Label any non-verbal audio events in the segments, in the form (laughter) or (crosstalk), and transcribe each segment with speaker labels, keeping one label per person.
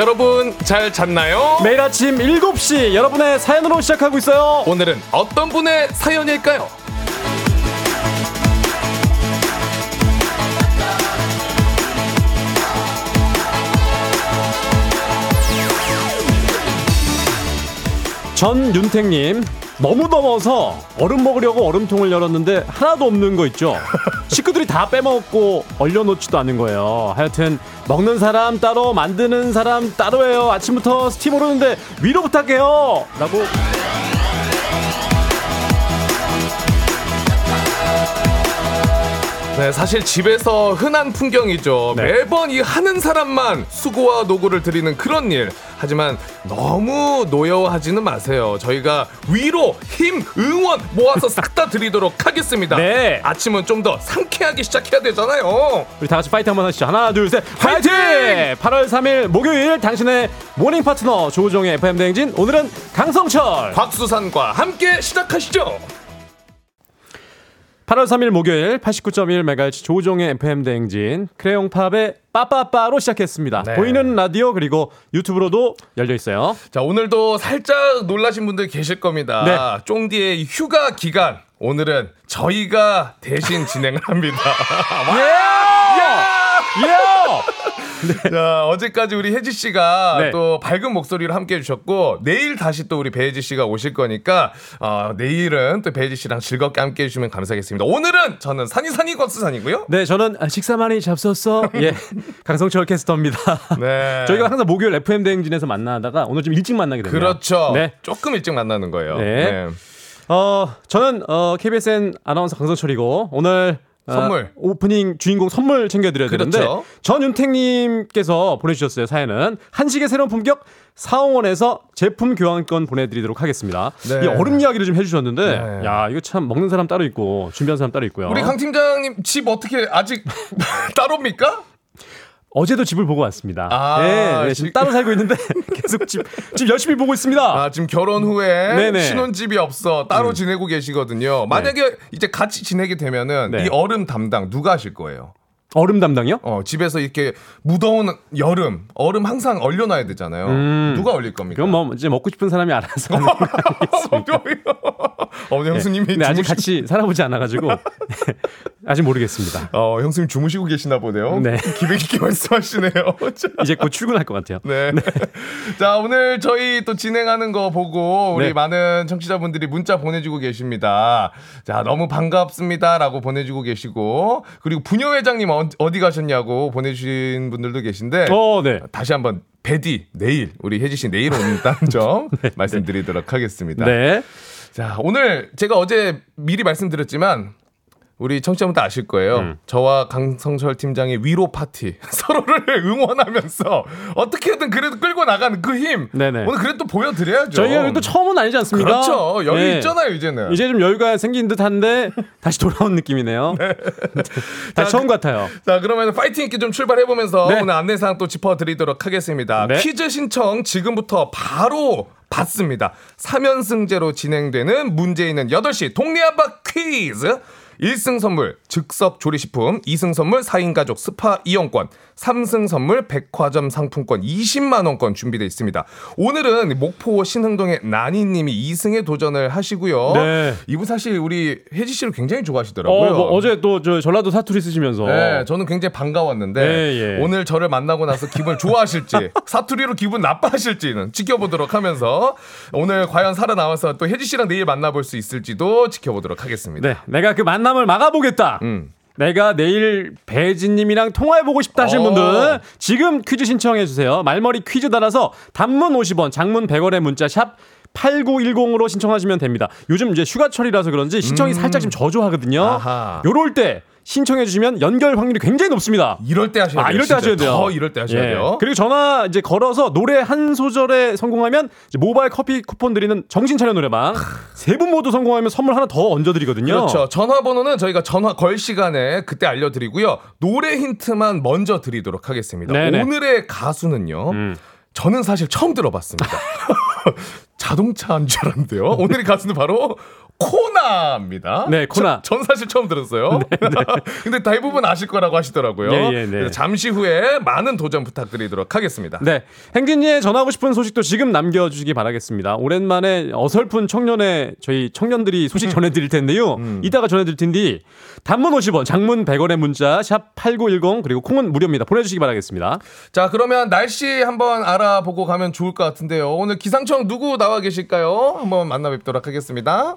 Speaker 1: 여러분 잘 잤나요?
Speaker 2: 매일 아침 7시 여러분의 사연으로 시작하고 있어요.
Speaker 1: 오늘은 어떤 분의 사연일까요?
Speaker 2: 전윤택님 너무 더워서 얼음 먹으려고 얼음통을 열었는데 하나도 없는 거 있죠. (laughs) 다 빼먹고 얼려놓지도 않는 거예요. 하여튼 먹는 사람 따로 만드는 사람 따로예요. 아침부터 스팀 오르는데 위로 부탁해요. 라고
Speaker 1: 네, 사실 집에서 흔한 풍경이죠.
Speaker 2: 네.
Speaker 1: 매번 이 하는 사람만 수고와 노고를 드리는 그런 일. 하지만 너무 노여워하지는 마세요. 저희가 위로 힘, 응원 모아서 싹 다 드리도록 하겠습니다.
Speaker 2: 네.
Speaker 1: 아침은 좀 더 상쾌하게 시작해야 되잖아요.
Speaker 2: 우리 다 같이 파이팅 한번 하시죠. 하나, 둘, 셋, 파이팅! 8월 3일 목요일 당신의 모닝 파트너 조우종의 FM 대행진 오늘은 강성철.
Speaker 1: 곽수산과 함께 시작하시죠.
Speaker 2: 8월 3일 목요일 89.1MHz 조우종의 FM 대행진 크레용팝의 빠빠빠로 시작했습니다.
Speaker 1: 네.
Speaker 2: 보이는 라디오 그리고 유튜브로도 열려 있어요.
Speaker 1: 자, 오늘도 살짝 놀라신 분들 계실 겁니다.
Speaker 2: 네.
Speaker 1: 쫑디의 휴가 기간. 오늘은 저희가 대신 진행을 합니다. (laughs)
Speaker 2: 예! 예!
Speaker 1: 자, 어제까지 우리 혜지 씨가
Speaker 2: 네.
Speaker 1: 또 밝은 목소리로 함께 해주셨고, 내일 다시 또 우리 배혜지 씨가 오실 거니까, 어, 내일은 또 배혜지 씨랑 즐겁게 함께 해주시면 감사하겠습니다. 오늘은 저는 산이산이 곽수산이고요.
Speaker 2: 네, 저는 아, 식사 많이 잡섰어. 예. (laughs) 강성철 캐스터입니다.
Speaker 1: 네.
Speaker 2: 저희가 항상 목요일 FM 대행진에서 만나다가 오늘 좀 일찍 만나게 됩니다.
Speaker 1: 그렇죠.
Speaker 2: 네.
Speaker 1: 조금 일찍 만나는 거예요.
Speaker 2: 네. 어, 저는 어, KBSN 아나운서 강성철이고 오늘 어,
Speaker 1: 선물.
Speaker 2: 오프닝 주인공 선물 챙겨드려야 되는데
Speaker 1: 그렇죠.
Speaker 2: 전윤택님께서 보내주셨어요 사연은 한식의 새로운 품격 사홍원에서 제품 교환권 보내드리도록 하겠습니다.
Speaker 1: 네.
Speaker 2: 이 얼음 이야기를 좀 해주셨는데
Speaker 1: 네.
Speaker 2: 야 이거 참 먹는 사람 따로 있고 준비한 사람 따로 있고요.
Speaker 1: 우리 강 팀장님 집 어떻게 아직 (laughs) 따로입니까?
Speaker 2: 어제도 집을 보고 왔습니다.
Speaker 1: 아,
Speaker 2: 네, 네, 지금
Speaker 1: 지-
Speaker 2: 따로 살고 있는데 (laughs) 계속 집, 집 열심히 보고 있습니다.
Speaker 1: 아, 지금 결혼 후에
Speaker 2: 네네.
Speaker 1: 신혼집이 없어 따로 지내고 계시거든요. 만약에 이제 같이 지내게 되면은
Speaker 2: 네.
Speaker 1: 이 얼음 담당 누가 하실 거예요?
Speaker 2: 얼음 담당이요?
Speaker 1: 어, 집에서 이렇게 무더운 여름, 얼음 항상 얼려놔야 되잖아요. 누가 얼릴 겁니까?
Speaker 2: 그럼 뭐 이제 먹고 싶은 사람이 알아서 (laughs)
Speaker 1: 어, 형수님이
Speaker 2: 근데 아직
Speaker 1: 주무시...
Speaker 2: 같이 살아보지 않아가지고 (laughs) 아직 모르겠습니다.
Speaker 1: 어, 형수님 주무시고 계시나 보네요.
Speaker 2: 네.
Speaker 1: 기분 있게 (laughs) 말씀하시네요. (laughs) 자,
Speaker 2: 이제 곧 출근할 것 같아요.
Speaker 1: 네. 자, 오늘 저희 또 진행하는 거 보고 우리
Speaker 2: 네.
Speaker 1: 많은 청취자분들이 문자 보내주고 계십니다. 자, 너무 반갑습니다. 라고 보내주고 계시고, 그리고 부녀회장님 어, 어디 가셨냐고 보내주신 분들도 계신데,
Speaker 2: 어, 네.
Speaker 1: 다시 한번 베디 내일, 우리 혜지 씨 내일 온다는 점 말씀드리도록 하겠습니다.
Speaker 2: 네.
Speaker 1: 자, 오늘 제가 어제 미리 말씀드렸지만 우리 청취자분들 아실 거예요.
Speaker 2: 음.
Speaker 1: 저와 강성철 팀장의 위로 파티 (laughs) 서로를 응원하면서 어떻게든 그래도 끌고 나가는 그 힘.
Speaker 2: 네네.
Speaker 1: 오늘 그래도 또 보여드려야죠.
Speaker 2: 저희가 그래도 처음은 아니지 않습니까?
Speaker 1: 그렇죠. 여유
Speaker 2: 네.
Speaker 1: 있잖아요 이제는.
Speaker 2: 이제 좀 여유가 생긴 듯한데 (laughs) 다시 돌아온 느낌이네요. (laughs) 다시 처음 같아요.
Speaker 1: 자, 그러면 파이팅 있게 좀 출발해 보면서
Speaker 2: 네.
Speaker 1: 오늘 안내사항 또 짚어드리도록 하겠습니다.
Speaker 2: 네.
Speaker 1: 퀴즈 신청 지금부터 바로 받습니다. 3연승제로 진행되는 문제 있는 8시 동네 한바 퀴즈. 1승 선물 즉석 조리식품, 2승 선물 4인 가족 스파 이용권, 3승 선물 백화점 상품권 20만 원권 준비되어 있습니다. 오늘은 목포 신흥동의 나니님이 2승에 도전을 하시고요.
Speaker 2: 네.
Speaker 1: 이분 사실 우리 혜지 씨를 굉장히 좋아하시더라고요.
Speaker 2: 어, 뭐 어제 또 저 전라도 사투리 쓰시면서
Speaker 1: 네, 저는 굉장히 반가웠는데
Speaker 2: 네, 예.
Speaker 1: 오늘 저를 만나고 나서 기분 좋아하실지 (laughs) 사투리로 기분 나빠하실지는 지켜보도록 하면서 오늘 과연 살아나와서 또 혜지 씨랑 내일 만나볼 수 있을지도 지켜보도록 하겠습니다.
Speaker 2: 네, 내가 그 만남을 막아보겠다.
Speaker 1: 음.
Speaker 2: 내가 내일 배진님이랑 통화해보고 싶다 하시는
Speaker 1: 어.
Speaker 2: 분들 지금 퀴즈 신청해주세요. 말머리 퀴즈 달아서 단문 50원, 장문 100원의 문자 샵 8910으로 신청하시면 됩니다. 요즘 이제 휴가철이라서 그런지 신청이 살짝 좀 저조하거든요.
Speaker 1: 음. 아하.
Speaker 2: 요럴 때 신청해 주시면 연결 확률이 굉장히 높습니다.
Speaker 1: 이럴 때 하셔야 돼요.
Speaker 2: 아, 이럴 때. 하셔야 돼요.
Speaker 1: 더 이럴 때 하셔야
Speaker 2: 예.
Speaker 1: 돼요.
Speaker 2: 그리고 전화 이제 걸어서 노래 한 소절에 성공하면 모바일 커피 쿠폰 드리는 정신 차려 노래방 세 분 모두 성공하면 선물 하나 더 얹어 드리거든요.
Speaker 1: 그렇죠. 전화번호는 저희가 전화 걸 시간에 그때 알려 드리고요. 노래 힌트만 먼저 드리도록 하겠습니다.
Speaker 2: 네네.
Speaker 1: 오늘의 가수는요. 저는 사실 처음 들어봤습니다. (laughs) 자동차 한줄 알았는데요. 오늘의 가수는 바로 코나입니다.
Speaker 2: 네, 코나.
Speaker 1: 저, 전 사실 처음 들었어요. 네, 네. (laughs) 근데 대부분 아실 거라고 하시더라고요. 예, 예, 네. 잠시 후에 많은 도전 부탁드리도록 하겠습니다.
Speaker 2: 네. 행진이의 전하고 싶은 소식도 지금 남겨주시기 바라겠습니다. 오랜만에 어설픈 청년의 저희 청년들이 소식 음. 전해드릴 텐데요. 음. 이따가 전해드릴 텐데 단문 50원, 장문 100원의 문자 샵 8910 그리고 콩은 무료입니다. 보내주시기 바라겠습니다.
Speaker 1: 자, 그러면 날씨 한번 알아보고 가면 좋을 것 같은데요. 오늘 기상청 누구 나와 계실까요? 한번 만나 뵙도록 하겠습니다.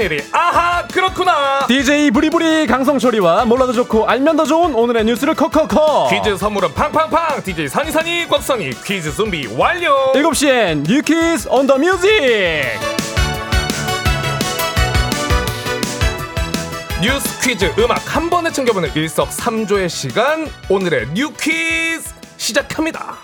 Speaker 1: 그런 일이. 아하 그렇구나.
Speaker 2: DJ 부리부리 강성철이와 몰라도 좋고 알면 더 좋은 오늘의 뉴스를 커커커
Speaker 1: 퀴즈 선물은 팡팡팡. DJ 산이산이 곽산이 퀴즈 준비 완료.
Speaker 2: 7시엔 뉴퀴즈 on the music
Speaker 1: 뉴스 퀴즈 음악 한 번에 챙겨보는 일석삼조의 시간. 오늘의 뉴퀴즈 시작합니다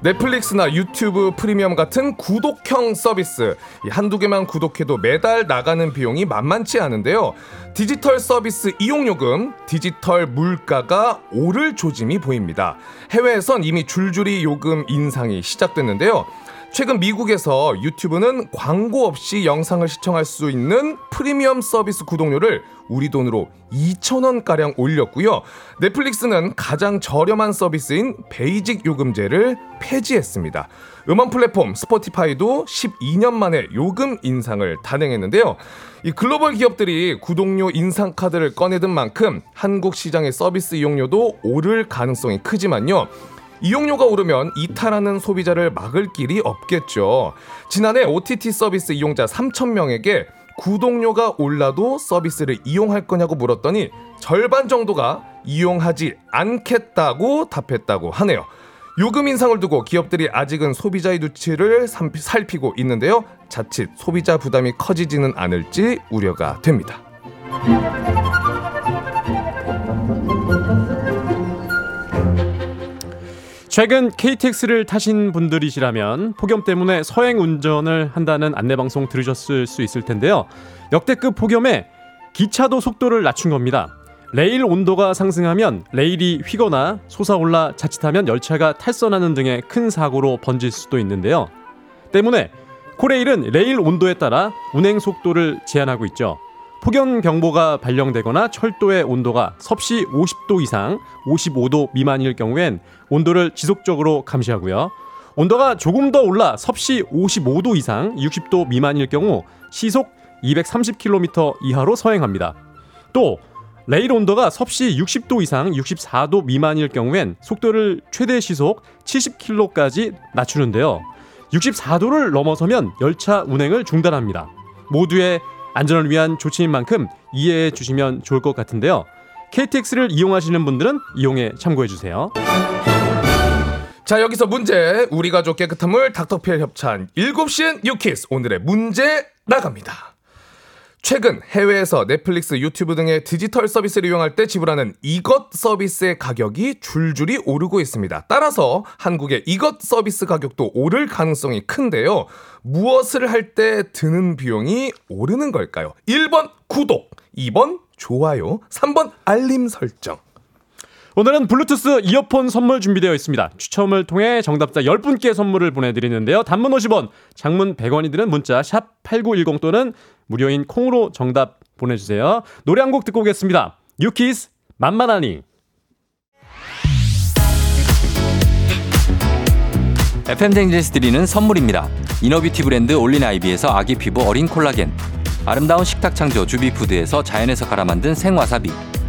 Speaker 1: 넷플릭스나 유튜브 프리미엄 같은 구독형 서비스 한두 개만 구독해도 매달 나가는 비용이 만만치 않은데요. 디지털 서비스 이용요금, 디지털 물가가 오를 조짐이 보입니다. 해외에선 이미 줄줄이 요금 인상이 시작됐는데요. 최근 미국에서 유튜브는 광고 없이 영상을 시청할 수 있는 프리미엄 서비스 구독료를 우리 돈으로 2,000원가량 올렸고요. 넷플릭스는 가장 저렴한 서비스인 베이직 요금제를 폐지했습니다. 음원 플랫폼 스포티파이도 12년 만에 요금 인상을 단행했는데요. 이 글로벌 기업들이 구독료 인상 카드를 꺼내든 만큼 한국 시장의 서비스 이용료도 오를 가능성이 크지만요. 이용료가 오르면 이탈하는 소비자를 막을 길이 없겠죠. 지난해 OTT 서비스 이용자 3,000명에게 구독료가 올라도 서비스를 이용할 거냐고 물었더니 절반 정도가 이용하지 않겠다고 답했다고 하네요. 요금 인상을 두고 기업들이 아직은 소비자의 눈치를 살피고 있는데요. 자칫 소비자 부담이 커지지는 않을지 우려가 됩니다.
Speaker 2: 최근 KTX를 타신 분들이시라면 폭염 때문에 서행 운전을 한다는 안내 방송 들으셨을 수 있을 텐데요. 역대급 폭염에 기차도 속도를 낮춘 겁니다. 레일 온도가 상승하면 레일이 휘거나 솟아올라 자칫하면 열차가 탈선하는 등의 큰 사고로 번질 수도 있는데요. 때문에 코레일은 레일 온도에 따라 운행 속도를 제한하고 있죠. 폭염 경보가 발령되거나 철도의 온도가 섭씨 50도 이상 55도 미만일 경우엔 온도를 지속적으로 감시하고요. 온도가 조금 더 올라 섭씨 55도 이상 60도 미만일 경우 시속 230km 이하로 서행합니다. 또 레일 온도가 섭씨 60도 이상 64도 미만일 경우엔 속도를 최대 시속 70km까지 낮추는데요. 64도를 넘어서면 열차 운행을 중단합니다. 모두의 안전을 위한 조치인 만큼 이해해 주시면 좋을 것 같은데요. KTX를 이용하시는 분들은 이용에 참고해 주세요.
Speaker 1: 자 여기서 문제 우리 가족 깨끗한 물 닥터피엘 협찬 7시엔 뉴키스 오늘의 문제 나갑니다. 최근 해외에서 넷플릭스, 유튜브 등의 디지털 서비스를 이용할 때 지불하는 이것 서비스의 가격이 줄줄이 오르고 있습니다. 따라서 한국의 이것 서비스 가격도 오를 가능성이 큰데요. 무엇을 할 때 드는 비용이 오르는 걸까요? 1번 구독, 2번 좋아요, 3번 알림 설정.
Speaker 2: 오늘은 블루투스 이어폰 선물 준비되어 있습니다. 추첨을 통해 정답자 10분께 선물을 보내드리는데요. 단문 50원, 장문 100원이 드는 문자 샵 8910 또는 무료인 콩으로 정답 보내주세요. 노래 한 곡 듣고 오겠습니다. 유키스 만만하니
Speaker 3: FM 댕진에서 드리는 선물입니다. 이너뷰티 브랜드 올린 아이비에서 아기 피부 어린 콜라겐 아름다운 식탁 창조 주비푸드에서 자연에서 갈아 만든 생와사비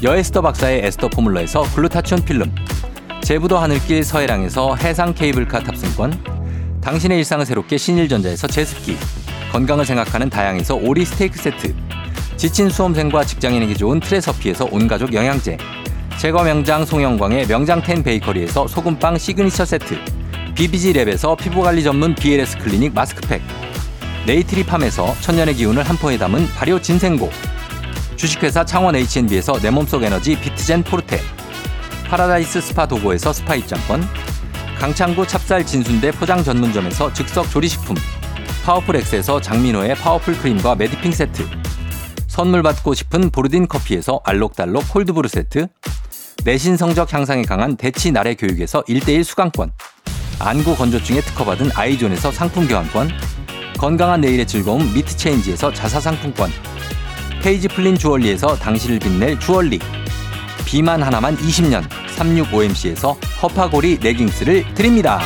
Speaker 3: 여에스더 박사의 에스더 포뮬러에서 글루타치온 필름 제부도 하늘길 서해랑에서 해상 케이블카 탑승권 당신의 일상을 새롭게 신일전자에서 제습기 건강을 생각하는 다양에서 오리 스테이크 세트 지친 수험생과 직장인에게 좋은 트레서피에서 온가족 영양제 제과 명장 송영광의 명장텐 베이커리에서 소금빵 시그니처 세트 BBG랩에서 피부관리 전문 BLS 클리닉 마스크팩 네이트리팜에서 천년의 기운을 한 포에 담은 발효 진생고 주식회사 창원 H&B에서 내 몸속 에너지 비트젠 포르테 파라다이스 스파 도고에서 스파 입장권 강창구 찹쌀 진순대 포장 전문점에서 즉석 조리식품 파워풀 엑스에서 장민호의 파워풀 크림과 매디핑 세트 선물 받고 싶은 보르딘 커피에서 알록달록 콜드브루 세트 내신 성적 향상에 강한 대치 나래 교육에서 1대1 수강권 안구 건조증에 특허받은 아이존에서 상품 교환권 건강한 내일의 즐거움 미트체인지에서 자사상품권 페이지 플린 주얼리에서 당신을 빛낼 주얼리 비만 하나만 20년 365MC에서 허파고리 레깅스를 드립니다.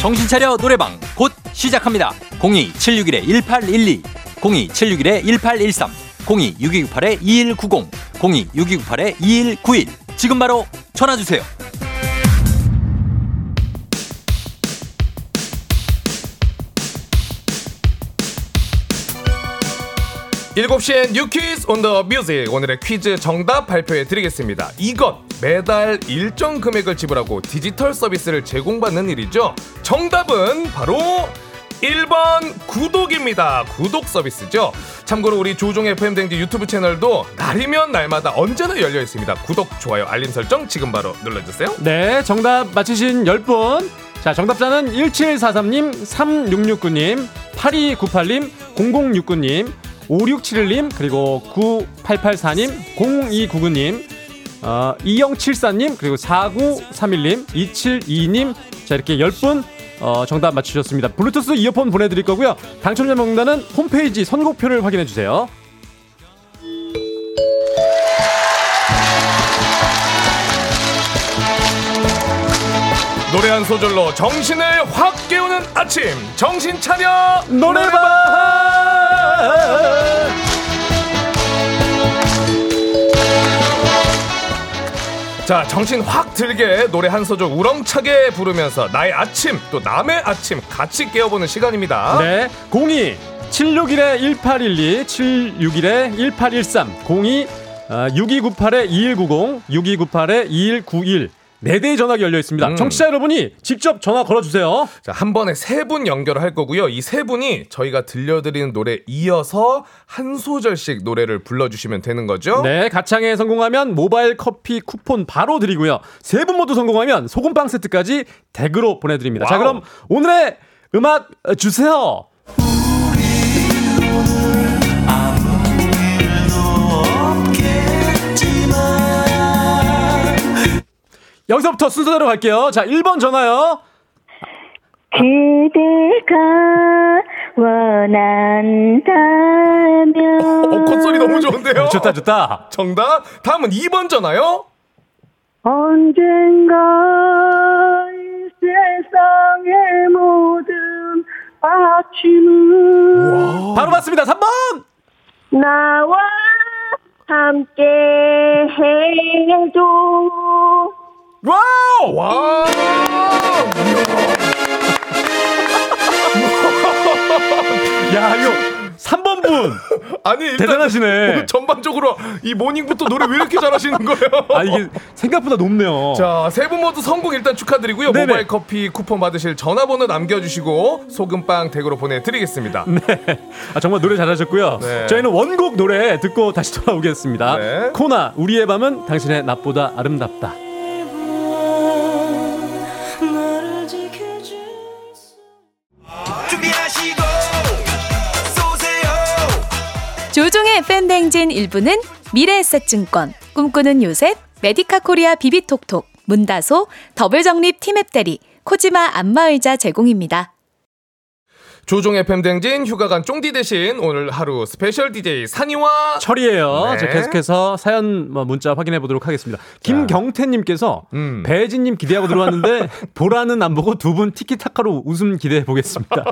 Speaker 3: 정신 차려 노래방 곧 시작합니다. 02-761-1812 02-761-1813 02-6298-2190 02-6298-2191 지금 바로 전화 주세요.
Speaker 1: 7시엔 뉴 퀴즈 on the music 오늘의 퀴즈 정답 발표해 드리겠습니다. 이것 매달 일정 금액을 지불하고 디지털 서비스를 제공받는 일이죠. 정답은 바로 1번 구독입니다. 구독 서비스죠. 참고로 우리 조종 FM 댕지 유튜브 채널도 날이면 날마다 언제나 열려 있습니다. 구독, 좋아요, 알림 설정 지금 바로 눌러주세요.
Speaker 2: 네, 정답 맞히신 10분. 자, 정답자는 1743님, 3669님, 8298님, 0069님, 5671님, 그리고 9884님, 0299님, 어, 2074님, 그리고 4931님, 2722님, 자, 이렇게 10분 어, 정답 맞추셨습니다. 블루투스 이어폰 보내드릴 거고요. 당첨자 명단은 홈페이지 선곡표를 확인해 주세요.
Speaker 1: 노래 한 소절로 정신을 확 깨우는 아침 정신 차려
Speaker 2: 노래방!
Speaker 1: 자, 정신 확 들게 노래 한 소절 우렁차게 부르면서 나의 아침 또 남의 아침 같이 깨워보는 시간입니다.
Speaker 2: 네, 공이 761에 1812, 761에 1813, 02 아, 6298에 2190, 6298에 2191. 4대의 전화기 열려 있습니다.
Speaker 1: 음.
Speaker 2: 청취자 여러분이 직접 전화 걸어주세요.
Speaker 1: 자, 한 번에 세 분 연결할 거고요. 이 세 분이 저희가 들려드리는 노래 이어서 한 소절씩 노래를 불러주시면 되는 거죠.
Speaker 2: 네, 가창에 성공하면 모바일 커피 쿠폰 바로 드리고요. 세 분 모두 성공하면 소금빵 세트까지 댁으로 보내드립니다.
Speaker 1: 와우.
Speaker 2: 자, 그럼 오늘의 음악 주세요. 여기서부터 순서대로 갈게요. 자, 1번 전화요.
Speaker 4: 그대가 원한다면
Speaker 1: 어, 콧소리 너무 좋은데요?
Speaker 2: 좋다, 좋다.
Speaker 1: 정답. 다음은 2번 전화요.
Speaker 4: 언젠가 이 세상의 모든 아침은
Speaker 2: 바로 맞습니다. 3번!
Speaker 4: 나와 함께 해줘
Speaker 2: 와우!
Speaker 1: 와!
Speaker 2: 야, 이거 3번 분! (laughs)
Speaker 1: 아니, 일단
Speaker 2: 대단하시네.
Speaker 1: 전반적으로 이 모닝부터 노래 왜 이렇게 잘하시는 거예요? (laughs)
Speaker 2: 아, 이게 생각보다 높네요.
Speaker 1: 자, 세 분 모두 성공 일단 축하드리고요.
Speaker 2: 네네.
Speaker 1: 모바일 커피 쿠폰 받으실 전화번호 남겨주시고 소금빵 댁으로 보내드리겠습니다. (laughs)
Speaker 2: 아, 정말 노래 잘하셨고요.
Speaker 1: 네.
Speaker 2: 저희는 원곡 노래 듣고 다시 돌아오겠습니다.
Speaker 1: 네.
Speaker 2: 코나, 우리의 밤은 당신의 낮보다 아름답다.
Speaker 5: 조우종의 FM 댕진 1부는 미래에셋증권, 꿈꾸는 요셉, 메디카 코리아 비비톡톡, 문다소, 더블정립 티맵 대리, 코지마 안마의자 제공입니다.
Speaker 1: 조우종 FM 댕진 휴가 간 쫑디 대신 오늘 하루 스페셜 DJ 산이와
Speaker 2: 철이에요.
Speaker 1: 네.
Speaker 2: 자, 계속해서 사연 뭐 문자 확인해 보도록 하겠습니다. 김경태님께서
Speaker 1: 음.
Speaker 2: 배혜진님 기대하고 들어왔는데 (laughs) 보라는 안 보고 두 분 티키타카로 웃음 기대해 보겠습니다.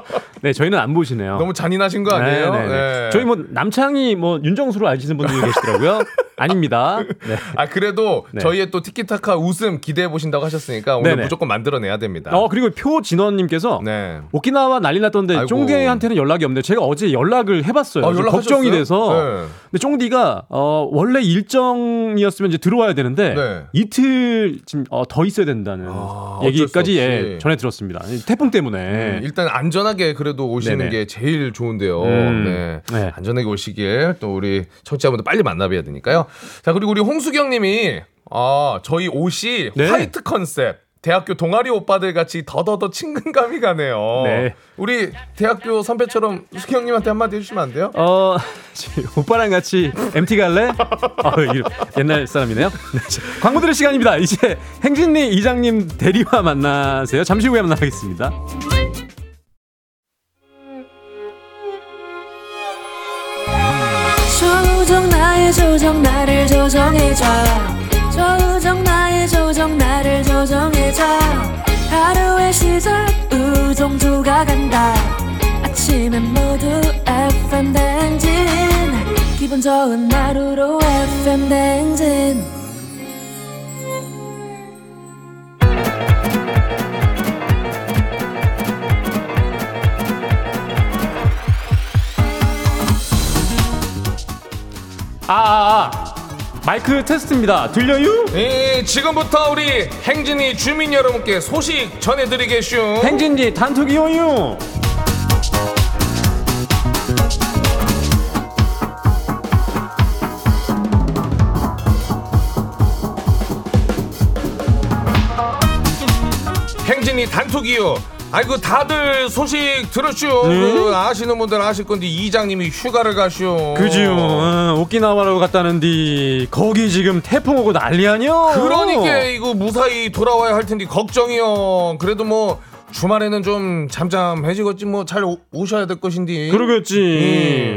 Speaker 2: 네, 저희는 안 보시네요.
Speaker 1: 너무 잔인하신 거 아니에요?
Speaker 2: 네, 네, 네.
Speaker 1: 네.
Speaker 2: 저희 뭐 남창이 뭐 윤정수로 아시는 분들이 계시더라고요. (laughs) 아닙니다. (laughs) 네.
Speaker 1: 아 그래도
Speaker 2: 네.
Speaker 1: 저희의 또 티키타카 웃음 기대해 보신다고 하셨으니까 오늘
Speaker 2: 네네.
Speaker 1: 무조건 만들어내야 됩니다.
Speaker 2: 어 그리고 표진원님께서
Speaker 1: 네.
Speaker 2: 오키나와 난리 났던데. 쫑디한테는 연락이 없네요. 제가 어제 연락을 해봤어요.
Speaker 1: 아,
Speaker 2: 좀
Speaker 1: 연락하셨어요?
Speaker 2: 걱정이 돼서.
Speaker 1: 네.
Speaker 2: 근데 쫑디가 어, 원래 일정이었으면 이제 들어와야 되는데
Speaker 1: 네.
Speaker 2: 이틀 지금 어, 더 있어야 된다는
Speaker 1: 아,
Speaker 2: 얘기까지 예. 전해 들었습니다. 태풍 때문에.
Speaker 1: 음, 일단 안전하게 그래도 오시는
Speaker 2: 네네.
Speaker 1: 게 제일 좋은데요.
Speaker 2: 음.
Speaker 1: 네.
Speaker 2: 네.
Speaker 1: 안전하게 오시길 또 우리 청취자분들 빨리 만나봐야 되니까요. 자 그리고 우리 홍수경 님이 아 저희 옷이
Speaker 2: 네.
Speaker 1: 화이트 컨셉. 대학교 동아리 오빠들 같이 더더더 친근감이 가네요.
Speaker 2: 네.
Speaker 1: 우리 대학교 선배처럼 수경 님한테 한마디 해주시면 안 돼요?
Speaker 2: 어, 오빠랑 같이 MT 갈래? 어, 이거 옛날 사람이네요. 네, 자, 광고 들을 시간입니다. 이제 행진리 이장님 대리와 만나세요. 잠시 후에 만나겠습니다.
Speaker 6: 조정 나를 조정해줘. 조정 나의 조정 나를 조정해줘. 하루의 시절 우정조가 간다. 아침엔 모두 FM 댕진. 기분 좋은 하루로 FM 댕진
Speaker 2: 아, 아, 아. 마이크 테스트입니다. 들려요?
Speaker 1: 네, 지금부터 우리 행진이 주민 여러분께 소식 전해드리겠슈.
Speaker 2: 행진리 단톡이 요요.
Speaker 1: 행진이 단톡이요. 아이고 다들 소식 들었슈. 그 아시는 분들 아실 건데 이장님이 휴가를 가슈.
Speaker 2: 그지요. 어, 오키나와로 갔다는디 거기 지금 태풍 오고 난리 아니야.
Speaker 1: 그러니까 이거 무사히 돌아와야 할 텐데 걱정이요. 그래도 뭐 주말에는 좀 잠잠해지겠지 뭐 잘 오셔야 될 것인데.
Speaker 2: 그러겠지.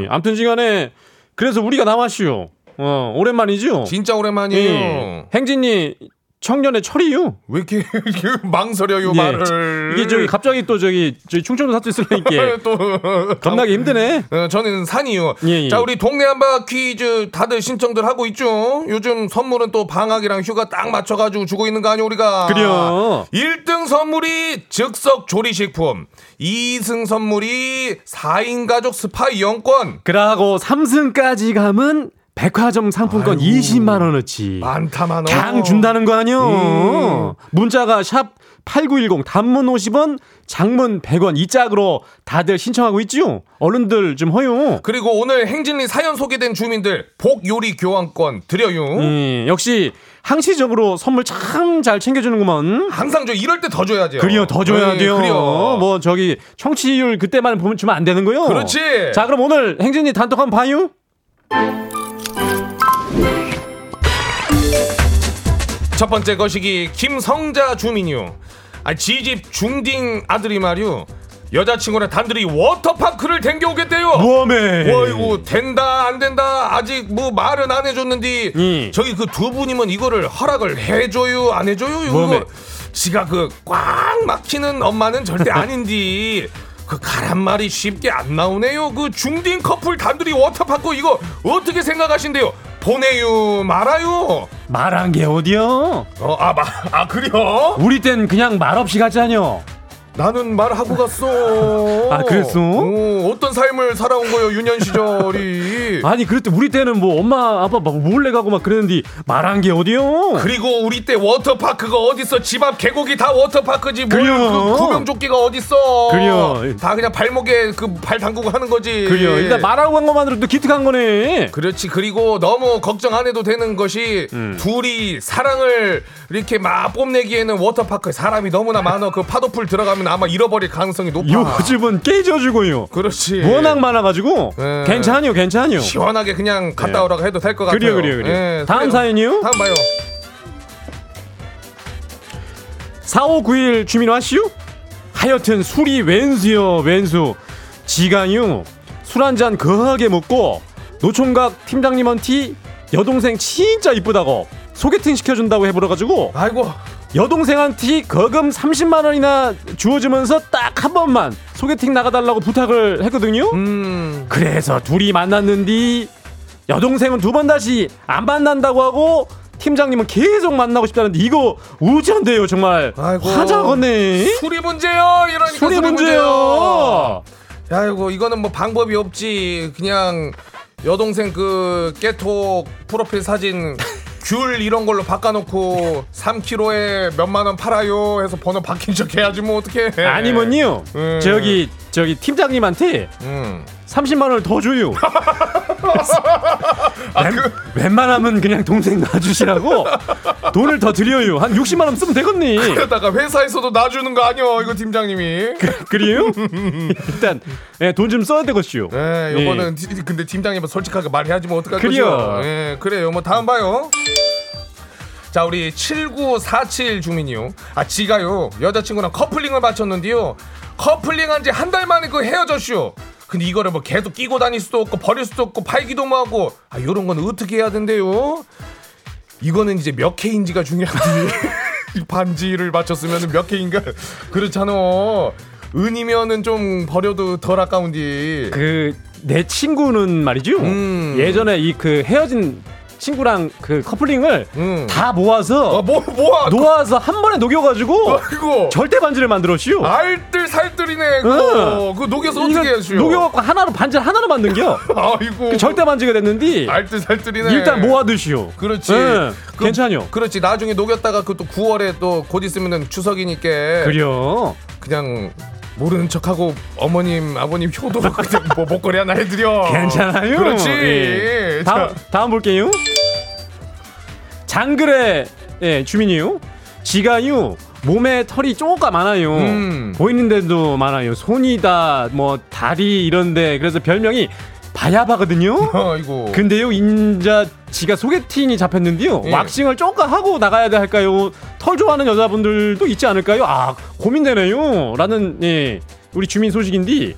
Speaker 1: 음.
Speaker 2: 암튼 시간에 그래서 우리가 나왔슈. 어, 오랜만이죠.
Speaker 1: 진짜 오랜만이에요.
Speaker 2: 예. 행진이 청년의 철이요.
Speaker 1: 왜 이렇게, (laughs) 망설여요
Speaker 2: 예.
Speaker 1: 말을.
Speaker 2: 이게 저기 갑자기 또 저기 저희 충청도 사투리 쓰니까 (laughs)
Speaker 1: 또
Speaker 2: 겁나게 힘드네.
Speaker 1: 어, 저는 산이요.
Speaker 2: 예, 예.
Speaker 1: 자, 우리 동네 한바 퀴즈 다들 신청들 하고 있죠. 요즘 선물은 또 방학이랑 휴가 딱 맞춰가지고 주고 있는 거 아니오, 우리가.
Speaker 2: 그래요.
Speaker 1: 1등 선물이 즉석 조리식품. 2승 선물이 4인 가족 스파 이용권.
Speaker 2: 그러고 3승까지 가면 백화점 상품권
Speaker 1: 아이고.
Speaker 2: 20만 원어치.
Speaker 1: 많다, 많어.
Speaker 2: 강 준다는 거 아니요?
Speaker 1: 음.
Speaker 2: 문자가 샵8910 단문 50원, 장문 100원 이 짝으로 다들 신청하고 있지요. 얼른들 좀 허요.
Speaker 1: 그리고 오늘 행진리 사연 소개된 주민들 복 요리 교환권 드려요.
Speaker 2: 음, 역시 항시적으로 선물 참 잘 챙겨주는구먼.
Speaker 1: 항상 저 이럴 때 더 줘야죠.
Speaker 2: 그래요, 더 줘야
Speaker 1: 네,
Speaker 2: 돼요.
Speaker 1: 그래요.
Speaker 2: 뭐 저기 청취율 그때만 보면 주면 안 되는 거요.
Speaker 1: 그렇지.
Speaker 2: 자, 그럼 오늘 행진이 단톡 한번 봐요.
Speaker 1: 첫 번째 거시기 김성자 주민이요. 아, 지집 중딩 아들이 말이요. 여자친구랑 단둘이 워터파크를 댕겨오겠대요.
Speaker 2: 뭐하매?
Speaker 1: 와 이거 된다 안 된다 아직 뭐 말은 안 해줬는데
Speaker 2: 음.
Speaker 1: 저기 그 두 분이면 이거를 허락을 해줘요 안 해줘요? 이거 지가 그 꽉 막히는 엄마는 절대 아닌디 (laughs) 그 가란 말이 쉽게 안 나오네요 그 중딩 커플 단둘이 워터파크 이거 어떻게 생각하신대요 보내요 말아요
Speaker 2: 말한 게 어디요?
Speaker 1: 어아아 그래요
Speaker 2: 우리 땐 그냥 말 없이 가자뇨.
Speaker 1: 나는 말하고 갔어
Speaker 2: 아, 그랬어?
Speaker 1: 어, 어떤 삶을 살아온 거예요 유년 시절이
Speaker 2: 아니 그랬대 우리 때는 뭐 엄마 아빠 막 몰래 가고 막 그랬는데 말한 게 어디요?
Speaker 1: 그리고 우리 때 워터파크가 어딨어 집 앞 계곡이 다 워터파크지 뭘
Speaker 2: 그래요.
Speaker 1: 그 구명조끼가 어딨어
Speaker 2: 그래요.
Speaker 1: 다 그냥 발목에 그 발 담그고 하는 거지
Speaker 2: 그래요. 일단 말하고 간 것만으로도 기특한 거네.
Speaker 1: 그렇지 그리고 너무 걱정 안 해도 되는 것이
Speaker 2: 음.
Speaker 1: 둘이 사랑을 이렇게 막 뽐내기에는 워터파크에 사람이 너무나 많아 그 파도풀 들어가면 아마 잃어버릴 가능성이 높아
Speaker 2: 요즘은 깨져주고요.
Speaker 1: 그렇지
Speaker 2: 워낙 많아가지고
Speaker 1: 예.
Speaker 2: 괜찮요, 괜찮요.
Speaker 1: 시원하게 그냥 갔다
Speaker 2: 예.
Speaker 1: 오라고 해도 될 것 같아요
Speaker 2: 그래요, 그래요, 그래요.
Speaker 1: 예,
Speaker 2: 다음
Speaker 1: 그래요.
Speaker 2: 사연이요?
Speaker 1: 다음 봐요
Speaker 2: 4591 주민 와시오? 하여튼 술이 왼수요, 왼수. 지가요 술한 잔 거하게 먹고 노총각 팀장님한테 여동생 진짜 이쁘다고 소개팅 시켜준다고 해버려가지고
Speaker 1: 아이고
Speaker 2: 여동생한테 거금 30만 원이나 주어주면서 딱 한 번만 소개팅 나가달라고 부탁을 했거든요.
Speaker 1: 음.
Speaker 2: 그래서 둘이 만났는데 여동생은 두 번 다시 안 만난다고 하고 팀장님은 계속 만나고 싶다는데 이거 우지한데요 정말.
Speaker 1: 아이고.
Speaker 2: 화자거네.
Speaker 1: 술이 문제요. 이러니까
Speaker 2: 소리 문제요.
Speaker 1: 아이고 이거는 뭐 방법이 없지. 그냥 여동생 그 깨톡 프로필 사진 귤 이런 걸로 바꿔놓고 3kg에 몇만 원 팔아요 해서 번호 바뀐 척 해야지 뭐 어떡해
Speaker 2: 아니면요
Speaker 1: 음.
Speaker 2: 저기 저기 팀장님한테
Speaker 1: 음.
Speaker 2: 30만 원을 더 줘요. (laughs)
Speaker 1: 아,
Speaker 2: 웬,
Speaker 1: 그-
Speaker 2: 웬만하면 그냥 동생 놔주시라고 돈을 더 드려요. 한 60만 원 쓰면 되겠니?
Speaker 1: 그러다가 회사에서도 놔주는 거 아니여 이거 팀장님이.
Speaker 2: 그래요? 일단 예, 돈 좀 써야 되겠슈.
Speaker 1: 예, 요거는 티- 근데 팀장님은 솔직하게 말해야지 뭐 어떡할
Speaker 2: 그래요.
Speaker 1: 거죠? 예, 그래요. 뭐 다음 봐요. 자 우리 7947 주민이요. 아 지가요. 여자친구랑 커플링을 마쳤는데요. 커플링한 지 한 달 만에 그 헤어졌슈 근데 이거를 뭐 계속 끼고 다닐 수도 없고 버릴 수도 없고 팔기도 뭐 하고. 아 요런 건 어떻게 해야 된대요? 이거는 이제 몇 K인지가 중요한데 (laughs) 반지를 맞췄으면 몇 K인가? 그렇잖아. 은이면은 좀 버려도 덜 아까운디.
Speaker 2: 그 내 친구는 말이죠.
Speaker 1: 음.
Speaker 2: 예전에 이 그 헤어진 친구랑 그 커플링을
Speaker 1: 음.
Speaker 2: 다 모아서
Speaker 1: 어, 뭐, 뭐야?
Speaker 2: 놓아서 한 번에 녹여가지고
Speaker 1: 아이고.
Speaker 2: 절대 반지를 만들었슈.
Speaker 1: 알뜰 살뜰이네, 그거.
Speaker 2: 응.
Speaker 1: 그거 녹여서 어떻게 해야죠?
Speaker 2: 녹여갖고 하나로 반지 하나로 만든겨. (laughs)
Speaker 1: 아이고.
Speaker 2: 그 절대 반지가 됐는데
Speaker 1: 알뜰 살뜰이네.
Speaker 2: 일단 모아두시오.
Speaker 1: 그렇지.
Speaker 2: 응,
Speaker 1: 그-
Speaker 2: 괜찮요.
Speaker 1: 그렇지. 나중에 녹였다가 그 또 9월에 또 곧 있으면은 추석이니까.
Speaker 2: 그려.
Speaker 1: 그냥 모르는 척하고 어머님, 아버님 효도 뭐 목걸이 하나 해드려.
Speaker 2: 괜찮아요.
Speaker 1: 그렇지.
Speaker 2: 예.
Speaker 1: 자,
Speaker 2: 다음, 다음 볼게요. 장글의 예, 주민이요. 지가요 몸에 털이 쪼까 많아요.
Speaker 1: 음.
Speaker 2: 보이는 데도 많아요. 손이다, 뭐 다리 이런데 그래서 별명이 바야바거든요. (laughs)
Speaker 1: 아이고.
Speaker 2: 근데요 인자 지가 소개팅이 잡혔는데요.
Speaker 1: 예.
Speaker 2: 왁싱을 쪼까 하고 나가야 돼 할까요? 털 좋아하는 여자분들도 있지 않을까요? 아 고민되네요. 라는 예, 우리 주민 소식인데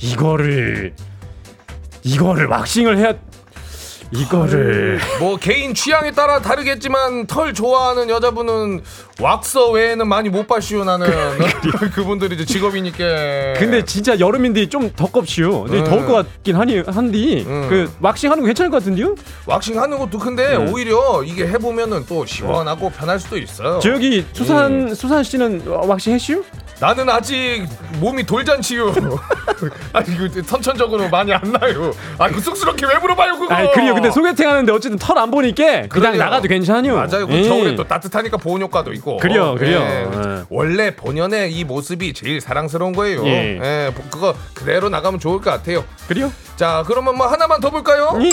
Speaker 2: 이거를 이거를 왁싱을 해야 이거를
Speaker 1: 뭐 개인 취향에 따라 다르겠지만 털 좋아하는 여자분은 왁서 외에는 많이 못 봤시오 나는 (laughs) 그분들이 이제 직업이니까
Speaker 2: 근데 진짜 여름인데 좀 덥겁시요. 근데
Speaker 1: 음.
Speaker 2: 더울 것 같긴 하니 한디
Speaker 1: 음.
Speaker 2: 그 왁싱 하는 거 괜찮을 것 같은데요?
Speaker 1: 왁싱 하는 것도 근데
Speaker 2: 음.
Speaker 1: 오히려 이게 해보면은 또 시원하고 편할 수도 있어요
Speaker 2: 저기
Speaker 1: 음.
Speaker 2: 수산 수산 씨는 왁싱 했슈?
Speaker 1: 나는 아직 몸이 돌잔치요 (laughs) 아 이거 선천적으로 많이 안 나요 아그 쑥스럽게 왜 물어봐요 그거
Speaker 2: 아 그래요. 근데 소개팅 하는데 어쨌든 털 안 보니까 그냥
Speaker 1: 그래요.
Speaker 2: 나가도 괜찮요.
Speaker 1: 맞아요. 그
Speaker 2: 예.
Speaker 1: 겨울에 또 따뜻하니까 보온 효과도 있고.
Speaker 2: 그래요, 그래요.
Speaker 1: 예.
Speaker 2: 예.
Speaker 1: 원래 본연의 이 모습이 제일 사랑스러운 거예요.
Speaker 2: 예.
Speaker 1: 예. 그거 그대로 나가면 좋을 것 같아요.
Speaker 2: 그래요?
Speaker 1: 자, 그러면 뭐 하나만 더 볼까요?
Speaker 2: 이?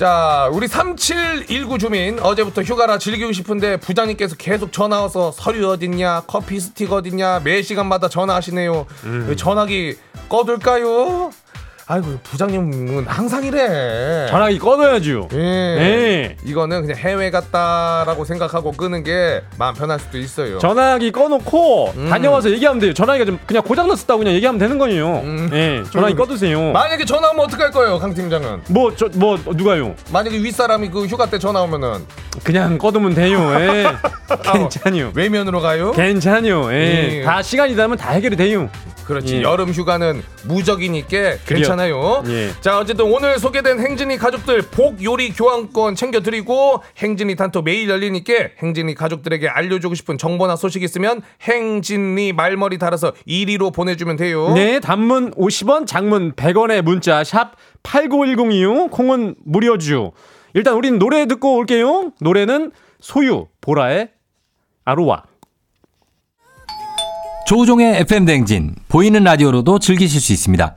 Speaker 1: 자, 우리 3719 주민 어제부터 휴가라 즐기고 싶은데 부장님께서 계속 전화 와서 서류 어딨냐, 커피 스틱 어딨냐, 매 시간마다 전화하시네요.
Speaker 2: 음.
Speaker 1: 왜 전화기 꺼둘까요? 아이고, 부장님은 항상 이래.
Speaker 2: 전화기 꺼둬야죠.
Speaker 1: 예.
Speaker 2: 네.
Speaker 1: 이거는 그냥 해외 갔다라고 생각하고 끄는 게 마음 편할 수도 있어요.
Speaker 2: 전화기 꺼놓고
Speaker 1: 음.
Speaker 2: 다녀와서 얘기하면 돼요. 전화기가 좀 그냥 고장 났었다고 그냥 얘기하면 되는 거예요.
Speaker 1: 음.
Speaker 2: 예, 전화기
Speaker 1: 음.
Speaker 2: 꺼두세요.
Speaker 1: 만약에 전화 오면 어떡할 거예요, 강 팀장은?
Speaker 2: 뭐 저 뭐 누가요?
Speaker 1: 만약에 윗사람이 그 휴가 때 전화 오면은
Speaker 2: 그냥 꺼두면 돼요. 예. (laughs) 괜찮요.
Speaker 1: 외면으로 가요?
Speaker 2: 괜찮요. 예.
Speaker 1: 예.
Speaker 2: 다 시간이 되면 다 해결이 돼요.
Speaker 1: 그렇지.
Speaker 2: 예.
Speaker 1: 여름 휴가는 무적이니까 괜찮아 요.
Speaker 2: 예.
Speaker 1: 자, 어쨌든 오늘 소개된 행진이 가족들 복 요리 교환권 챙겨드리고 행진이 단톡 매일 열리니까 행진이 가족들에게 알려주고 싶은 정보나 소식 있으면 행진이 말머리 달아서 이리로 보내주면 돼요.
Speaker 2: 네, 단문 50원, 장문 100원의 문자 샵 8910이요. 콩은 무료죠. 일단 우린 노래 듣고 올게요. 노래는 소유 보라의 아로와.
Speaker 3: 조우종의 FM 댕진 보이는 라디오로도 즐기실 수 있습니다.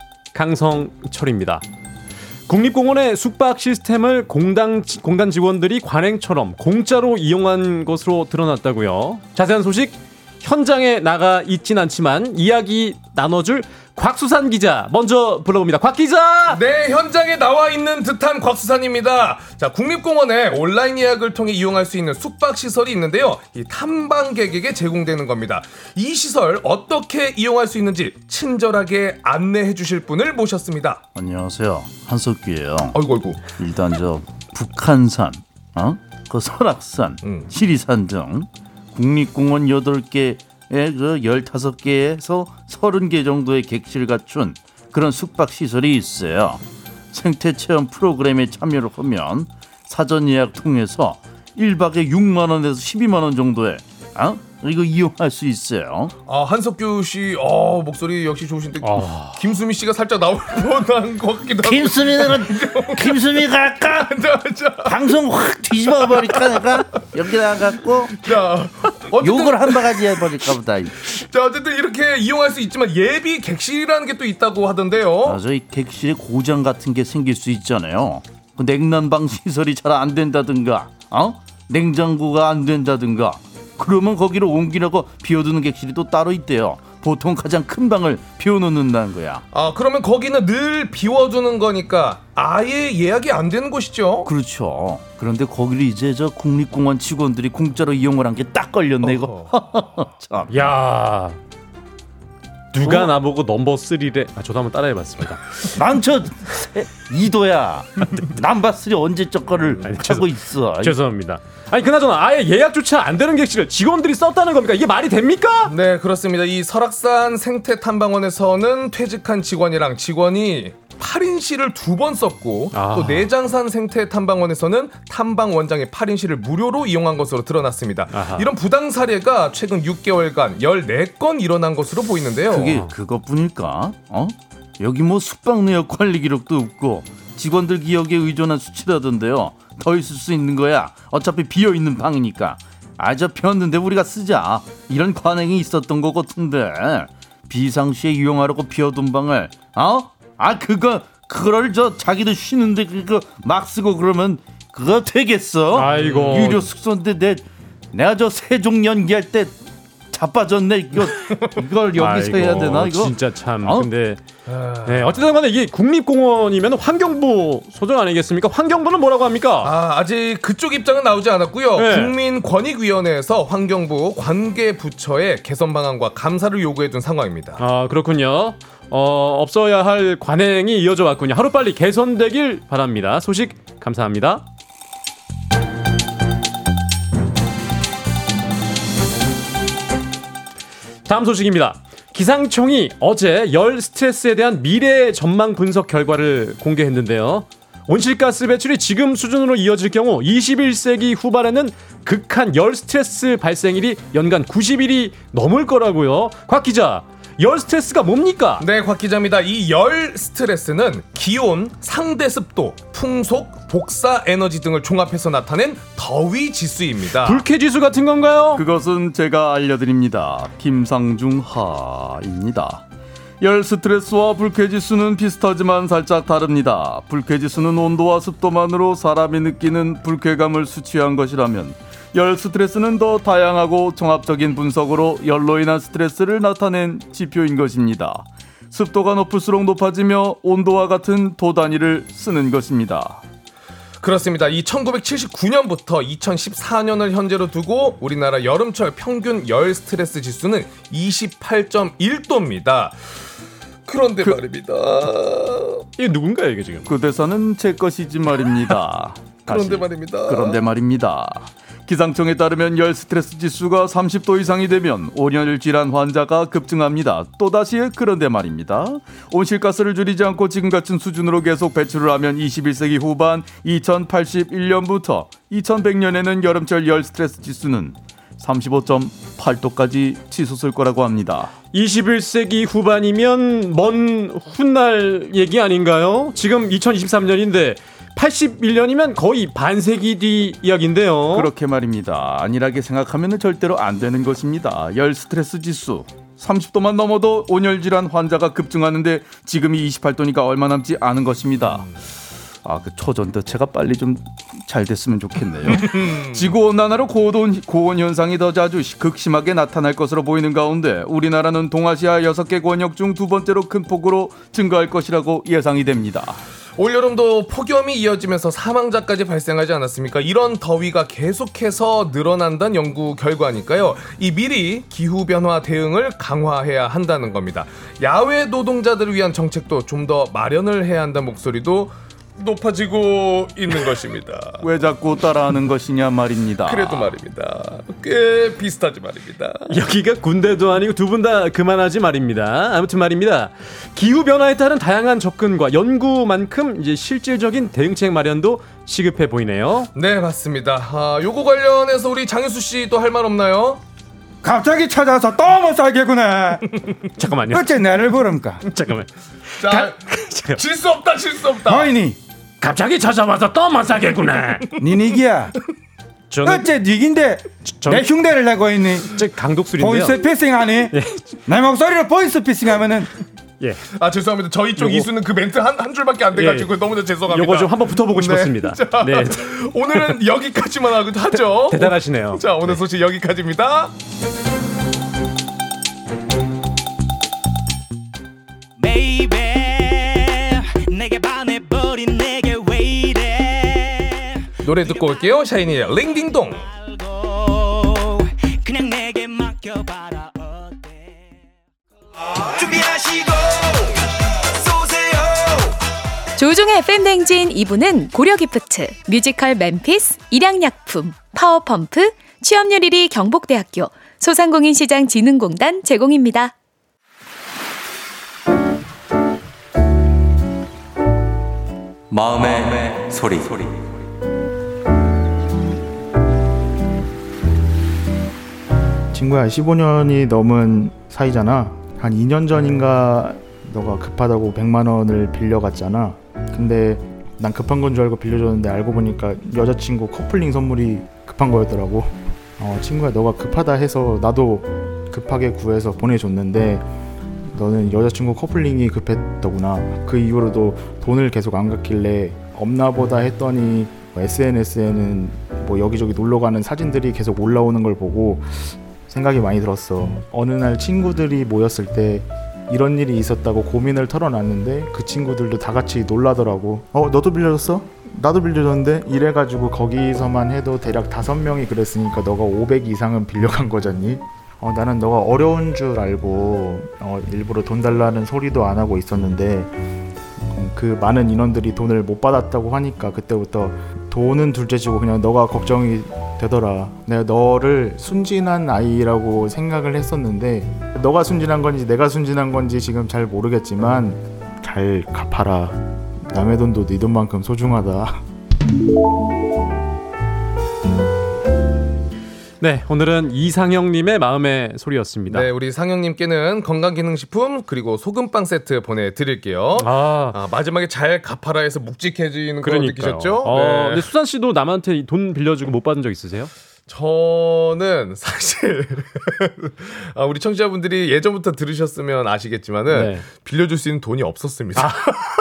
Speaker 2: 강성철입니다. 국립공원의 숙박 시스템을 공단, 공단 직원들이 관행처럼 공짜로 이용한 것으로 드러났다고요. 자세한 소식 현장에 나가 있진 않지만 이야기 나눠줄 곽수산 기자 먼저 불러봅니다. 곽 기자.
Speaker 1: 네, 현장에 나와 있는 듯한 곽수산입니다. 자, 국립공원에 온라인 예약을 통해 이용할 수 있는 숙박 시설이 있는데요. 이 탐방객에게 제공되는 겁니다. 이 시설 어떻게 이용할 수 있는지 친절하게 안내해 주실 분을 모셨습니다.
Speaker 7: 안녕하세요. 한석규예요.
Speaker 1: 아이고 아이고.
Speaker 7: 일단 저 북한산, 어? 그 설악산,
Speaker 1: 음.
Speaker 7: 지리산 등 국립공원 8개의 그 15개에서 30개 정도의 객실 갖춘 그런 숙박 시설이 있어요. 생태 체험 프로그램에 참여를 하면 사전 예약 통해서 1박에 6만 원에서 12만 원 정도에 어? 이거 이용할 수 있어요.
Speaker 1: 아, 한석규 씨, 어, 목소리 역시 좋으신데
Speaker 2: 아.
Speaker 1: 김수미 씨가 살짝 나올 (laughs) 뻔한 것 같기도 하고.
Speaker 7: 김수미는 (laughs) 김수미 갈까? (laughs)
Speaker 1: 자, 자,
Speaker 7: 방송 확 뒤집어 버릴까 내가 여기다 갖고
Speaker 1: 자, 어쨌든,
Speaker 7: 욕을 한 바가지 해버릴까 보다.
Speaker 1: 자, 어쨌든 이렇게 이용할 수 있지만 예비 객실이라는 게 또 있다고 하던데요.
Speaker 7: 맞아, 이 객실에 고장 같은 게 생길 수 있잖아요. 그 냉난방 시설이 잘 안 된다든가, 어? 냉장고가 안 된다든가. 그러면 거기로 옮기려고 비워두는 객실이 또 따로 있대요. 보통 가장 큰 방을 비워놓는다는 거야.
Speaker 1: 아, 그러면 거기는 늘 비워두는 거니까 아예 예약이 안 되는 곳이죠.
Speaker 7: 그렇죠. 그런데 거기를 이제 저 국립공원 직원들이 공짜로 이용을 한 게 딱 걸렸네 이거. (laughs) 참.
Speaker 2: 야. 누가 나보고 넘버 3래? 아, 저도 한번 따라해봤습니다. (laughs)
Speaker 7: 난저 이도야. (laughs) 남바스리 언제적 거를
Speaker 2: 아니,
Speaker 7: 하고 있어.
Speaker 2: 죄송합니다. 아니 그나저나 아예 예약조차 안 되는 객실을 직원들이 썼다는 겁니까? 이게 말이 됩니까?
Speaker 1: 네, 그렇습니다. 이 설악산 생태탐방원에서는 퇴직한 직원이랑 직원이 8인실을 두 번 썼고
Speaker 2: 아.
Speaker 1: 또 내장산 생태탐방원에서는 탐방 원장의 8인실을 무료로 이용한 것으로 드러났습니다.
Speaker 2: 아하.
Speaker 1: 이런 부당 사례가 최근 6개월간 14건 일어난 것으로 보이는데요.
Speaker 7: 그게 그것뿐일까? 어? 여기 뭐 숙박 내역 관리 기록도 없고 직원들 기억에 의존한 수치라던데요. 더 있을 수 있는 거야. 어차피 비어 있는 방이니까. 아저 비었는데 우리가 쓰자. 이런 관행이 있었던 것 같은데 비상시에 이용하려고 비워둔 방을 어? 아 그거 그걸 저 자기도 쉬는데 그거 막 쓰고 그러면 그거 되겠어?
Speaker 2: 아이고.
Speaker 7: 유료 숙소인데 내 내가 저 세종 연기할 때 자빠졌네 이거 이걸 (laughs) 여기서
Speaker 2: 아이고,
Speaker 7: 해야 되나 이거?
Speaker 2: 진짜 참.
Speaker 7: 어?
Speaker 2: 근데 네, 어쨌든 간에 이게 국립공원이면 환경부 소정 아니겠습니까? 환경부는 뭐라고 합니까?
Speaker 1: 아, 아직 그쪽 입장은 나오지 않았고요.
Speaker 2: 네.
Speaker 1: 국민권익위원회에서 환경부 관계 부처에 개선 방안과 감사를 요구해 둔 상황입니다.
Speaker 2: 아 그렇군요. 어, 없어야 할 관행이 이어져 왔군요. 하루빨리 개선되길 바랍니다. 소식 감사합니다. 다음 소식입니다. 기상청이 어제 열 스트레스에 대한 미래 전망 분석 결과를 공개했는데요. 온실가스 배출이 지금 수준으로 이어질 경우 21세기 후반에는 극한 열 스트레스 발생일이 연간 90일이 넘을 거라고요. 곽 기자, 열 스트레스가 뭡니까?
Speaker 1: 네, 곽 기자입니다. 이 열 스트레스는 기온, 상대 습도, 풍속, 복사 에너지 등을 종합해서 나타낸 더위 지수입니다.
Speaker 2: 불쾌 지수 같은 건가요?
Speaker 7: 그것은 제가 알려드립니다. 김상중 하입니다. 열 스트레스와 불쾌지수는 비슷하지만 살짝 다릅니다. 불쾌지수는 온도와 습도만으로 사람이 느끼는 불쾌감을 수치한 것이라면 열 스트레스는 더 다양하고 종합적인 분석으로 열로 인한 스트레스를 나타낸 지표인 것입니다. 습도가 높을수록 높아지며 온도와 같은 도 단위를 쓰는 것입니다.
Speaker 1: 그렇습니다. 이 1979년부터 2014년을 현재로 두고 우리나라 여름철 평균 열 스트레스 지수는 28.1도입니다. 그런데 말입니다.
Speaker 2: 이게 누군가요 이게 지금?
Speaker 7: 그 대사는 제 것이지 말입니다. (laughs)
Speaker 1: 그런데. 말입니다.
Speaker 7: 그런데 말입니다. 기상청에 따르면 열 스트레스 지수가 30도 이상이 되면 온열 질환 환자가 급증합니다. 또다시 그런데 말입니다. 온실가스를 줄이지 않고 지금 같은 수준으로 계속 배출을 하면 21세기 후반 2081년부터 2100년에는 여름철 열 스트레스 지수는 35.8도까지 치솟을 거라고 합니다.
Speaker 2: 21세기 후반이면 먼 훗날 얘기 아닌가요? 지금 2023년인데 81년이면 거의 반세기 뒤 이야기인데요.
Speaker 7: 그렇게 말입니다. 안일하게 생각하면 절대로 안 되는 것입니다. 열 스트레스 지수 30도만 넘어도 온열 질환 환자가 급증하는데 지금이 28도니까 얼마 남지 않은 것입니다. 아, 그 초전도체가 빨리 좀 잘 됐으면 좋겠네요. 지구 온난화로 고온 고온 현상이 더 자주 시- 극심하게 나타날 것으로 보이는 가운데 우리나라는 동아시아 6개 권역 중 두 번째로 큰 폭으로 증가할 것이라고 예상이 됩니다.
Speaker 1: 올여름도 폭염이 이어지면서 사망자까지 발생하지 않았습니까? 이런 더위가 계속해서 늘어난다는 연구 결과니까요. 이 미리 기후 변화 대응을 강화해야 한다는 겁니다. 야외 노동자들을 위한 정책도 좀 더 마련을 해야 한다는 목소리도 높아지고 있는 것입니다.
Speaker 7: 왜 자꾸 따라하는 것이냐 말입니다.
Speaker 1: 그래도 말입니다. 꽤 비슷하지 말입니다.
Speaker 2: 여기가 군대도 아니고 두 분 다 그만하지 말입니다. 아무튼 말입니다. 기후 변화에 따른 다양한 접근과 연구만큼 이제 실질적인 대응책 마련도 시급해 보이네요.
Speaker 1: 네, 맞습니다. 아, 요거 관련해서 우리 장윤수 씨도 할말 없나요?
Speaker 8: 갑자기 찾아서 또못 살겠구나.
Speaker 2: 잠깐만요.
Speaker 8: 어째 나를 부릅니까?
Speaker 2: 잠깐만.
Speaker 1: 자, (laughs) 질 수 없다, 질 수 없다.
Speaker 8: 뭐이니?
Speaker 2: 갑자기 찾아와서 또 마사겠구나.
Speaker 8: 니 니기야.
Speaker 2: 저는
Speaker 8: 어째 니긴데
Speaker 2: 저는-
Speaker 8: 내 흉내를 내고 있니?
Speaker 2: 저 강독술인데요.
Speaker 8: 보이스 피싱하니? 내 목소리로 보이스 피싱하면은
Speaker 2: 예.
Speaker 1: 아 죄송합니다. 저희 쪽
Speaker 2: 요거-
Speaker 1: 이수는 그 멘트 한, 한 줄밖에 안 돼가지고
Speaker 2: 예.
Speaker 1: 너무나 죄송합니다.
Speaker 2: 요거 좀 한번 붙어보고
Speaker 1: 네.
Speaker 2: 싶었습니다. (laughs)
Speaker 1: 자,
Speaker 2: 네.
Speaker 1: 오늘은 (laughs) 여기까지만 하고 하죠.
Speaker 2: 대단하시네요.
Speaker 1: 자 오늘 소식 여기까지입니다.
Speaker 9: 내
Speaker 1: 노래 듣고 올게요. 샤이니의 링딩동.
Speaker 9: 그냥 내게 맡겨봐라 준비하시고 쏘세요
Speaker 5: 조우종의 FM 댕진 2부는 고려기프트, 뮤지컬 멤피스, 일양약품, 파워펌프, 취업률 1위 경북대학교, 소상공인시장 진흥공단 제공입니다.
Speaker 3: 마음의 소리.
Speaker 10: 친구야. 15년이 넘은 사이잖아. 한 2년 전인가 너가 급하다고 100만 원을 빌려갔잖아. 근데 난 급한 건 줄 알고 빌려줬는데 알고 보니까 여자친구 커플링 선물이 급한 거였더라고. 어, 친구야 너가 급하다 해서 나도 급하게 구해서 보내줬는데 너는 여자친구 커플링이 급했더구나. 그 이후로도 돈을 계속 안 갚길래 없나 보다 했더니 SNS에는 뭐 여기저기 놀러 가는 사진들이 계속 올라오는 걸 보고 생각이 많이 들었어. 어느 날 친구들이 모였을 때 이런 일이 있었다고 고민을 털어놨는데 그 친구들도 다 같이 놀라더라고. 어, 너도 빌려줬어? 나도 빌려줬는데 이래가지고 거기서만 해도 대략 다섯 명이 그랬으니까 너가 500 이상은 빌려간 거잖니? 어, 나는 너가 어려운 줄 알고 어, 일부러 돈 달라는 소리도 안 하고 있었는데 음, 그 많은 인원들이 돈을 못 받았다고 하니까 그때부터 돈은 둘째치고 그냥 너가 걱정이 되더라. 내가 너를 순진한 아이라고 생각을 했었는데 너가 순진한 건지 내가 순진한 건지 지금 잘 모르겠지만 잘 갚아라. 남의 돈도 네 돈만큼 소중하다.
Speaker 2: 네, 오늘은 이상형님의 마음의 소리였습니다.
Speaker 1: 네, 우리 상영님께는 건강기능식품 그리고 소금빵 세트 보내드릴게요.
Speaker 2: 아,
Speaker 1: 아, 마지막에 잘 갚아라 해서 묵직해지는 거
Speaker 2: 그러니까요.
Speaker 1: 느끼셨죠?
Speaker 2: 어,
Speaker 1: 네.
Speaker 2: 근데 수산 씨도 남한테 돈 빌려주고 못 받은 적 있으세요?
Speaker 1: 저는 사실 (laughs) 아, 우리 청취자분들이 예전부터 들으셨으면 아시겠지만은
Speaker 2: 네.
Speaker 1: 빌려줄 수 있는 돈이 없었습니다. 아, (laughs)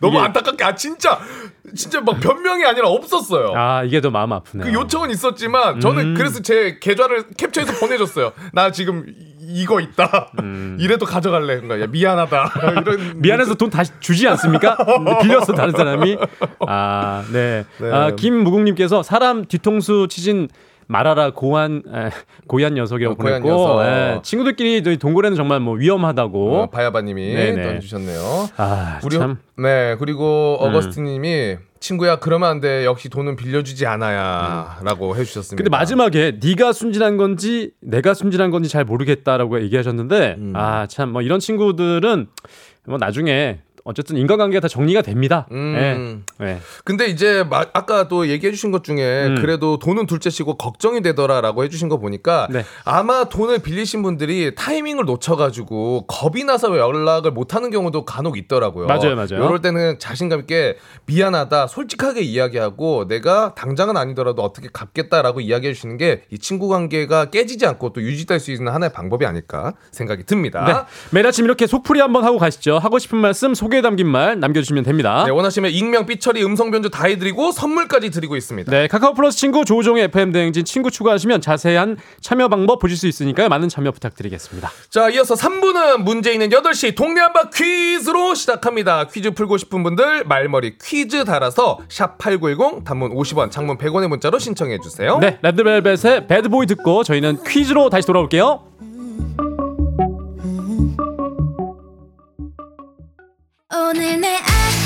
Speaker 1: 너무
Speaker 2: 이게-
Speaker 1: 안타깝게 아 진짜 진짜 막 변명이 아니라 없었어요.
Speaker 2: 아, 이게 더 마음 아프네요.
Speaker 1: 그 요청은 있었지만 저는
Speaker 2: 음.
Speaker 1: 그래서 제 계좌를 캡처해서 보내줬어요. 나 지금 이- 이거 있다. 이래도 가져갈래. 그러니까 야, 미안하다. (laughs) 이런
Speaker 2: 음. 미안해서 돈 다시 주지 않습니까? (laughs) 빌렸어 다른 사람이. 아, 네.
Speaker 1: 네.
Speaker 2: 아, 김무국님께서 사람 뒤통수 치진 말아라 고한 에, 고얀 녀석이라고
Speaker 1: 어, 고얀
Speaker 2: 보냈고
Speaker 1: 녀석.
Speaker 2: 예, 친구들끼리 저희 동굴에는 정말 뭐 위험하다고.
Speaker 1: 어, 바야바님이
Speaker 2: 네네.
Speaker 1: 던주셨네요.
Speaker 2: 아,
Speaker 1: 우리
Speaker 2: 참.
Speaker 1: 네 그리고 어거스트님이 친구야 그러면 안 돼. 역시 돈은 빌려주지 않아야라고 해주셨습니다.
Speaker 2: 근데 마지막에 네가 순진한 건지 내가 순진한 건지 잘 모르겠다라고 얘기하셨는데
Speaker 1: 음.
Speaker 2: 아참 뭐 이런 친구들은 뭐 나중에 어쨌든 인간관계가 다 정리가 됩니다.
Speaker 1: 음.
Speaker 2: 예. 예.
Speaker 1: 근데 이제 마- 아까 또 얘기해 주신 것 중에
Speaker 2: 음.
Speaker 1: 그래도 돈은 둘째치고 걱정이 되더라라고 해 주신 거 보니까
Speaker 2: 네.
Speaker 1: 아마 돈을 빌리신 분들이 타이밍을 놓쳐 가지고 겁이 나서 연락을 못 하는 경우도 간혹 있더라고요.
Speaker 2: 맞아요, 맞아요.
Speaker 1: 이럴 때는 자신감 있게 미안하다 솔직하게 이야기하고 내가 당장은 아니더라도 어떻게 갚겠다라고 이야기해 주시는 게 이 친구 관계가 깨지지 않고 또 유지될 수 있는 하나의 방법이 아닐까 생각이 듭니다.
Speaker 2: 네. 매일 아침 이렇게 속풀이 한번 하고 가시죠. 하고 싶은 말씀, 소개 에 담긴 말 남겨주시면 됩니다.
Speaker 1: 네, 원하시면 익명, 삐처리, 음성 변조 다 해드리고 선물까지 드리고 있습니다.
Speaker 2: 네, 카카오 플러스 친구 조우종의 FM 대행진 친구 추가하시면 자세한 참여 방법 보실 수 있으니까요. 많은 참여 부탁드리겠습니다.
Speaker 1: 자, 이어서 3부는 문제 있는 8시 동네 한바 퀴즈로 시작합니다. 퀴즈 풀고 싶은 분들 말머리 퀴즈 달아서 샵 8910 단문 50원, 장문 100원의 문자로 신청해 주세요.
Speaker 2: 네, 레드벨벳의 배드보이 듣고 저희는 퀴즈로 다시 돌아올게요.
Speaker 6: 오늘 내 아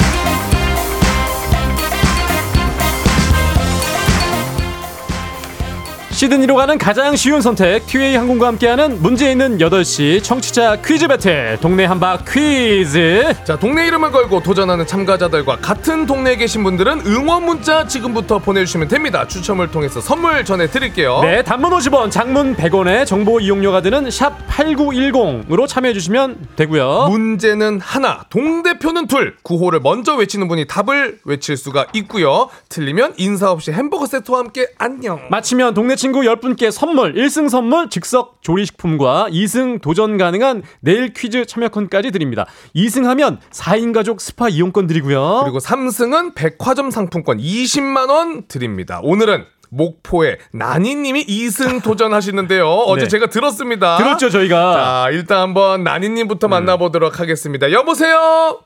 Speaker 2: 시드니로 가는 가장 쉬운 선택 TA 항공과 함께하는 문제 있는 8시 청취자 퀴즈 배틀 동네 한바 퀴즈
Speaker 1: 자, 동네 이름을 걸고 도전하는 참가자들과 같은 동네에 계신 분들은 응원 문자 지금부터 보내주시면 됩니다. 추첨을 통해서 선물 전해드릴게요.
Speaker 2: 네 단문 50원 장문 100원의 정보 이용료가 드는 샵 8910으로 참여해 주시면 되고요
Speaker 1: 문제는 하나, 동대표는 둘. 구호를 먼저 외치는 분이 답을 외칠 수가 있고요. 틀리면 인사 없이 햄버거 세트와 함께 안녕.
Speaker 2: 마치면 동네 친구 10분께 선물 1승 선물 즉석 조리식품과 2승 도전 가능한 내일 퀴즈 참여권까지 드립니다 2승 하면 4인 가족 스파 이용권 드리고요
Speaker 1: 그리고 3승은 백화점 상품권 20만 원 드립니다. 오늘은 목포의 나니님이 2승 도전하시는데요. (laughs) 어제
Speaker 2: 네.
Speaker 1: 제가 들었습니다.
Speaker 2: 들었죠 저희가
Speaker 1: 자, 일단 한번 나니님부터
Speaker 2: 음.
Speaker 1: 만나보도록 하겠습니다. 여보세요?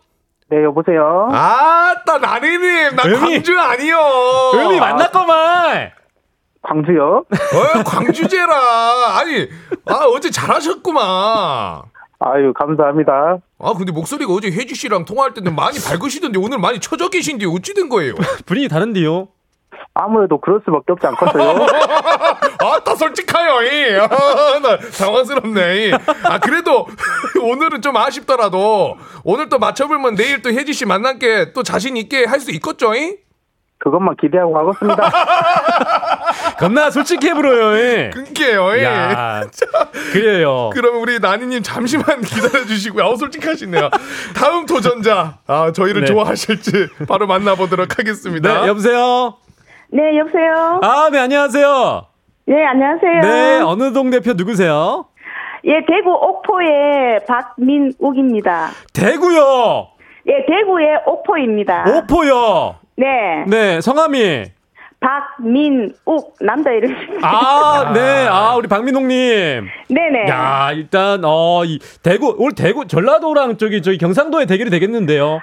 Speaker 11: 네, 여보세요.
Speaker 1: 아 따, 나니님. 나
Speaker 2: 음이-
Speaker 1: 광주 아니요.
Speaker 2: 음이 만났구만
Speaker 11: 광주요?
Speaker 1: 어, 광주제라. 아니, 아, 어제 잘하셨구만.
Speaker 11: 아유, 감사합니다.
Speaker 1: 아, 근데 목소리가 어제 혜주 씨랑 통화할 때는 많이 밝으시던데 오늘 많이 처져 계신데 어찌 된 거예요? (laughs)
Speaker 2: 분위기 다른데요
Speaker 11: 아무래도 그럴 수밖에 없지 않겠어요? (laughs)
Speaker 1: 아따 솔직해요. 이. 아, 나 당황스럽네. 이. 아 그래도 (laughs) 오늘은 좀 아쉽더라도 오늘 또 맞춰보면 내일 또 혜지 씨 만날게 또 자신 있게 할 수 있겠죠? 이?
Speaker 11: 그것만 기대하고 가겠습니다.
Speaker 2: 겁나 솔직해 불어요 예.
Speaker 1: 끊게요. 이.
Speaker 2: 야 그래요
Speaker 1: 그러면 우리 나니님 잠시만 (laughs) 기다려 주시고요. 아우 솔직하시네요. 다음 도전자 아 저희를
Speaker 2: 네.
Speaker 1: 좋아하실지 바로 만나보도록 하겠습니다.
Speaker 2: 네 여보세요
Speaker 4: 네, 여보세요?
Speaker 2: 아 네 안녕하세요
Speaker 4: 네, 안녕하세요.
Speaker 2: 네 어느 동 대표 누구세요
Speaker 4: 예, 대구 옥포의 박민욱입니다.
Speaker 2: 대구요
Speaker 4: 예, 대구의 옥포입니다.
Speaker 2: 오포요
Speaker 4: 네,
Speaker 2: 네 성함이
Speaker 4: 박민욱 남자 이름.
Speaker 2: 아, 네. 아, 우리 박민홍님.
Speaker 4: 네 네.
Speaker 2: 야, 일단, 어, 이, 대구, 오늘 대구, 전라도랑 저기, 저기 경상도의 대결이 되겠는데요.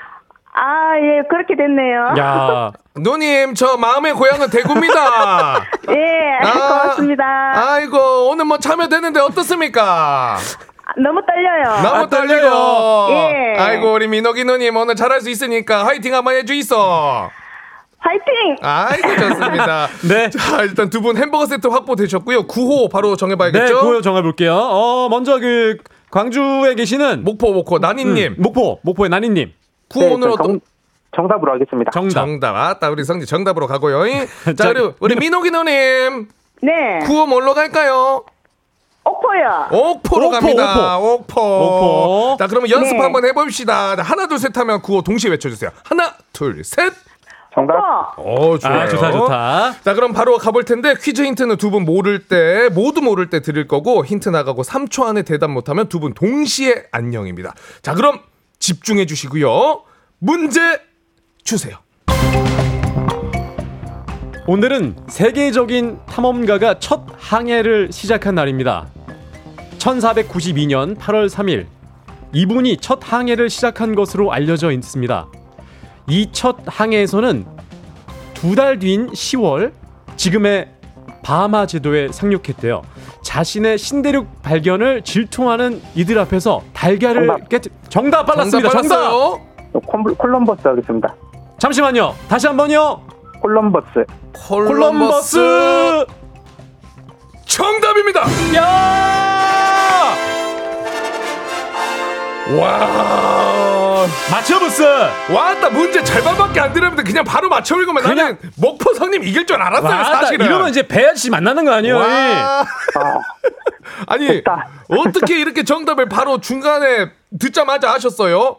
Speaker 4: 아, 예, 그렇게 됐네요.
Speaker 2: 야. (laughs)
Speaker 1: 누님 저 마음의 고향은 대구입니다. (laughs)
Speaker 4: 예,
Speaker 1: 아,
Speaker 4: 고맙습니다.
Speaker 1: 아이고 오늘 뭐 참여되는데 어떻습니까?
Speaker 4: 너무 떨려요.
Speaker 1: 너무
Speaker 2: 아, 떨려요.
Speaker 1: 떨리고.
Speaker 4: 예.
Speaker 1: 아이고 우리 민호기 누님 오늘 잘할 수 있으니까 화이팅 한번 해주이소.
Speaker 4: 화이팅!
Speaker 1: 아이고 좋습니다. (laughs)
Speaker 2: 네.
Speaker 1: 자 일단 두 분 햄버거 세트 확보되셨고요. 9호 바로
Speaker 2: 네,
Speaker 1: 정해봐야겠죠?
Speaker 2: 그거 정해볼게요. 어, 먼저 그, 광주에 계시는.
Speaker 1: 목포 목포 나니님.
Speaker 2: 음, 목포, 목포의 나니님.
Speaker 1: 9호
Speaker 11: 네,
Speaker 1: 어떤
Speaker 11: 정, 답으로 하겠습니다.
Speaker 2: 정답.
Speaker 1: 정답. 아따 우리 성지 정답으로 가고요. (laughs) 자
Speaker 2: 자,
Speaker 1: 그리고 우리 민호기 누님
Speaker 4: 네.
Speaker 1: 9호 뭘로 갈까요?
Speaker 4: 옥포요.
Speaker 1: 옥포로
Speaker 2: 옥포,
Speaker 1: 갑니다. 옥포.
Speaker 2: 옥포.
Speaker 1: 자, 그러면 연습
Speaker 4: 네.
Speaker 1: 한번 해봅시다. 자, 하나, 둘, 셋 하면 구호 동시에 외쳐주세요. 하나, 둘, 셋.
Speaker 11: 정답.
Speaker 1: 어, 좋아요.
Speaker 2: 아, 좋다, 좋다.
Speaker 1: 자, 그럼 바로 가볼 텐데 퀴즈 힌트는 두 분 모를 때 모두 모를 때 드릴 거고 힌트 나가고 3초 안에 대답 못하면 두 분 동시에 안녕입니다. 자, 그럼 집중해 주시고요. 문제 주세요.
Speaker 2: 오늘은 세계적인 탐험가가 첫 항해를 시작한 날입니다. 1492년 8월 3일 이분이 첫 항해를 시작한 것으로 알려져 있습니다. 이 첫 항해에서는 두 달 뒤인 10월 지금의 바하마 제도에 상륙했대요. 자신의 신대륙 발견을 질투하는 이들 앞에서 달걀을
Speaker 11: 정답.
Speaker 2: 깨뜨 정답 빨랐습니다. 정답.
Speaker 11: 콜- 콜럼버스 하겠습니다.
Speaker 2: 잠시만요. 다시 한 번요.
Speaker 11: 콜럼버스.
Speaker 2: 콜럼버스.
Speaker 1: 정답입니다.
Speaker 2: 야!
Speaker 1: 와.
Speaker 2: 맞춰보스.
Speaker 1: 왔다 문제 절반밖에 안 드렸는데 그냥 바로 맞춰버리고만 나는 목포 성님 이길 줄 알았어요
Speaker 2: 맞다.
Speaker 1: 사실은
Speaker 2: 이러면 이제 배아 씨 만나는 거 아니에요?
Speaker 1: 와. (laughs) 아니. 어떻게 이렇게 정답을 바로 중간에 듣자마자 하셨어요?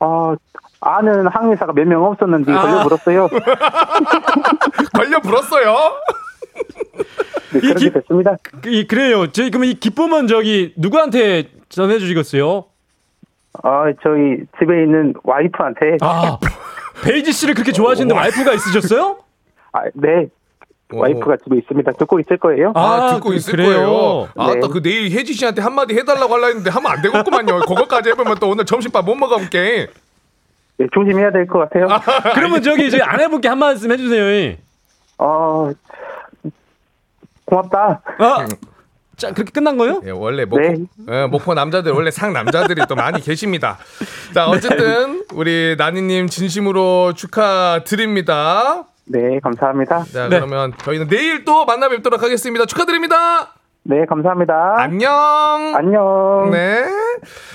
Speaker 11: 아, 아는 항해사가 몇 명 없었는지
Speaker 1: 아.
Speaker 11: 걸려버렸어요.
Speaker 1: 걸려 불었어요.
Speaker 11: 네, 그렇게
Speaker 2: 기-
Speaker 11: 됐습니다.
Speaker 2: 그- 이, 그래요. 저희 그러면 이 기쁨은 저기 누구한테 전해 주시겠어요?
Speaker 11: 아, 저희 집에 있는 와이프한테.
Speaker 2: 아, 베이지 씨를 그렇게 좋아하시는데 와이프가 있으셨어요?
Speaker 11: 아, 네. 와이프가 집에 있습니다. 듣고 있을 거예요.
Speaker 1: 아,
Speaker 2: 아,
Speaker 1: 듣고
Speaker 2: 그-
Speaker 1: 있을
Speaker 2: 그래요?
Speaker 1: 거예요. 아,
Speaker 11: 네.
Speaker 1: 또그 내일 혜지 씨한테 한마디 해달라고 하려 했는데 하면 안 되겠구만요. (laughs) 그거까지 해보면 또 오늘 점심밥 못 먹어볼게.
Speaker 11: 네, 조심해야 될 것 같아요.
Speaker 2: 그러면 저기 저희 아내분께 한 말씀 해주세요.
Speaker 11: 어, 고맙다.
Speaker 2: 아, 자 그렇게 끝난 거요?
Speaker 1: 예, 원래 목포,
Speaker 11: 네.
Speaker 1: 예, 목포 남자들 원래 상 남자들이 또 많이 계십니다. 자, 어쨌든 우리 나니님 진심으로 축하드립니다.
Speaker 11: 네, 감사합니다.
Speaker 1: 자,
Speaker 2: 네.
Speaker 1: 그러면 저희는 내일 또 만나 뵙도록 하겠습니다. 축하드립니다.
Speaker 11: 네, 감사합니다.
Speaker 1: 안녕.
Speaker 11: 안녕.
Speaker 1: 네.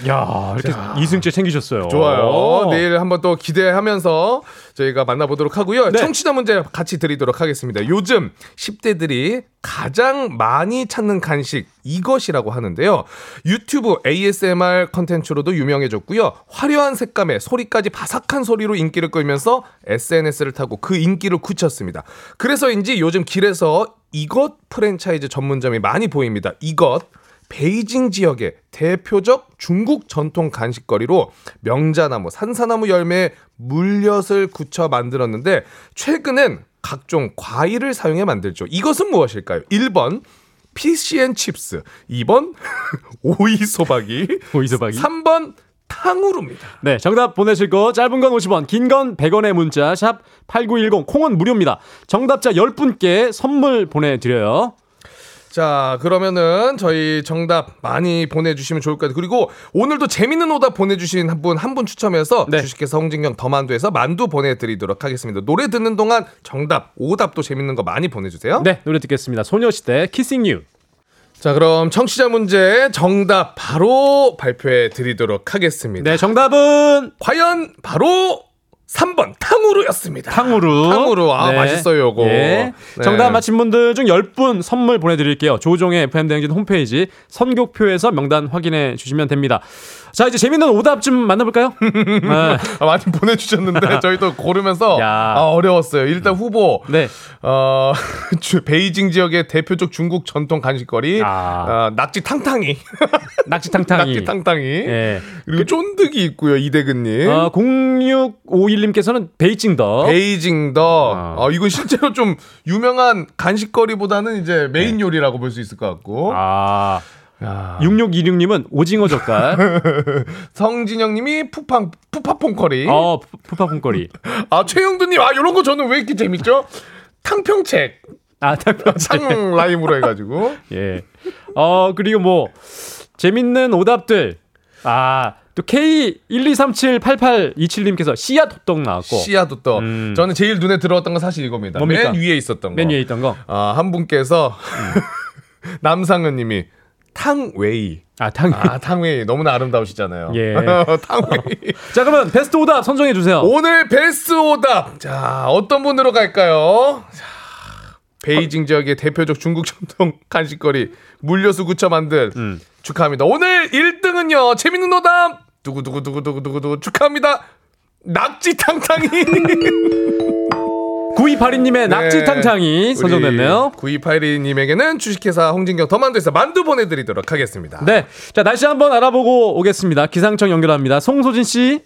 Speaker 2: 야 이렇게 이승재 챙기셨어요.
Speaker 1: 좋아요. 내일 한번 또 기대하면서 저희가 만나보도록 하고요.
Speaker 2: 네.
Speaker 1: 청취자 문제 같이 드리도록 하겠습니다. 요즘 10대들이 가장 많이 찾는 간식 이것이라고 하는데요. 유튜브 ASMR 컨텐츠로도 유명해졌고요. 화려한 색감에 소리까지 바삭한 소리로 인기를 끌면서 SNS를 타고 그 인기를 굳혔습니다. 그래서인지 요즘 길에서 이것 프랜차이즈 전문점이 많이 보입니다. 이것 베이징 지역의 대표적 중국 전통 간식거리로 명자나무, 산사나무 열매에 물엿을 굳혀 만들었는데 최근엔 각종 과일을 사용해 만들죠. 이것은 무엇일까요? 1번 피시앤 칩스, 2번 오이 소박이,
Speaker 2: 오이소박이.
Speaker 1: 3번 탕후루입니다.
Speaker 2: 네, 정답 보내실 거 짧은 건 50원, 긴 건 100원의 문자 샵 8910 콩은 무료입니다. 정답자 10분께 선물 보내 드려요.
Speaker 1: 자, 그러면은 저희 정답 많이 보내주시면 좋을 것 같아요. 그리고 오늘도 재밌는 오답 보내주신 한 분 한 분 추첨해서
Speaker 2: 네.
Speaker 1: 주식회사 홍진경 더만두에서 만두 보내드리도록 하겠습니다. 노래 듣는 동안 정답, 오답도 재밌는 거 많이 보내주세요.
Speaker 2: 네, 노래 듣겠습니다. 소녀시대 키싱 유.
Speaker 1: 자, 그럼 청취자 문제 정답 바로 발표해 드리도록 하겠습니다.
Speaker 2: 네, 정답은
Speaker 1: 과연 바로 3번 탕후루였습니다.
Speaker 2: 탕후루.
Speaker 1: 탕후루. 아, 맛있어요, 요거.
Speaker 2: 예.
Speaker 1: 네.
Speaker 2: 정답 맞힌 분들 중 10분 선물 보내 드릴게요. 조우종의 FM대행진 홈페이지 선곡표에서 명단 확인해 주시면 됩니다. 자, 이제 재밌는 오답 좀 만나볼까요? (laughs) 네.
Speaker 1: 아, 많이 보내주셨는데 (laughs) 저희도 고르면서
Speaker 2: 야.
Speaker 1: 아, 어려웠어요. 일단 후보
Speaker 2: 네.
Speaker 1: 어, (laughs) 주- 베이징 지역의 대표적 중국 전통 간식거리
Speaker 2: 아.
Speaker 1: 어, 낙지 탕탕이
Speaker 2: 낙지 탕탕이.
Speaker 1: 낙지 탕탕이
Speaker 2: 예.
Speaker 1: 그리고 쫀득이 있고요 이대근님
Speaker 2: 어, 0651님께서는 베이징덕.
Speaker 1: 베이징덕
Speaker 2: 아.
Speaker 1: 어, 이건 실제로 좀 유명한 간식거리보다는 이제 메인 요리라고 볼 수 있을 것 같고
Speaker 2: 네. 아.
Speaker 1: 야.
Speaker 2: 6626님은 오징어 젓갈. (laughs)
Speaker 1: 성진영님이 푸팡 푸팟퐁커리
Speaker 2: 어, 푸- 푸팟퐁커리. (laughs)
Speaker 1: 아 최영두님 아 이런 거 저는 왜 이렇게 재밌죠 탕평채
Speaker 2: 아, 탕평채.
Speaker 1: 탕 라임으로 해가지고 (laughs)
Speaker 2: 예. 어, 그리고 뭐, 재밌는 오답들. 아, 또 K123788227님께서 씨앗 호떡 나왔고.
Speaker 1: 씨앗도 또
Speaker 2: 음.
Speaker 1: 저는 제일 눈에 들어왔던 건 사실 이겁니다.
Speaker 2: 뭡니까?
Speaker 1: 맨 위에 있었던 거.
Speaker 2: 맨 위에 있던 거.
Speaker 1: 아, 한 분께서 남상은님이 탕웨이.
Speaker 2: 아, 탕.
Speaker 1: 아, 탕웨이 너무나 아름다우시잖아요.
Speaker 2: 예. (laughs)
Speaker 1: 탕웨이. (laughs)
Speaker 2: 자, 그러면 베스트 오답 선정해 주세요.
Speaker 1: 오늘 베스트 오답. 자, 어떤 분으로 갈까요? 자, 베이징 지역의 대표적 중국 전통 (laughs) 간식거리 물려수 구쳐 만든
Speaker 2: 음.
Speaker 1: 축하합니다. 오늘 1등은요. 재밌는 오답. 두구두구두구두구두구 축하합니다. 낙지 탕탕이.
Speaker 2: 9282님의 낙지탕탕이 선정됐네요.
Speaker 1: 9282님에게는 주식회사 홍진경 더만두에서 만두 보내드리도록 하겠습니다.
Speaker 2: 네. 자, 날씨 한번 알아보고 오겠습니다. 기상청 연결합니다. 송소진 씨.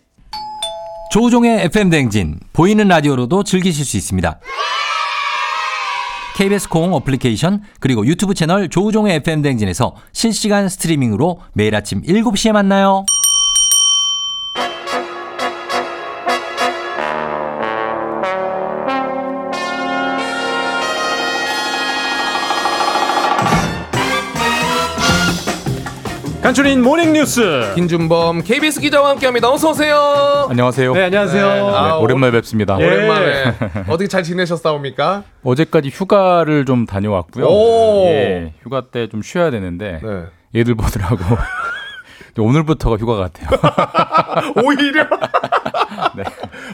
Speaker 3: 조우종의 FM 댕진 보이는 라디오로도 즐기실 수 있습니다. KBS 콩 어플리케이션 그리고 유튜브 채널 조우종의 FM 댕진에서 실시간 스트리밍으로 매일 아침 7시에 만나요.
Speaker 2: 간추린 모닝 뉴스.
Speaker 1: 김준범 KBS 기자와 함께합니다. 어서 오세요.
Speaker 12: 안녕하세요.
Speaker 2: 네, 안녕하세요.
Speaker 1: 아,
Speaker 12: 오랜만에 뵙습니다.
Speaker 2: 예.
Speaker 1: 오랜만에 (laughs) 어떻게 잘 지내셨사옵니까?
Speaker 12: 어제까지 휴가를 좀 다녀왔고요.
Speaker 1: 오.
Speaker 12: 예, 휴가 때 좀 쉬어야 되는데
Speaker 1: 네.
Speaker 12: 애들 보느라고 (laughs) 오늘부터가 휴가 같아요. (laughs)
Speaker 1: 오히려. (laughs)
Speaker 12: 네.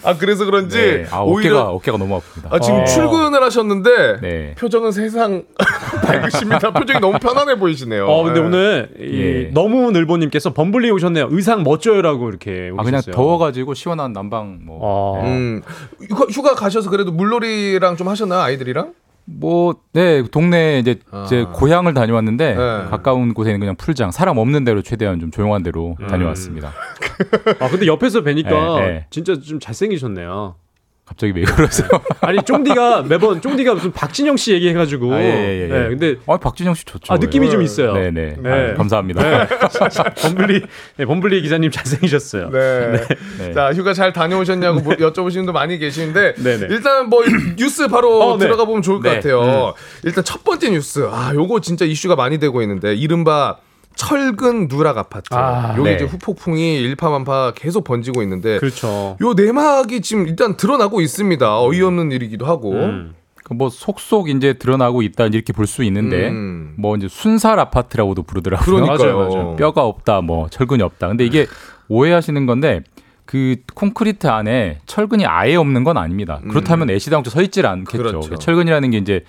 Speaker 1: 아 그래서 그런지
Speaker 12: 네. 아,
Speaker 1: 오히려
Speaker 12: 어깨가 어깨가 너무 아픕니다.
Speaker 1: 아, 지금
Speaker 2: 어.
Speaker 1: 출근을 하셨는데
Speaker 12: 네.
Speaker 1: 표정은 세상 (laughs) 밝으십니다. 표정이 너무 편안해 보이시네요.
Speaker 2: 어, 근데
Speaker 1: 네.
Speaker 2: 오늘 이
Speaker 12: 예.
Speaker 2: 너무 늘보님께서 범블리 오셨네요. 의상 멋져요라고 이렇게
Speaker 12: 아 그냥
Speaker 2: 오셨어요.
Speaker 12: 더워가지고 시원한 난방 뭐.
Speaker 2: 어.
Speaker 1: 음, 휴가, 휴가 가셔서 그래도 물놀이랑 좀 하셨나요 아이들이랑?
Speaker 12: 뭐, 네, 동네 이제
Speaker 1: 아.
Speaker 12: 제 고향을 다녀왔는데
Speaker 1: 네.
Speaker 12: 가까운 곳에는 그냥 풀장, 사람 없는 데로 최대한 좀 조용한 데로
Speaker 1: 음.
Speaker 12: 다녀왔습니다. (laughs)
Speaker 2: 아, 근데 옆에서 뵈니까
Speaker 12: 네, 네.
Speaker 2: 진짜 좀 잘생기셨네요.
Speaker 12: 갑자기 왜 그러세요? (laughs)
Speaker 2: 아니, 쫑디가 매번 쫑디가 무슨 박진영 씨 얘기해가지고.
Speaker 12: 아, 예, 예, 예.
Speaker 2: 네, 근데
Speaker 12: 아, 박진영 씨 좋죠.
Speaker 2: 아, 느낌이 좀 있어요.
Speaker 12: 네, 네.
Speaker 2: 네.
Speaker 12: 아, 감사합니다.
Speaker 2: 네. (laughs) 범블리, 네, 범블리 기자님 잘생기셨어요.
Speaker 1: 네.
Speaker 12: 네.
Speaker 1: 자 휴가 잘 다녀오셨냐고 뭐 여쭤보시는 분도 많이 계시는데 (laughs)
Speaker 2: 네네.
Speaker 1: 일단 뭐 뉴스 바로
Speaker 2: 어, 네.
Speaker 1: 들어가 보면 좋을 것
Speaker 12: 네.
Speaker 1: 같아요. 일단 첫 번째 뉴스 아 요거 진짜 이슈가 많이 되고 있는데 이른바 철근 누락 아파트.
Speaker 2: 아,
Speaker 1: 요게
Speaker 12: 네.
Speaker 1: 이제 후폭풍이 일파만파 계속 번지고 있는데
Speaker 2: 그렇죠.
Speaker 1: 요 내막이 지금 일단 드러나고 있습니다. 어이없는 일이기도 하고.
Speaker 2: 음.
Speaker 12: 그뭐 속속 이제 드러나고 있다 이렇게 볼 수 있는데
Speaker 1: 음.
Speaker 12: 뭐 이제 순살 아파트라고도 부르더라고요.
Speaker 1: 그러니까요.
Speaker 2: 맞아요, 맞아요.
Speaker 12: 뼈가 없다, 뭐 철근이 없다. 근데 이게 오해하시는 건데 그 콘크리트 안에 철근이 아예 없는 건 아닙니다. 그렇다면 애시당초 서 있질 않겠죠.
Speaker 1: 음. 그렇죠.
Speaker 12: 철근이라는 게 이제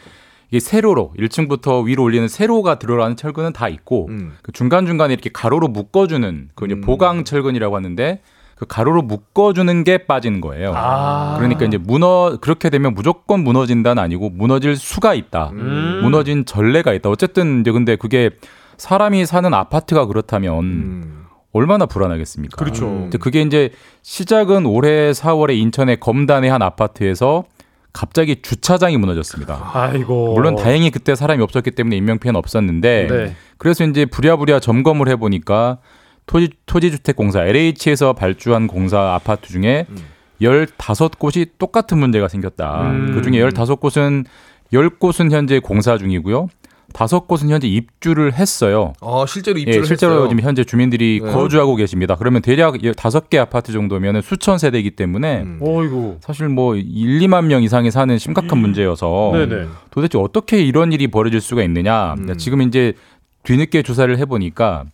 Speaker 12: 이게 세로로 1층부터 위로 올리는 세로가 들어가는 철근은 다 있고
Speaker 1: 음.
Speaker 12: 그 중간 중간에 이렇게 가로로 묶어주는 그
Speaker 1: 음.
Speaker 12: 보강 철근이라고 하는데 그 가로로 묶어주는 게 빠지는 거예요.
Speaker 2: 아.
Speaker 12: 그러니까 이제 무너 그렇게 되면 무조건 무너진다는 아니고 무너질 수가 있다.
Speaker 2: 음.
Speaker 12: 무너진 전례가 있다. 어쨌든 이제 근데 그게 사람이 사는 아파트가 그렇다면
Speaker 1: 음.
Speaker 12: 얼마나 불안하겠습니까?
Speaker 2: 그렇죠.
Speaker 12: 그게 이제 시작은 올해 4월에 인천의 검단의 한 아파트에서 갑자기 주차장이 무너졌습니다.
Speaker 2: 아이고.
Speaker 12: 물론 다행히 그때 사람이 없었기 때문에 인명피해는 없었는데
Speaker 2: 네.
Speaker 12: 그래서 이제 부랴부랴 점검을 해보니까 토지, 토지주택공사 LH에서 발주한 공사 아파트 중에
Speaker 1: 음.
Speaker 12: 15곳이 똑같은 문제가 생겼다.
Speaker 2: 음.
Speaker 12: 그 중에 15곳은 10곳은 현재 공사 중이고요. 다섯 곳은 현재 입주를 했어요.
Speaker 1: 어, 실제로
Speaker 12: 예,
Speaker 1: 입주를
Speaker 12: 실제로
Speaker 1: 했어요.
Speaker 12: 지금 현재 주민들이
Speaker 1: 네.
Speaker 12: 거주하고 계십니다. 그러면 대략 다섯 개 아파트 정도면 수천 세대이기 때문에
Speaker 1: 음.
Speaker 2: 어이구.
Speaker 12: 사실 뭐 1, 2만 명 이상이 사는 심각한 문제여서
Speaker 2: 네네.
Speaker 12: 도대체 어떻게 이런 일이 벌어질 수가 있느냐.
Speaker 1: 음.
Speaker 12: 지금 이제 뒤늦게 조사를 해 보니까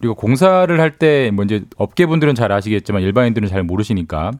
Speaker 12: 우리가 공사를 할 때 뭐 이제 업계분들은 잘 아시겠지만 일반인들은 잘 모르시니까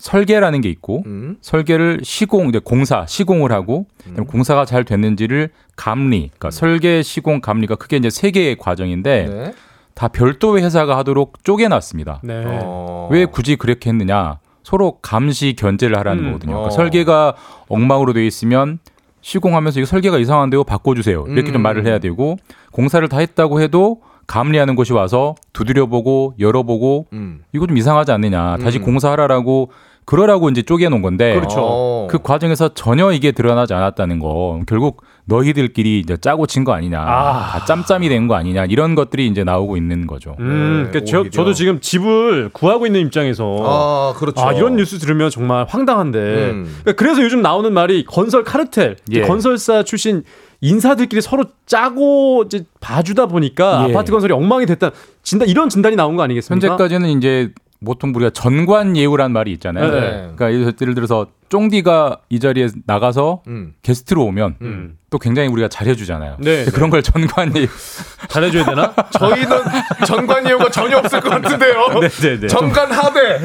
Speaker 12: 설계라는 게 있고
Speaker 1: 음.
Speaker 12: 설계를 시공, 이제 공사, 시공을 하고 그다음에 공사가 잘 됐는지를 감리, 그러니까 설계, 시공, 감리가 크게 이제 세 개의 과정인데
Speaker 1: 네.
Speaker 12: 다 별도의 회사가 하도록 쪼개놨습니다.
Speaker 2: 네.
Speaker 1: 어.
Speaker 12: 왜 굳이 그렇게 했느냐? 서로 감시 견제를 하라는
Speaker 2: 음.
Speaker 12: 거거든요. 그러니까
Speaker 1: 어.
Speaker 12: 설계가 엉망으로 돼 있으면 시공하면서 이거 설계가 이상한데요, 바꿔주세요. 이렇게
Speaker 1: 음.
Speaker 12: 좀 말을 해야 되고 공사를 다 했다고 해도 감리하는 곳이 와서 두드려보고 열어보고
Speaker 1: 음.
Speaker 12: 이거 좀 이상하지 않느냐. 다시
Speaker 1: 음.
Speaker 12: 공사하라라고 그러라고 이제 쪼개놓은 건데
Speaker 1: 그렇죠.
Speaker 12: 그 과정에서 전혀 이게 드러나지 않았다는 거 결국 너희들끼리 이제 짜고 친 거 아니냐
Speaker 2: 아.
Speaker 12: 다 짬짬이 된 거 아니냐 이런 것들이 이제 나오고 있는 거죠.
Speaker 2: 음,
Speaker 1: 네,
Speaker 2: 그러니까 저. 저도 지금 집을 구하고 있는 입장에서
Speaker 1: 아, 그렇죠.
Speaker 2: 아, 이런 뉴스 들으면 정말 황당한데.
Speaker 1: 음.
Speaker 2: 그러니까 그래서 요즘 나오는 말이 건설 카르텔,
Speaker 12: 예.
Speaker 2: 건설사 출신 인사들끼리 서로 짜고 이제 봐주다 보니까
Speaker 12: 예.
Speaker 2: 아파트 건설이 엉망이 됐다. 진단 이런 진단이 나온 거 아니겠습니까?
Speaker 12: 현재까지는 이제 보통 우리가 전관 예우란 말이 있잖아요.
Speaker 2: 네.
Speaker 12: 그러니까 예를 예를 들어서 쫑디가 이 자리에 나가서
Speaker 1: 음.
Speaker 12: 게스트로 오면
Speaker 2: 음.
Speaker 12: 또 굉장히 우리가 잘해주잖아요.
Speaker 2: 네,
Speaker 12: 그런 걸 전관 예우 (laughs)
Speaker 2: 잘해줘야 되나?
Speaker 1: 저희는 전관 예우가 전혀 없을 것 같은데요.
Speaker 2: 네네네.
Speaker 1: 전관 하대.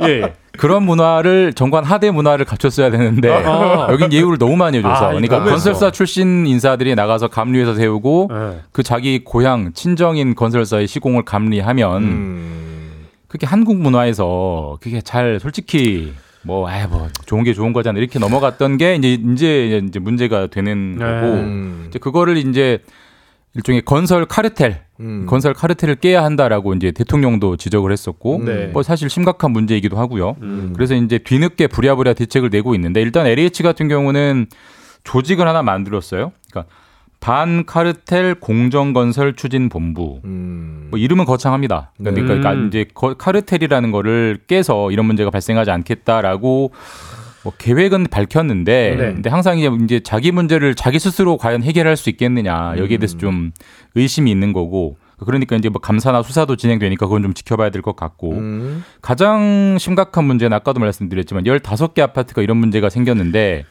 Speaker 1: (laughs)
Speaker 2: 예.
Speaker 12: 그런 문화를 정관 하대 문화를 갖췄어야 되는데
Speaker 2: 아.
Speaker 12: 여긴 예우를 너무 많이 해줘서
Speaker 2: 아,
Speaker 12: 그러니까. 건설사 출신 인사들이 나가서 감리해서 세우고
Speaker 2: 네.
Speaker 12: 그 자기 고향 친정인 건설사의 시공을 감리하면
Speaker 1: 음.
Speaker 12: 그게 한국 문화에서 그게 잘 솔직히 뭐, 아, 뭐 좋은 게 좋은 거잖아 이렇게 넘어갔던 게 이제 이제 이제 문제가 되는
Speaker 2: 네.
Speaker 12: 거고
Speaker 1: 음.
Speaker 12: 이제 그거를 이제 일종의 건설 카르텔,
Speaker 1: 음.
Speaker 12: 건설 카르텔을 깨야 한다라고 이제 대통령도 지적을 했었고,
Speaker 2: 네.
Speaker 12: 뭐 사실 심각한 문제이기도 하고요.
Speaker 2: 음.
Speaker 12: 그래서 이제 뒤늦게 부랴부랴 대책을 내고 있는데 일단 LH 같은 경우는 조직을 하나 만들었어요. 그러니까 반카르텔 공정건설 추진본부.
Speaker 1: 음.
Speaker 12: 뭐 이름은 거창합니다. 그러니까,
Speaker 2: 음.
Speaker 12: 그러니까 이제 거- 카르텔이라는 거를 깨서 이런 문제가 발생하지 않겠다라고 뭐 계획은 밝혔는데,
Speaker 2: 네.
Speaker 12: 근데 항상 이제, 이제 자기 문제를 자기 스스로 과연 해결할 수 있겠느냐 여기에 대해서 좀 의심이 있는 거고. 그러니까 이제 뭐 감사나 수사도 진행되니까 그건 좀 지켜봐야 될 것 같고
Speaker 1: 음.
Speaker 12: 가장 심각한 문제는 아까도 말씀드렸지만 15개 아파트가 이런 문제가 생겼는데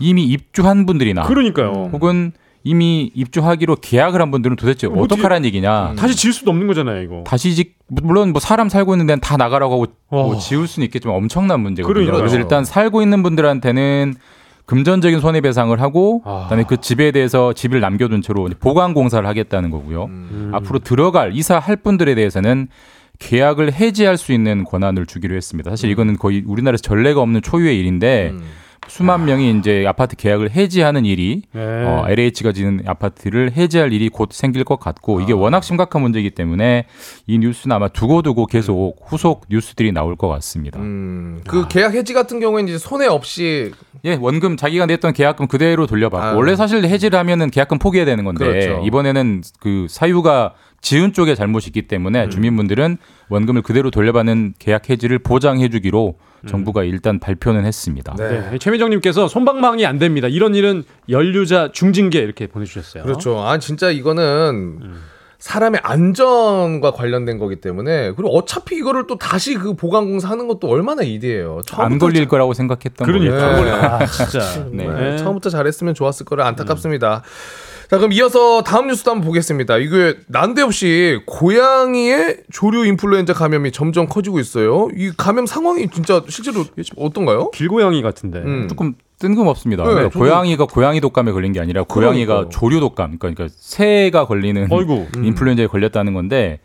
Speaker 12: 이미 입주한 분들이나
Speaker 2: 그러니까요.
Speaker 12: 혹은 이미 입주하기로 계약을 한 분들은 도대체
Speaker 2: 뭐
Speaker 12: 어떡하라는 얘기냐.
Speaker 2: 다시 질 수도 없는 거잖아요, 이거.
Speaker 12: 다시 직 물론 뭐 사람 살고 있는 데는 다 나가라고 하고 뭐
Speaker 2: 어.
Speaker 12: 지울 수는 있겠지만 엄청난 문제거든요.
Speaker 2: 그러니까요.
Speaker 12: 그래서 일단 살고 있는 분들한테는 금전적인 손해배상을 하고
Speaker 2: 아.
Speaker 12: 그다음에 그 집에 대해서 집을 남겨둔 채로 보강 공사를 하겠다는 거고요.
Speaker 2: 음.
Speaker 12: 앞으로 들어갈 이사할 분들에 대해서는 계약을 해지할 수 있는 권한을 주기로 했습니다. 사실 이거는 거의 우리나라에서 전례가 없는 초유의 일인데
Speaker 1: 음.
Speaker 12: 수만 명이 이제 아파트 계약을 해지하는 일이
Speaker 2: 네.
Speaker 12: 어, LH가 지는 아파트를 해지할 일이 곧 생길 것 같고 이게 워낙 심각한 문제이기 때문에 이 뉴스는 아마 두고두고 계속 후속 뉴스들이 나올 것 같습니다.
Speaker 1: 음. 그 계약 해지 같은 경우에는 이제 손해 없이
Speaker 12: 예, 원금 자기가 냈던 계약금 그대로 돌려받고
Speaker 1: 아유.
Speaker 12: 원래 사실 해지를 하면은 계약금 포기해야 되는 건데
Speaker 1: 그렇죠.
Speaker 12: 이번에는 그 사유가 지은 쪽에 잘못이 있기 때문에 주민분들은 원금을 그대로 돌려받는 계약 해지를 보장해 주기로 정부가 일단 발표는 했습니다.
Speaker 2: 네. 최민정님께서 손방망이 안 됩니다. 이런 일은 연루자 중징계 이렇게 보내주셨어요.
Speaker 1: 그렇죠. 아 진짜 이거는 사람의 안전과 관련된 거기 때문에 그리고 어차피 이거를 또 다시 그 보강 공사 하는 것도 얼마나 이디예요.
Speaker 12: 안 걸릴 거라고 생각했던
Speaker 2: 그러니까.
Speaker 12: 거예요.
Speaker 2: 아, 진짜. (laughs)
Speaker 12: 네.
Speaker 1: 네, 처음부터 잘했으면 좋았을 거라 안타깝습니다. 자, 그럼 이어서 다음 뉴스도 한번 보겠습니다. 이게 난데없이 고양이의 조류 인플루엔자 감염이 점점 커지고 있어요. 이 감염 상황이 진짜 실제로 어떤가요?
Speaker 2: 길고양이 같은데.
Speaker 1: 음.
Speaker 12: 조금 뜬금없습니다.
Speaker 1: 네,
Speaker 12: 그러니까
Speaker 1: 저도-
Speaker 12: 고양이가 고양이 독감에 걸린 게 아니라 고양이가
Speaker 1: 그러니까요.
Speaker 12: 조류 독감, 그러니까 새가 걸리는
Speaker 2: 어이구.
Speaker 12: 인플루엔자에 걸렸다는 건데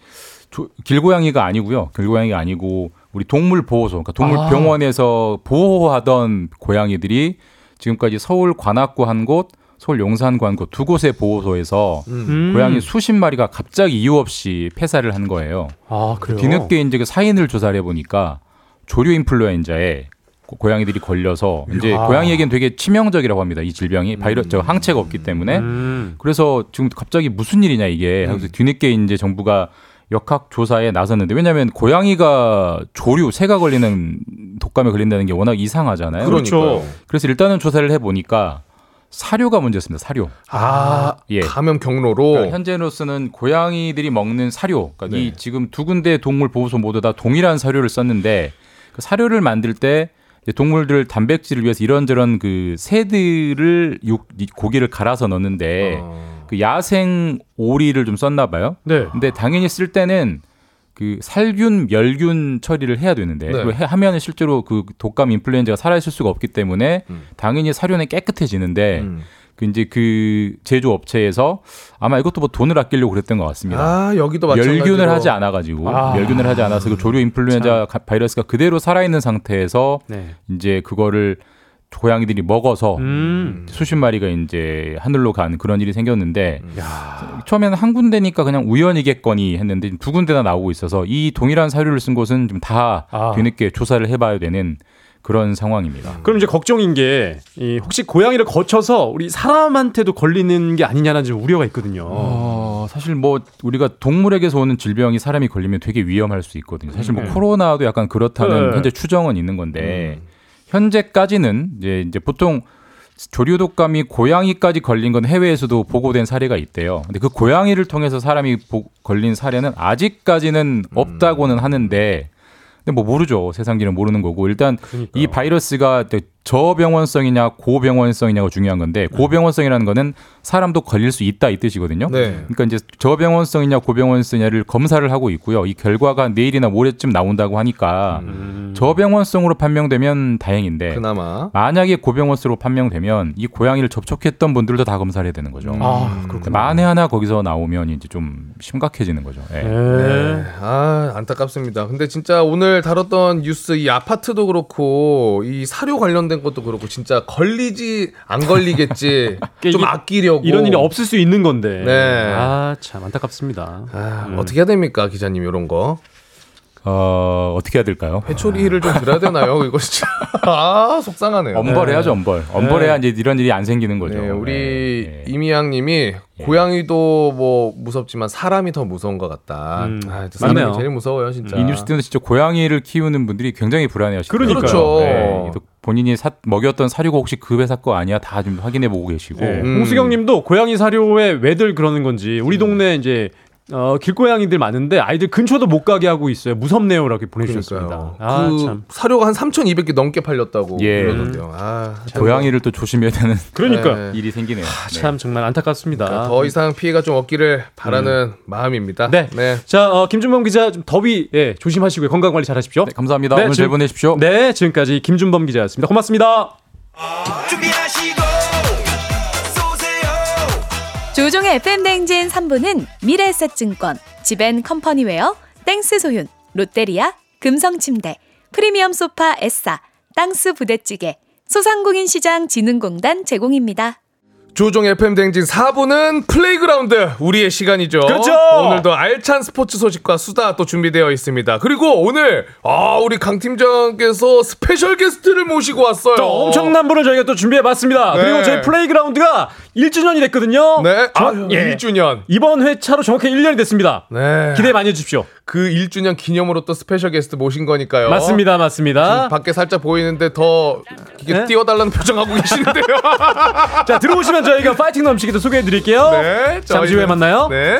Speaker 12: 조- 길고양이가 아니고요. 길고양이가 아니고 우리 동물 보호소, 그러니까 동물
Speaker 2: 아.
Speaker 12: 병원에서 보호하던 고양이들이 지금까지 서울 관악구 한 곳, 서울 용산구 한곳두 곳의 보호소에서
Speaker 2: 음.
Speaker 12: 고양이 수십 마리가 갑자기 이유 없이 폐사를 한 거예요.
Speaker 2: 아, 그래요?
Speaker 12: 뒤늦게 이제 그 사인을 조사를 해보니까 조류 인플루엔자에 고- 고양이들이 걸려서 이제
Speaker 2: 이야.
Speaker 12: 고양이에겐 되게 치명적이라고 합니다. 이 질병이 바이러스 저 항체가 없기 때문에
Speaker 2: 음.
Speaker 12: 그래서 지금 갑자기 무슨 일이냐 이게 그래서 뒤늦게 이제 정부가 역학 조사에 나섰는데 왜냐하면 고양이가 조류 새가 걸리는 독감에 걸린다는 게 워낙 이상하잖아요.
Speaker 1: 그러니까요.
Speaker 12: 그래서 일단은 조사를 해 보니까 사료가 문제였습니다. 사료.
Speaker 1: 아,
Speaker 12: 예.
Speaker 1: 감염 경로로
Speaker 12: 그러니까 현재로서는 고양이들이 먹는 사료, 그러니까 이 지금 두 군데 동물 보호소 모두 다 동일한 사료를 썼는데 그 사료를 만들 때 동물들 단백질을 위해서 이런저런 그 새들을 육이 고기를 갈아서 넣는데
Speaker 1: 어.
Speaker 12: 그 야생 오리를 좀 썼나 봐요.
Speaker 2: 네.
Speaker 12: 근데 당연히 쓸 때는 그 살균, 멸균 처리를 해야 되는데
Speaker 1: 네.
Speaker 12: 해- 하면은 실제로 그 독감 인플루엔자가 살아있을 수가 없기 때문에 당연히 사료는 깨끗해지는데
Speaker 1: 음.
Speaker 12: 그 이제 그 제조 업체에서 아마 이것도 뭐 돈을 아끼려고 그랬던 것 같습니다.
Speaker 1: 아, 여기도 마찬가지로
Speaker 12: 멸균을 하지 않아 가지고
Speaker 2: 아.
Speaker 12: 멸균을 하지 않아서 그 조류 인플루엔자 가- 바이러스가 그대로 살아 있는 상태에서
Speaker 2: 네.
Speaker 12: 이제 그거를 고양이들이 먹어서
Speaker 2: 음.
Speaker 12: 수십 마리가 이제 하늘로 간 그런 일이 생겼는데
Speaker 2: 야.
Speaker 12: 처음에는 한 군데니까 그냥 우연이겠거니 했는데 두 군데나 나오고 있어서 이 동일한 사료를 쓴 곳은 좀다
Speaker 2: 아.
Speaker 12: 뒤늦게 조사를 해봐야 되는 그런 상황입니다.
Speaker 2: 그럼 이제 걱정인 게 이, 혹시 고양이를 거쳐서 우리 사람한테도 걸리는 게 아니냐는 좀 우려가 있거든요.
Speaker 12: 어, 사실 뭐 우리가 동물에게서 오는 질병이 사람이 걸리면 되게 위험할 수 있거든요. 사실 뭐
Speaker 2: 네.
Speaker 12: 코로나도 약간 그렇다는
Speaker 2: 네.
Speaker 12: 현재 추정은 있는 건데 현재까지는 이제 이제 보통 조류 독감이 고양이까지 걸린 건 해외에서도 보고된 사례가 있대요. 근데 그 고양이를 통해서 사람이 보- 걸린 사례는 아직까지는 없다고는 하는데 근데 뭐 모르죠. 세상일은 모르는 거고 일단 이 바이러스가 저병원성이냐 고병원성이냐가 중요한 건데 고병원성이라는 거는 사람도 걸릴 수 있다 이 뜻이거든요.
Speaker 1: 네.
Speaker 12: 그러니까 이제 저병원성이냐 고병원성이냐를 검사를 하고 있고요. 이 결과가 내일이나 모레쯤 나온다고 하니까 저병원성으로 판명되면 다행인데
Speaker 1: 그나마
Speaker 12: 만약에 고병원성으로 판명되면 이 고양이를 접촉했던 분들도 다 검사를 해야 되는 거죠.
Speaker 2: 아, 그렇구나.
Speaker 12: 만에 하나 거기서 나오면 이제 좀 심각해지는 거죠. 예.
Speaker 2: 네.
Speaker 1: 네. 아, 안타깝습니다. 근데 진짜 오늘 다뤘던 뉴스 이 아파트도 그렇고 이 사료 관련 된 것도 그렇고 진짜 걸리지 안 걸리겠지 (laughs) 좀
Speaker 2: 이게
Speaker 1: 아끼려고
Speaker 2: 이런 일이 없을 수 있는 건데.
Speaker 1: 네.
Speaker 2: 아, 참 안타깝습니다.
Speaker 1: 아, 어떻게 해야 됩니까 기자님 이런 거
Speaker 12: 어, 어떻게 해야 될까요?
Speaker 1: 회초리를 좀 들어야 되나요? 이거 진짜 (laughs) 아 속상하네요.
Speaker 12: 엄벌해야죠, 엄벌. 엄벌해야 이제 이런 일이 안 생기는 거죠.
Speaker 1: 네, 우리 이미양 님이 고양이도 뭐 무섭지만 사람이 더 무서운 것 같다.
Speaker 2: 음,
Speaker 1: 아, 사람이
Speaker 12: 맞네요.
Speaker 1: 제일 무서워요, 진짜.
Speaker 12: 이 뉴스 때문에 진짜 고양이를 키우는 분들이 굉장히 불안해하시죠.
Speaker 1: 그렇죠.
Speaker 12: 본인이 사- 먹였던 사료가 혹시 그 회사 거 아니야? 다 좀 확인해 보고 계시고.
Speaker 2: 네. 홍수경 님도 고양이 사료에 왜들 그러는 건지 우리 동네 이제 어, 길고양이들 많은데 아이들 근처도 못 가게 하고 있어요. 무섭네요라고 보내주셨습니다. 아,
Speaker 1: 그
Speaker 2: 참.
Speaker 1: 사료가 한 3,200개 넘게 팔렸다고
Speaker 12: 예.
Speaker 1: 그러던데요. 아, 참.
Speaker 12: 고양이를 또 조심해야 되는 (laughs)
Speaker 1: 그러니까.
Speaker 12: 일이 생기네요. 네.
Speaker 2: 참 정말 안타깝습니다.
Speaker 1: 그러니까 더 이상 피해가 좀 없기를 바라는 마음입니다.
Speaker 2: 네. 자, 어, 김준범 기자 좀 더위 예, 조심하시고요. 건강 관리 잘하십시오. 네,
Speaker 12: 감사합니다. 오늘 잘 보내십시오.
Speaker 2: 네, 지금까지 김준범 기자였습니다. 고맙습니다.
Speaker 5: 조우종의 FM 대행진 3부는 미래에셋증권, 지벤 컴퍼니웨어, 땡스 소윤, 롯데리아, 금성침대, 프리미엄 소파 에싸, 땅스 부대찌개, 소상공인시장 진흥공단 제공입니다.
Speaker 1: 조우종 FM 댕진 4부는 플레이그라운드 우리의 시간이죠.
Speaker 2: 그렇죠.
Speaker 1: 오늘도 알찬 스포츠 소식과 수다 또 준비되어 있습니다. 그리고 오늘 아 우리 강 팀장께서 스페셜 게스트를 모시고 왔어요.
Speaker 2: 저 엄청난 분을 저희가 또 준비해봤습니다.
Speaker 1: 네.
Speaker 2: 그리고 저희 플레이그라운드가 1주년이 됐거든요.
Speaker 1: 네. 아,
Speaker 2: 정- 예.
Speaker 1: 1주년.
Speaker 2: 이번 회차로 정확히 1년이 됐습니다.
Speaker 1: 네.
Speaker 2: 기대 많이 해주십시오.
Speaker 1: 그 1주년 기념으로 또 스페셜 게스트 모신 거니까요.
Speaker 2: 맞습니다, 맞습니다.
Speaker 1: 밖에 살짝 보이는데 더 이게
Speaker 2: 네?
Speaker 1: 띄워달라는 표정하고 계시는데요. (laughs)
Speaker 2: 자, 들어오시면 저희가 파이팅 넘치게 또 소개해드릴게요.
Speaker 1: 네.
Speaker 2: 잠시 후에
Speaker 1: 저희는-
Speaker 2: 만나요.
Speaker 1: 네.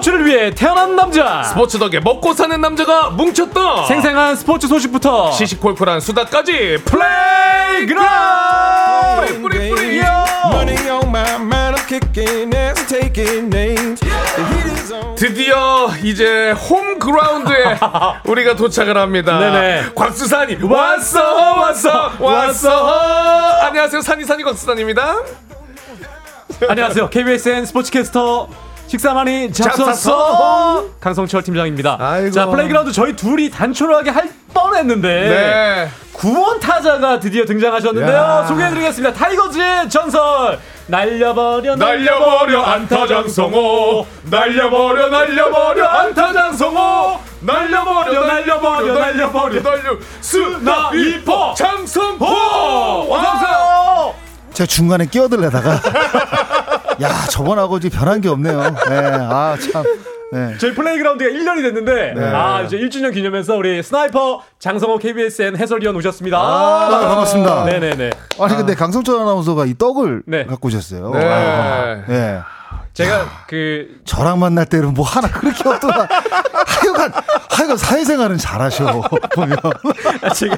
Speaker 2: 스포츠를 위해 태어난 남자.
Speaker 1: 스포츠 덕에 먹고 사는 남자가 뭉쳤다.
Speaker 2: 생생한 스포츠 소식부터
Speaker 1: 시시콜콜한 수다까지 플레이그라운드. 뿌리 뿌리 뿌리. 드디어 이제 홈그라운드에 (laughs) 우리가 도착을 합니다.
Speaker 2: 네네.
Speaker 1: 곽수산이 왔어 (laughs) 왔어 왔어. 안녕하세요 산이산이 곽수산입니다.
Speaker 2: 안녕하세요. KBSN 스포츠캐스터 식사만이 잡쉈어
Speaker 1: 잡쉈어.
Speaker 2: 강성철 팀장입니다.
Speaker 1: 아이고.
Speaker 2: 자 플레이그라운드 저희 둘이 단촐하게 할 뻔했는데
Speaker 1: 네.
Speaker 2: 구원 타자가 드디어 등장하셨는데요.
Speaker 1: 야.
Speaker 2: 소개해드리겠습니다. 타이거즈의 전설 날려버려
Speaker 1: 날려버려 안타 장성호 날려버려 날려버려 안타 장성호 날려버려 날려버려 날려버려 날려 스나이퍼 장성호 어서 오세요
Speaker 13: 제가 중간에 끼어들려다가 (laughs) 야 저번하고 이제 변한 게 없네요. 네, 아 참. 네.
Speaker 2: 저희 플레이그라운드가 1년이 됐는데
Speaker 13: 네.
Speaker 2: 아 이제 1주년 기념해서 우리 스나이퍼 장성호 KBSN 해설위원 오셨습니다.
Speaker 13: 아, 반갑습니다.
Speaker 2: 네네네.
Speaker 13: 아니 근데 강성철 아나운서가 이 떡을
Speaker 2: 네.
Speaker 13: 갖고 오셨어요.
Speaker 1: 네.
Speaker 13: 아, 네.
Speaker 2: 제가 그
Speaker 13: 저랑 만날 때는 뭐 하나 그렇게 없더라. (laughs) 하여간 하여간 사회생활은 잘하셔 보면. (laughs)
Speaker 2: 제가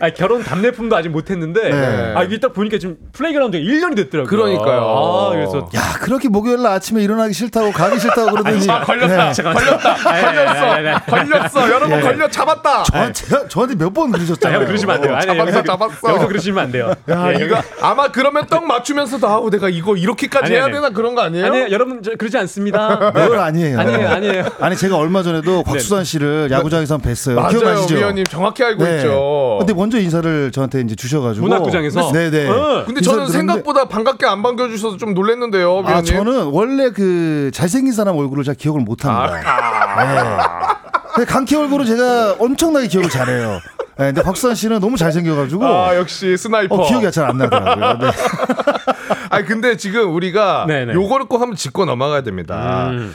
Speaker 2: 아, 결혼 답례품도 아직 못했는데
Speaker 13: 네.
Speaker 2: 아 이게 딱 보니까 지금 플레이그라운드가 1년이 됐더라고요.
Speaker 1: 그러니까요.
Speaker 2: 아 그래서
Speaker 13: 야 그렇게 목요일 날 아침에 일어나기 싫다고 가기 싫다고 그러더니 (laughs)
Speaker 1: 아, 걸렸다
Speaker 13: 네.
Speaker 1: 걸렸다 걸렸어 걸렸어 여러분
Speaker 13: 예.
Speaker 1: 걸려 잡았다
Speaker 13: 저, 제가, 저한테 몇번
Speaker 2: 아,
Speaker 13: 그러셨잖아요.
Speaker 2: 형 그러시면 안 돼요. 아니,
Speaker 1: 잡았어,
Speaker 2: 여기서,
Speaker 1: 잡았어.
Speaker 2: 여기서 그러시면 안 돼요.
Speaker 1: 야
Speaker 2: 예,
Speaker 1: 이거
Speaker 2: 여기-
Speaker 1: 아마 그러면 떡 맞추면서도 아우 내가 이거 이렇게까지
Speaker 2: 아니,
Speaker 1: 해야
Speaker 2: 아니.
Speaker 1: 되나 그런 거 아니에요?
Speaker 2: 아니 에요, 여러분 저, 그러지 않습니다. (laughs)
Speaker 13: 그건 아니에요.
Speaker 2: 아니에요, 아니에요.
Speaker 13: 아니 제가 얼마 전에도 곽수산 씨를 야구장에서 한번 뵀어요.
Speaker 1: 맞아요
Speaker 13: 기억나시죠?
Speaker 1: 위원님 정확히 알고
Speaker 13: 네.
Speaker 1: 있죠
Speaker 13: 근데 먼저 인사를 저한테 이제 주셔가지고
Speaker 2: 문학구장에서?
Speaker 13: 네네.
Speaker 2: 어.
Speaker 1: 근데 저는 생각보다 반갑게 안 반겨주셔서 좀 놀랐는데요 위원님
Speaker 13: 아 저는 원래 그 잘생긴 사람 얼굴을 잘 기억을 못합니다.
Speaker 1: 아.
Speaker 13: 네. 강키 얼굴은 제가 엄청나게 기억을 잘해요. 네, 근데 곽수산 씨는 너무 잘생겨가지고
Speaker 1: 아 역시 스나이퍼
Speaker 13: 어, 기억이 잘 안 나더라고요. 네.
Speaker 1: 아니 근데 지금 우리가
Speaker 2: 네네.
Speaker 1: 요거를 꼭 한번 짚고 넘어가야 됩니다.
Speaker 2: 음.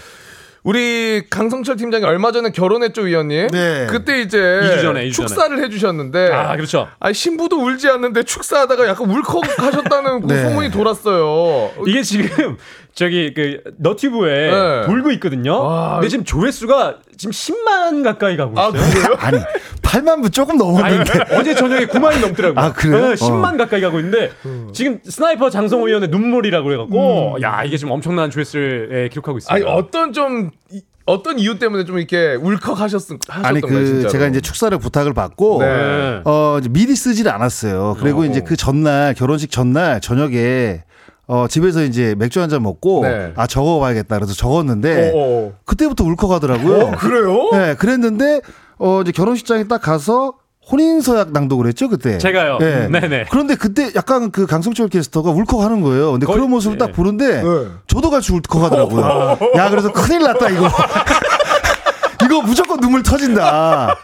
Speaker 1: 우리 강성철 팀장이 얼마 전에 결혼했죠, 위원님?
Speaker 2: 네.
Speaker 1: 그때 이제
Speaker 2: 이주 전에, 이주 전에.
Speaker 1: 축사를 해주셨는데.
Speaker 2: 아, 그렇죠.
Speaker 1: 아니, 신부도 울지 않는데 축사하다가 약간 울컥하셨다는 그
Speaker 2: 네.
Speaker 1: 소문이 돌았어요.
Speaker 2: 이게 지금 저기 그 너튜브에
Speaker 1: 네.
Speaker 2: 돌고 있거든요. 근데 지금 조회수가 지금 10만 가까이 가고 있어요. (laughs)
Speaker 13: 아니 8만 view 조금 넘었는데.
Speaker 2: 아니, 어제 저녁에 9만이 넘더라고요.
Speaker 13: 아, 그래요?
Speaker 2: 네, 10만
Speaker 13: 어.
Speaker 2: 가까이 가고 있는데 지금 스나이퍼 장성호 위원의 눈물이라고 그래 갖고 야 이게 지금 엄청난 조회수를 예, 기록하고 있습니다.
Speaker 1: 아니, 어떤 좀, 이- 어떤 이유 때문에 좀 이렇게 울컥하셨던,
Speaker 13: 아니 그
Speaker 1: 진짜로?
Speaker 13: 제가 이제 축사를 부탁을 받고
Speaker 1: 네.
Speaker 13: 어 이제 미리 쓰질 않았어요. 그리고
Speaker 1: 어.
Speaker 13: 이제 그 전날 결혼식 전날 저녁에 어 집에서 이제 맥주 한 잔 먹고
Speaker 1: 네.
Speaker 13: 아 적어 봐야겠다 그래서 적었는데
Speaker 1: 어, 어.
Speaker 13: 그때부터 울컥하더라고요.
Speaker 1: 어, 그래요?
Speaker 13: 네, 그랬는데 어 이제 결혼식장에 딱 가서 혼인서약 낭독을 했죠 그때.
Speaker 2: 제가요?
Speaker 13: 네.
Speaker 2: 네네.
Speaker 13: 그런데 그때 약간 그 강성철 캐스터가 울컥하는 거예요. 근데 그런 모습을 딱 보는데 저도 같이 울컥하더라고요. 야 그래서 큰일 났다 이거. (laughs) 이거 무조건 눈물 터진다.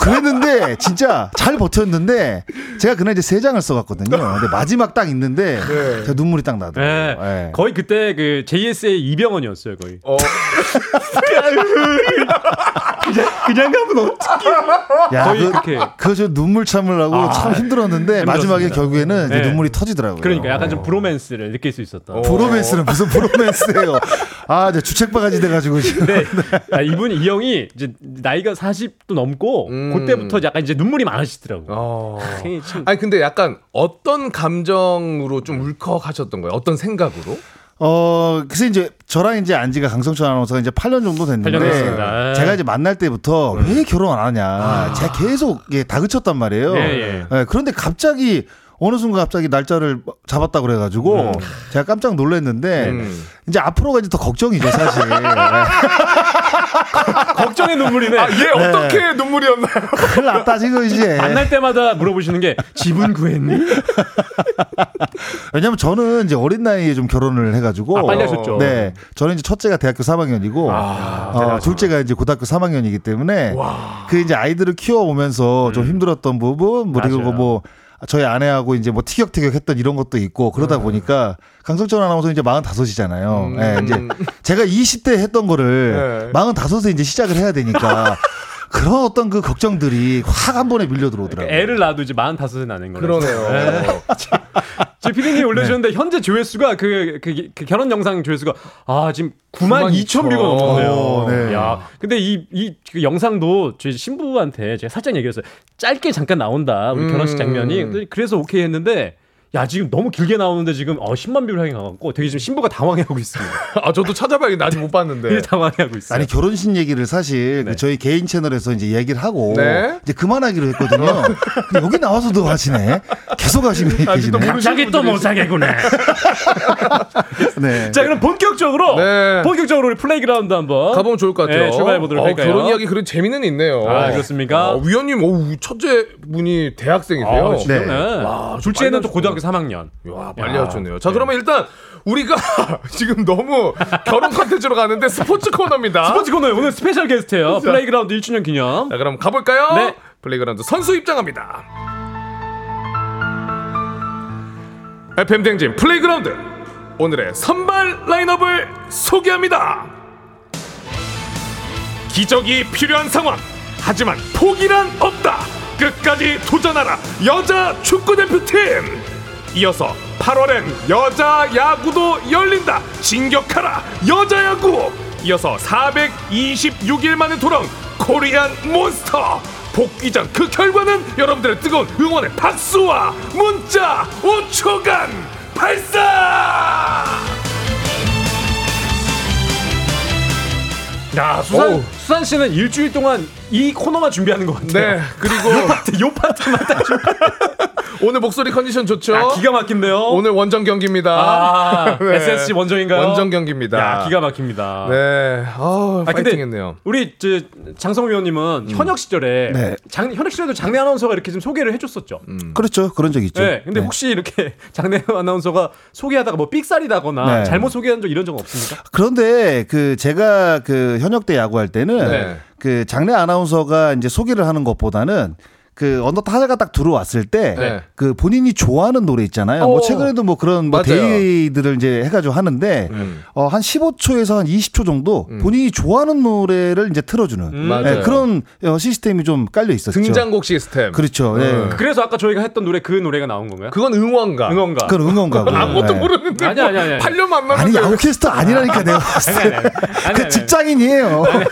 Speaker 13: 그랬는데 진짜 잘 버텼는데 제가 그날 이제 세 장을 써갔거든요. 근데 마지막 딱 있는데 제가 눈물이 딱 나더라고요.
Speaker 2: 네. 거의 그때 그 JS의 이병헌이었어요 거의. (laughs) (laughs) 그냥, 그냥 가면 어떡해.
Speaker 13: 야,
Speaker 2: 거의
Speaker 13: 그,
Speaker 2: 그렇게.
Speaker 13: 그저 눈물 참으려고
Speaker 2: 아,
Speaker 13: 참 힘들었는데 마지막에
Speaker 2: 힘들었습니다.
Speaker 13: 결국에는 이제
Speaker 2: 네.
Speaker 13: 눈물이 터지더라고요.
Speaker 2: 그러니까 약간 좀 브로맨스를 느낄 수 있었던.
Speaker 13: 브로맨스는 무슨 브로맨스예요? 아, 이제 주책 바가지 돼 가지고 지금. (laughs)
Speaker 2: 네. 아, 이분 이 형이 이제 나이가 40도 넘고 그때부터 약간 이제 눈물이 많으시더라고요.
Speaker 1: 어.
Speaker 2: 아, 참.
Speaker 1: 아니 근데 약간 어떤 감정으로 좀 울컥하셨던 거예요? 어떤 생각으로?
Speaker 13: 어, 그래서 이제 저랑 이제 안지가 강성철 아나운서가 이제 8년 정도 됐는데
Speaker 1: 8년 됐습니다.
Speaker 13: 제가 이제 만날 때부터 왜 결혼 안 하냐. 제가 계속 예, 다그쳤단 말이에요.
Speaker 2: 예, 예.
Speaker 13: 예, 그런데 갑자기 어느 순간 갑자기 날짜를 잡았다 그래가지고 제가 깜짝 놀랐는데 이제 앞으로가 이제 더 걱정이죠 사실. (laughs) (laughs)
Speaker 2: 걱정의 눈물이네.
Speaker 1: 아, 얘 어떻게 눈물이었나요?
Speaker 13: 큰일 났다 지금 이제.
Speaker 2: 만날 때마다 물어보시는 게 집은 구했니? (laughs)
Speaker 13: 왜냐면 저는 이제 어린 나이에 좀 결혼을 해가지고.
Speaker 2: 아, 빨리 하셨죠.
Speaker 13: 네. 저는 이제 첫째가 대학교 3학년이고,
Speaker 2: 아,
Speaker 13: 어. 둘째가 이제 고등학교 3학년이기 때문에, 그 이제 아이들을 키워오면서 좀 힘들었던 부분, 뭐 그리고
Speaker 2: 음. 맞아요.
Speaker 13: 뭐, 저희 아내하고 이제 뭐 티격태격 했던 이런 것도 있고 그러다
Speaker 2: 음.
Speaker 13: 보니까 강성철 아나운서 이제 45이잖아요.
Speaker 1: 음.
Speaker 13: 예, 이제 제가 20대 했던 거를
Speaker 1: 네.
Speaker 13: 45에 이제 시작을 해야 되니까 (laughs) 그런 어떤 그 걱정들이 확 한 번에 밀려 들어오더라고요.
Speaker 2: 애를 낳아도 이제 45세 나는 거예요.
Speaker 1: 그러네요. (laughs)
Speaker 2: 제 피디님이 올려주셨는데 현재 조회수가 그, 그, 그 결혼 영상 조회수가 아 지금 9만 2천 뷰가 넘었네요.
Speaker 13: 오, 네.
Speaker 2: 야, 근데 이 이 그 영상도 저희 신부한테 제가 살짝 얘기했어요. 짧게 잠깐 나온다 우리 결혼식
Speaker 1: 음.
Speaker 2: 장면이. 그래서 오케이 했는데. 야 지금 너무 길게 나오는데 지금 어 10만 view를 향해 가고 되게 지금 신부가 당황해하고 있습니다. (laughs)
Speaker 1: 아 저도 찾아봐야겠다. 아직 못 봤는데.
Speaker 2: 당황해하고 있어요.
Speaker 13: 아니 결혼식 얘기를 사실 그 저희 개인 채널에서 이제 얘기를 하고
Speaker 1: 네.
Speaker 13: 이제 그만하기로 했거든요. 근데 여기 나와서 또 하시네. 계속 하시네 계시네.
Speaker 2: 갑자기 또 못하겠구나. (laughs)
Speaker 13: 네.
Speaker 2: 자 그럼 본격적으로
Speaker 1: 네.
Speaker 2: 본격적으로 우리 플레이그라운드 한번
Speaker 1: 가보면 좋을 것 같아요.
Speaker 2: 네, 출발해 보도록
Speaker 1: 어,
Speaker 2: 할까요?
Speaker 1: 결혼 이야기 그런 재미는 있네요.
Speaker 2: 아, 그렇습니까?
Speaker 1: 어, 위원님, 오, 첫째 분이 대학생이세요.
Speaker 2: 아. 네.
Speaker 1: 와,
Speaker 2: 둘째는 또 고등학교 3학년.
Speaker 1: 와, 빨리 하셨네요. 자, 그러면 일단 우리가 (laughs) 지금 너무 결혼 컨텐츠로 가는데 스포츠 코너입니다.
Speaker 2: 스포츠 코너에 오늘 스페셜 게스트예요.
Speaker 1: 자.
Speaker 2: 플레이그라운드 1주년 기념.
Speaker 1: 자, 그럼 가볼까요?
Speaker 2: 네.
Speaker 1: 플레이그라운드 선수 입장합니다. FM 대행진 플레이그라운드 오늘의 선발 라인업을 소개합니다. 기적이 필요한 상황. 하지만 포기란 없다. 끝까지 도전하라. 여자 축구 대표팀. 이어서 8월엔 여자 야구도 열린다. 진격하라. 여자 야구. 이어서 426일 만에 돌아온 코리안 몬스터. 복귀전 그 결과는 여러분들의 뜨거운 응원의 박수와 문자 5초간 발사!
Speaker 2: 야, 수산,
Speaker 1: 어우.
Speaker 2: 수산 씨는 일주일 동안 이 코너만 준비하는 것 같아요.
Speaker 1: 네, 그리고
Speaker 2: 요 파트, 요 파트만 딱 준비. (laughs)
Speaker 1: 오늘 목소리 컨디션 좋죠?
Speaker 2: 야, 기가 막힌데요.
Speaker 1: 오늘 원정 경기입니다.
Speaker 2: 아, (laughs)
Speaker 1: 네.
Speaker 2: SSC 원정인가요?
Speaker 1: 원정 경기입니다.
Speaker 2: 야, 기가 막힙니다.
Speaker 1: 네, 아,
Speaker 2: 아,
Speaker 1: 파이팅했네요.
Speaker 2: 우리 저 장성호 의원님은 현역 시절에
Speaker 13: 네.
Speaker 2: 장, 현역 시절에도 장내 아나운서가 이렇게 좀 소개를 해줬었죠.
Speaker 13: 그렇죠. 그런 적 있죠.
Speaker 2: 네, 근데 혹시 이렇게 (laughs) 장내 아나운서가 소개하다가 뭐 삑살이다거나
Speaker 13: 네.
Speaker 2: 잘못 소개한 적 이런 적 없습니까?
Speaker 13: 그런데 그 제가 그 현역 때 야구할 때는
Speaker 1: 네.
Speaker 13: 그 장내 아나운서가 이제 소개를 하는 것보다는 그 어느 타자가 딱 들어왔을 때
Speaker 1: 네.
Speaker 13: 그 본인이 좋아하는 노래 있잖아요.
Speaker 1: 어.
Speaker 13: 뭐 최근에도 뭐 그런 뭐. 데이들을 이제 해가지고 하는데
Speaker 1: 음.
Speaker 13: 어, 한 15초에서 한 20초 정도 본인이 좋아하는 노래를 이제 틀어주는
Speaker 1: 음.
Speaker 13: 네, 그런 어, 시스템이 좀 깔려 있었죠.
Speaker 1: 등장곡 시스템.
Speaker 13: 그렇죠. 네.
Speaker 2: 그래서 아까 저희가 했던 노래 그 노래가 나온 건가요?
Speaker 1: 그건 응원가.
Speaker 2: 응원가.
Speaker 13: 그건 응원가고. (laughs)
Speaker 1: 아무것도
Speaker 13: 네.
Speaker 1: 모르는데.
Speaker 2: 아니, 아니, 아니, 아니.
Speaker 1: 8년 만났는데.
Speaker 13: 아니 캐스터 아니라니까 내가 봤을
Speaker 2: 아니,
Speaker 13: 때.
Speaker 2: 아니, 아니,
Speaker 13: 그. 직장인이에요. (laughs)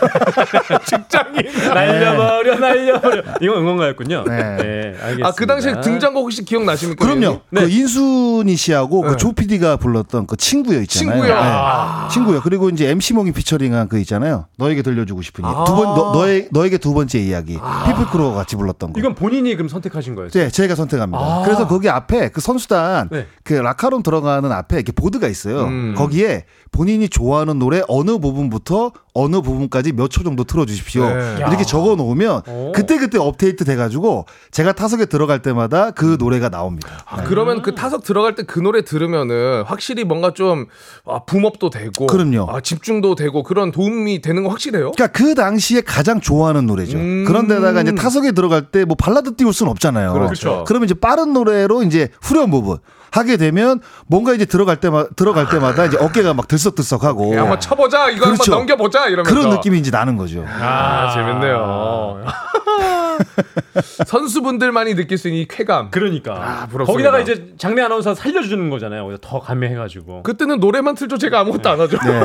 Speaker 2: 날려버려 날려버려 이건 응원가였군요. 네, 알겠습니다.
Speaker 1: 아, 그 당시에 등장곡 혹시 기억나십니까?
Speaker 13: 그럼요.
Speaker 1: 네.
Speaker 13: 그 인순이 씨하고 그조 PD가 불렀던 그 친구요 있잖아요.
Speaker 1: 친구요.
Speaker 13: 네.
Speaker 1: 아.
Speaker 13: 친구요. 그리고 이제 MC 몽이 피처링한 그 있잖아요. 너에게 들려주고 싶은 이야기.
Speaker 2: 아.
Speaker 13: 두 번, 너, 너의, 너에게 두 번째 이야기. 피플크로가 같이 불렀던 거.
Speaker 2: 이건 본인이 그럼 선택하신 거예요?
Speaker 13: 네, 제가 선택합니다.
Speaker 2: 아.
Speaker 13: 그래서 거기 앞에 그 선수단
Speaker 2: 네.
Speaker 13: 그 라카롬 들어가는 앞에 이렇게 보드가 있어요.
Speaker 1: 음.
Speaker 13: 거기에 본인이 좋아하는 노래 어느 부분부터 어느 부분까지 몇 초 정도 틀어 주십시오.
Speaker 1: 네.
Speaker 13: 이렇게 적어 놓으면 그때 그때 업데이트 돼 가지고 제가 타석에 들어갈 때마다 그 노래가 나옵니다.
Speaker 1: 아, 그러면 그 타석 들어갈 때 그 노래 들으면은 확실히 뭔가 좀 아, 붐업도 되고,
Speaker 13: 그럼요.
Speaker 1: 아, 집중도 되고 그런 도움이 되는 거 확실해요.
Speaker 13: 그러니까 그 당시에 가장 좋아하는 노래죠.
Speaker 1: 음.
Speaker 13: 그런데다가 이제 타석에 들어갈 때 뭐 발라드 띄울 수는 없잖아요.
Speaker 1: 그렇죠.
Speaker 13: 그러면 이제 빠른 노래로 이제 후렴 부분 하게 되면 뭔가 이제 들어갈 때마 들어갈 때마다 이제 어깨가 막 들썩들썩하고
Speaker 1: 그냥 한번 쳐보자, 이거
Speaker 13: 그렇죠.
Speaker 1: 한번 넘겨보자 이러면서
Speaker 13: 그런 느낌이 이제 나는 거죠.
Speaker 1: 아, 재밌네요. (laughs) (laughs) 선수분들만이 느낄 수 있는 이 쾌감.
Speaker 2: 그러니까
Speaker 1: 아, 부럽습니다.
Speaker 2: 거기다가 이제 장내 아나운서 살려주는 거잖아요. 거기서 더 감매해가지고.
Speaker 1: 그때는 노래만 틀죠. 제가 아무것도 안 하죠.
Speaker 13: 네.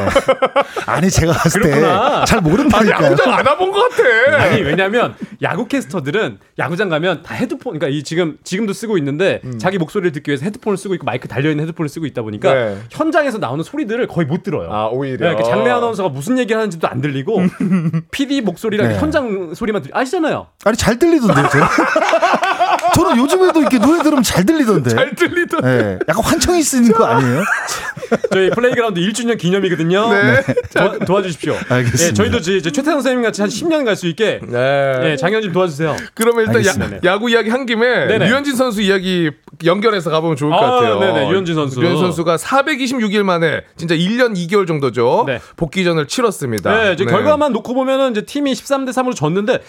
Speaker 13: 아니 제가 봤을 때
Speaker 2: 그렇구나.
Speaker 13: 잘
Speaker 1: 아,
Speaker 13: 모른다니까요.
Speaker 1: 야구장 안 와본 것 같아.
Speaker 2: 아니 왜냐면 야구 캐스터들은 야구장 가면 다 헤드폰 그러니까 이 지금 지금도 쓰고 있는데 자기 목소리를 듣기 위해서 헤드폰을 쓰고 있고 마이크 달려 있는 헤드폰을 쓰고 있다 보니까
Speaker 1: 네.
Speaker 2: 현장에서 나오는 소리들을 거의 못 들어요.
Speaker 1: 아, 오히려.
Speaker 2: 네, 그 장내 아나운서가 무슨 얘기를 하는지도 안 들리고 (laughs) PD 목소리랑
Speaker 13: 네.
Speaker 2: 현장 소리만 들 아시잖아요.
Speaker 13: 아니 잘 들리던데요. 저는, (laughs) 저는 요즘에도 이렇게 노래 들으면 잘 들리던데.
Speaker 1: 잘 들리던.
Speaker 13: 네. 약간 환청이 쓰는 거 아니에요? (laughs)
Speaker 2: 저희 플레이그라운드 1주년 기념이거든요.
Speaker 1: 네.
Speaker 2: 도, 도와주십시오.
Speaker 13: 알겠습니다.
Speaker 2: 예, 저희도 이제 최태성 선생님 같이 한 10년 갈 수 있게
Speaker 1: 네.
Speaker 2: 예, 대행진 도와주세요.
Speaker 1: 그러면 일단. 야구 이야기 한 김에
Speaker 2: 네네.
Speaker 1: 류현진 선수 이야기 연결해서 가보면 좋을 것
Speaker 2: 아,
Speaker 1: 같아요.
Speaker 2: 네네, 유현진 선수.
Speaker 1: 류현진 선수가 426일 만에 진짜 1년 2개월 정도죠.
Speaker 2: 네.
Speaker 1: 복귀전을 치렀습니다.
Speaker 2: 네, 이제
Speaker 1: 네.
Speaker 2: 결과만 놓고 보면은 이제 팀이 13대 3으로 졌는데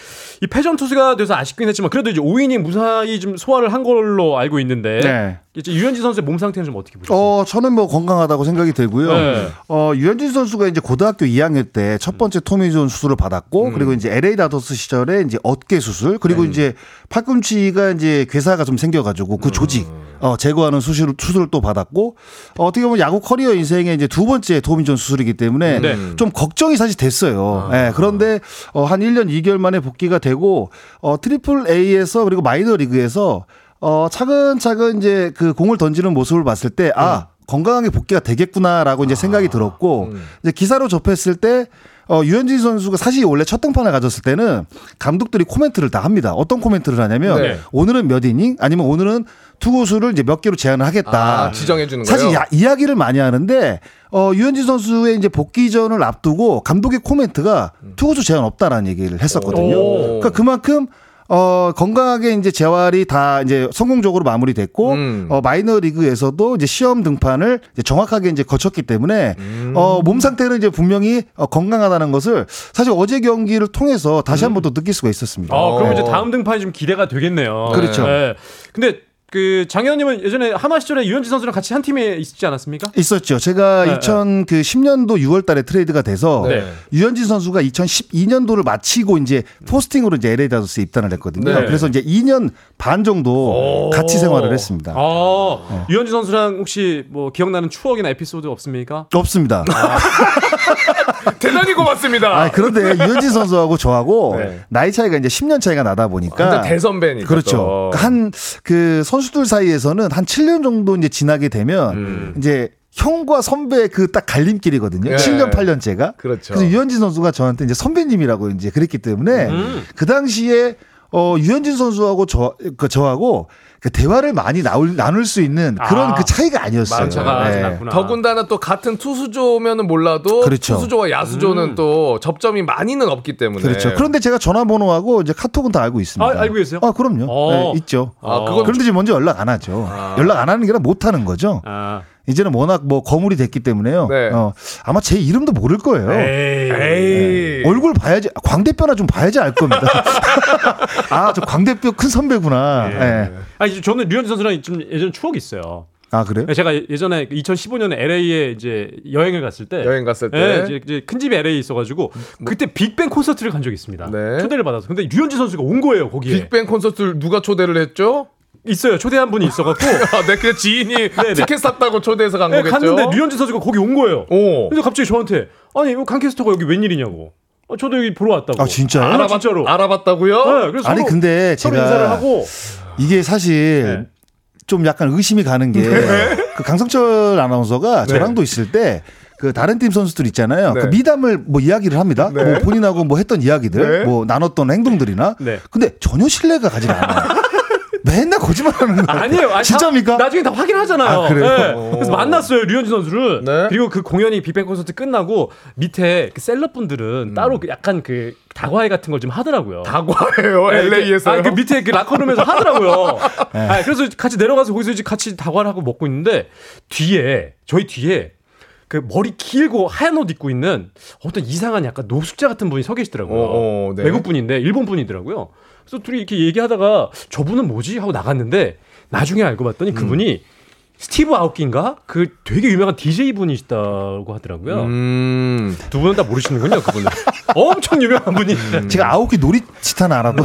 Speaker 2: 이 패전 투수가 돼서 아쉽긴 했지만 그래도 이제 5이닝 무사히 좀 소화를 한 걸로 알고 있는데
Speaker 13: 네.
Speaker 2: 이제 유현진 선수의 몸 상태는 좀 어떻게 보셨어요?
Speaker 13: 어, 저는 뭐 건강하다고 생각이 되고요.
Speaker 2: 네.
Speaker 13: 어, 유현진 선수가 이제 고등학교 2학년 때 첫 번째 토미 존 수술을 받았고,
Speaker 2: 음.
Speaker 13: 그리고 이제 LA 다저스 시절에 이제 어깨 수술, 그리고 이제 팔꿈치가 이제 괴사가 좀 생겨 가지고 그 조직, 어, 제거하는 수술, 수술을 또 받았고, 어, 어떻게 보면 야구 커리어 인생의 이제 두 번째 토미 존 수술이기 때문에
Speaker 2: 네.
Speaker 13: 좀 걱정이 사실 됐어요. 예, 그런데 어, 한 1년 2개월 만에 복귀가 되고, 어, Triple A에서 그리고 마이너 리그에서 어, 차근차근 이제 그 공을 던지는 모습을 봤을 때, 아, 건강하게 복귀가 되겠구나라고 이제 생각이 들었고, 이제 기사로 접했을 때, 어, 유현진 선수가 사실 원래 첫 등판을 가졌을 때는 감독들이 코멘트를 다 합니다. 어떤 코멘트를 하냐면,
Speaker 1: 네.
Speaker 13: 오늘은 몇 이닝? 아니면 오늘은 투구수를 이제 몇 개로 제한을 하겠다.
Speaker 1: 아, 지정해 주는
Speaker 13: 사실
Speaker 1: 거예요?
Speaker 13: 야- 이야기를 많이 하는데, 어, 유현진 선수의 이제 복귀전을 앞두고 감독의 코멘트가 투구수 제한 없다라는 얘기를 했었거든요.
Speaker 1: 오.
Speaker 13: 그러니까 그만큼 어, 건강하게 이제 재활이 다 이제 성공적으로 마무리됐고,
Speaker 1: 음.
Speaker 13: 어, 마이너 리그에서도 이제 시험 등판을 이제 정확하게 이제 거쳤기 때문에,
Speaker 1: 음.
Speaker 13: 어, 몸 상태는 이제 분명히 어, 건강하다는 것을 사실 어제 경기를 통해서 다시 한 번더 느낄 수가 있었습니다.
Speaker 2: 아, 그럼 이제 다음 등판이 좀 기대가 되겠네요.
Speaker 13: 그렇죠.
Speaker 2: 네. 근데 그 장 위원님은 예전에 한화 시절에 유현진 선수랑 같이 한 팀에 있지 않았습니까?
Speaker 13: 있었죠. 제가
Speaker 2: 네,
Speaker 13: 2010년도 6월 달에 트레이드가 돼서
Speaker 2: 네.
Speaker 13: 유현진 선수가 2012년도를 마치고 이제 posting으로 이제 LA 다저스에 입단을 했거든요.
Speaker 2: 네.
Speaker 13: 그래서 이제 2년 반 정도 같이 생활을 했습니다.
Speaker 2: 아, 유현진 선수랑 혹시 뭐 기억나는 추억이나 에피소드 없습니까?
Speaker 13: 없습니다. (laughs)
Speaker 1: 대단히 고맙습니다.
Speaker 13: 아, 그런데 유현진 선수하고 저하고
Speaker 1: 네.
Speaker 13: 나이 차이가 이제 10년 차이가 나다 보니까
Speaker 1: 완전 대선배니까.
Speaker 13: 그렇죠.
Speaker 1: 또.
Speaker 13: 한 그 선수들 사이에서는 한 7년 정도 이제 지나게 되면
Speaker 1: 음.
Speaker 13: 이제 형과 선배 그딱 갈림길이거든요.
Speaker 1: 네.
Speaker 13: 7년 8년째가.
Speaker 1: 그렇죠.
Speaker 13: 그래서 유현진 선수가 저한테 이제 선배님이라고 이제 그랬기 때문에
Speaker 2: 음.
Speaker 13: 그 당시에 어 유현진 선수하고 저 그 저하고 그 대화를 많이 나올, 나눌 수 있는 그런
Speaker 2: 아,
Speaker 13: 그 차이가 아니었어요.
Speaker 2: 아주
Speaker 13: 네.
Speaker 2: 났구나.
Speaker 1: 더군다나 또 같은 투수조면은 몰라도
Speaker 13: 그렇죠.
Speaker 1: 투수조와 야수조는
Speaker 2: 음.
Speaker 1: 또 접점이 많이는 없기 때문에
Speaker 13: 그렇죠. 그런데 제가 전화번호하고 이제 카톡은 다 알고 있습니다.
Speaker 2: 아, 알고 계세요?
Speaker 13: 아, 그럼요.
Speaker 2: 어.
Speaker 13: 네, 있죠.
Speaker 1: 아, 그건
Speaker 13: 그런데 이제 먼저 연락 안 하죠. 연락 안 하는 게 아니라 못 하는 거죠.
Speaker 2: 아,
Speaker 13: 이제는 워낙 뭐 거물이 됐기 때문에요.
Speaker 1: 네.
Speaker 13: 어, 아마 제 이름도 모를 거예요.
Speaker 1: 에이.
Speaker 13: 얼굴 봐야지 광 대표나 좀 봐야지 알 겁니다. (laughs) 아, 저 광 대표 큰 선배구나. 예.
Speaker 2: 아, 이제 저는 류현진 선수랑 좀 예전 추억이 있어요.
Speaker 13: 아, 그래요?
Speaker 2: 제가 예전에 2015년에 LA에 이제 여행을 갔을 때
Speaker 1: 여행 갔을 때.
Speaker 2: 예, 이제, 이제 큰 집이 LA에 있어가지고 그때 빅뱅 콘서트를 간 적이 있습니다. 초대를 받아서 근데 류현진 선수가 온 거예요 거기에.
Speaker 1: 네. 빅뱅 콘서트를 누가 초대를 했죠?
Speaker 2: 있어요. 초대한 분이 있어갖고. (laughs)
Speaker 1: 아, 네, 그 지인이 티켓 샀다고 초대해서 간
Speaker 2: 네,
Speaker 1: 거겠죠.
Speaker 2: 갔는데 류현진 선수가 거기 온 거예요.
Speaker 1: 오.
Speaker 2: 근데 갑자기 저한테 아니 강 캐스터가 여기 웬일이냐고. 어, 저도 여기 보러 왔다고.
Speaker 13: 아, 진짜요?
Speaker 2: 아, 진짜로.
Speaker 1: 알아봤다고요?
Speaker 2: 네, 그래서
Speaker 13: 아니
Speaker 2: 서로-
Speaker 13: 근데 제가
Speaker 2: 인사를 하고
Speaker 13: 이게 사실 좀 약간 의심이 가는 게 그 강성철 아나운서가
Speaker 2: 네.
Speaker 13: 저랑도 있을 때그 다른 팀 선수들 있잖아요.
Speaker 1: 네.
Speaker 13: 그 미담을 뭐 이야기를 합니다.
Speaker 1: 네.
Speaker 13: 뭐 본인하고 뭐 했던 이야기들,
Speaker 1: 네.
Speaker 13: 뭐 나눴던 행동들이나.
Speaker 2: 네.
Speaker 13: 근데 전혀 신뢰가 가지 않아요. (laughs) 맨날 거짓말하는 거.
Speaker 2: 아니에요. 아니,
Speaker 13: 진짜입니까?
Speaker 2: 다- 나중에 다 확인하잖아요.
Speaker 13: 아?
Speaker 2: 네. 그래서 만났어요 류현진 선수를.
Speaker 1: 네.
Speaker 2: 그리고 그 공연이 빅뱅 콘서트 끝나고 밑에 그 셀럽분들은 따로 그 약간 그 다과회 같은 걸 좀 하더라고요.
Speaker 1: 다과예요,
Speaker 2: 네,
Speaker 1: LA에서요?
Speaker 2: 아니, 그 밑에 그 라커룸에서 하더라고요. (laughs) 아니, 그래서 같이 내려가서 거기서 이제 같이 다과를 하고 먹고 있는데 뒤에 저희 뒤에 그 머리 길고 하얀 옷 입고 있는 어떤 이상한 약간 노숙자 같은 분이 서 계시더라고요.
Speaker 1: 어, 어, 네.
Speaker 2: 외국 분인데 일본 분이더라고요. 그래서 둘이 이렇게 얘기하다가 저분은 뭐지 하고 나갔는데 나중에 알고 봤더니 그분이 스티브 아웃기인가 그 되게 유명한 DJ 분이시다고 하더라고요.
Speaker 1: 음.
Speaker 2: 두 분은 다 모르시는군요, 그분은. (laughs) 엄청 유명한 분이
Speaker 13: 제가 아홉기 놀이치탄 알아도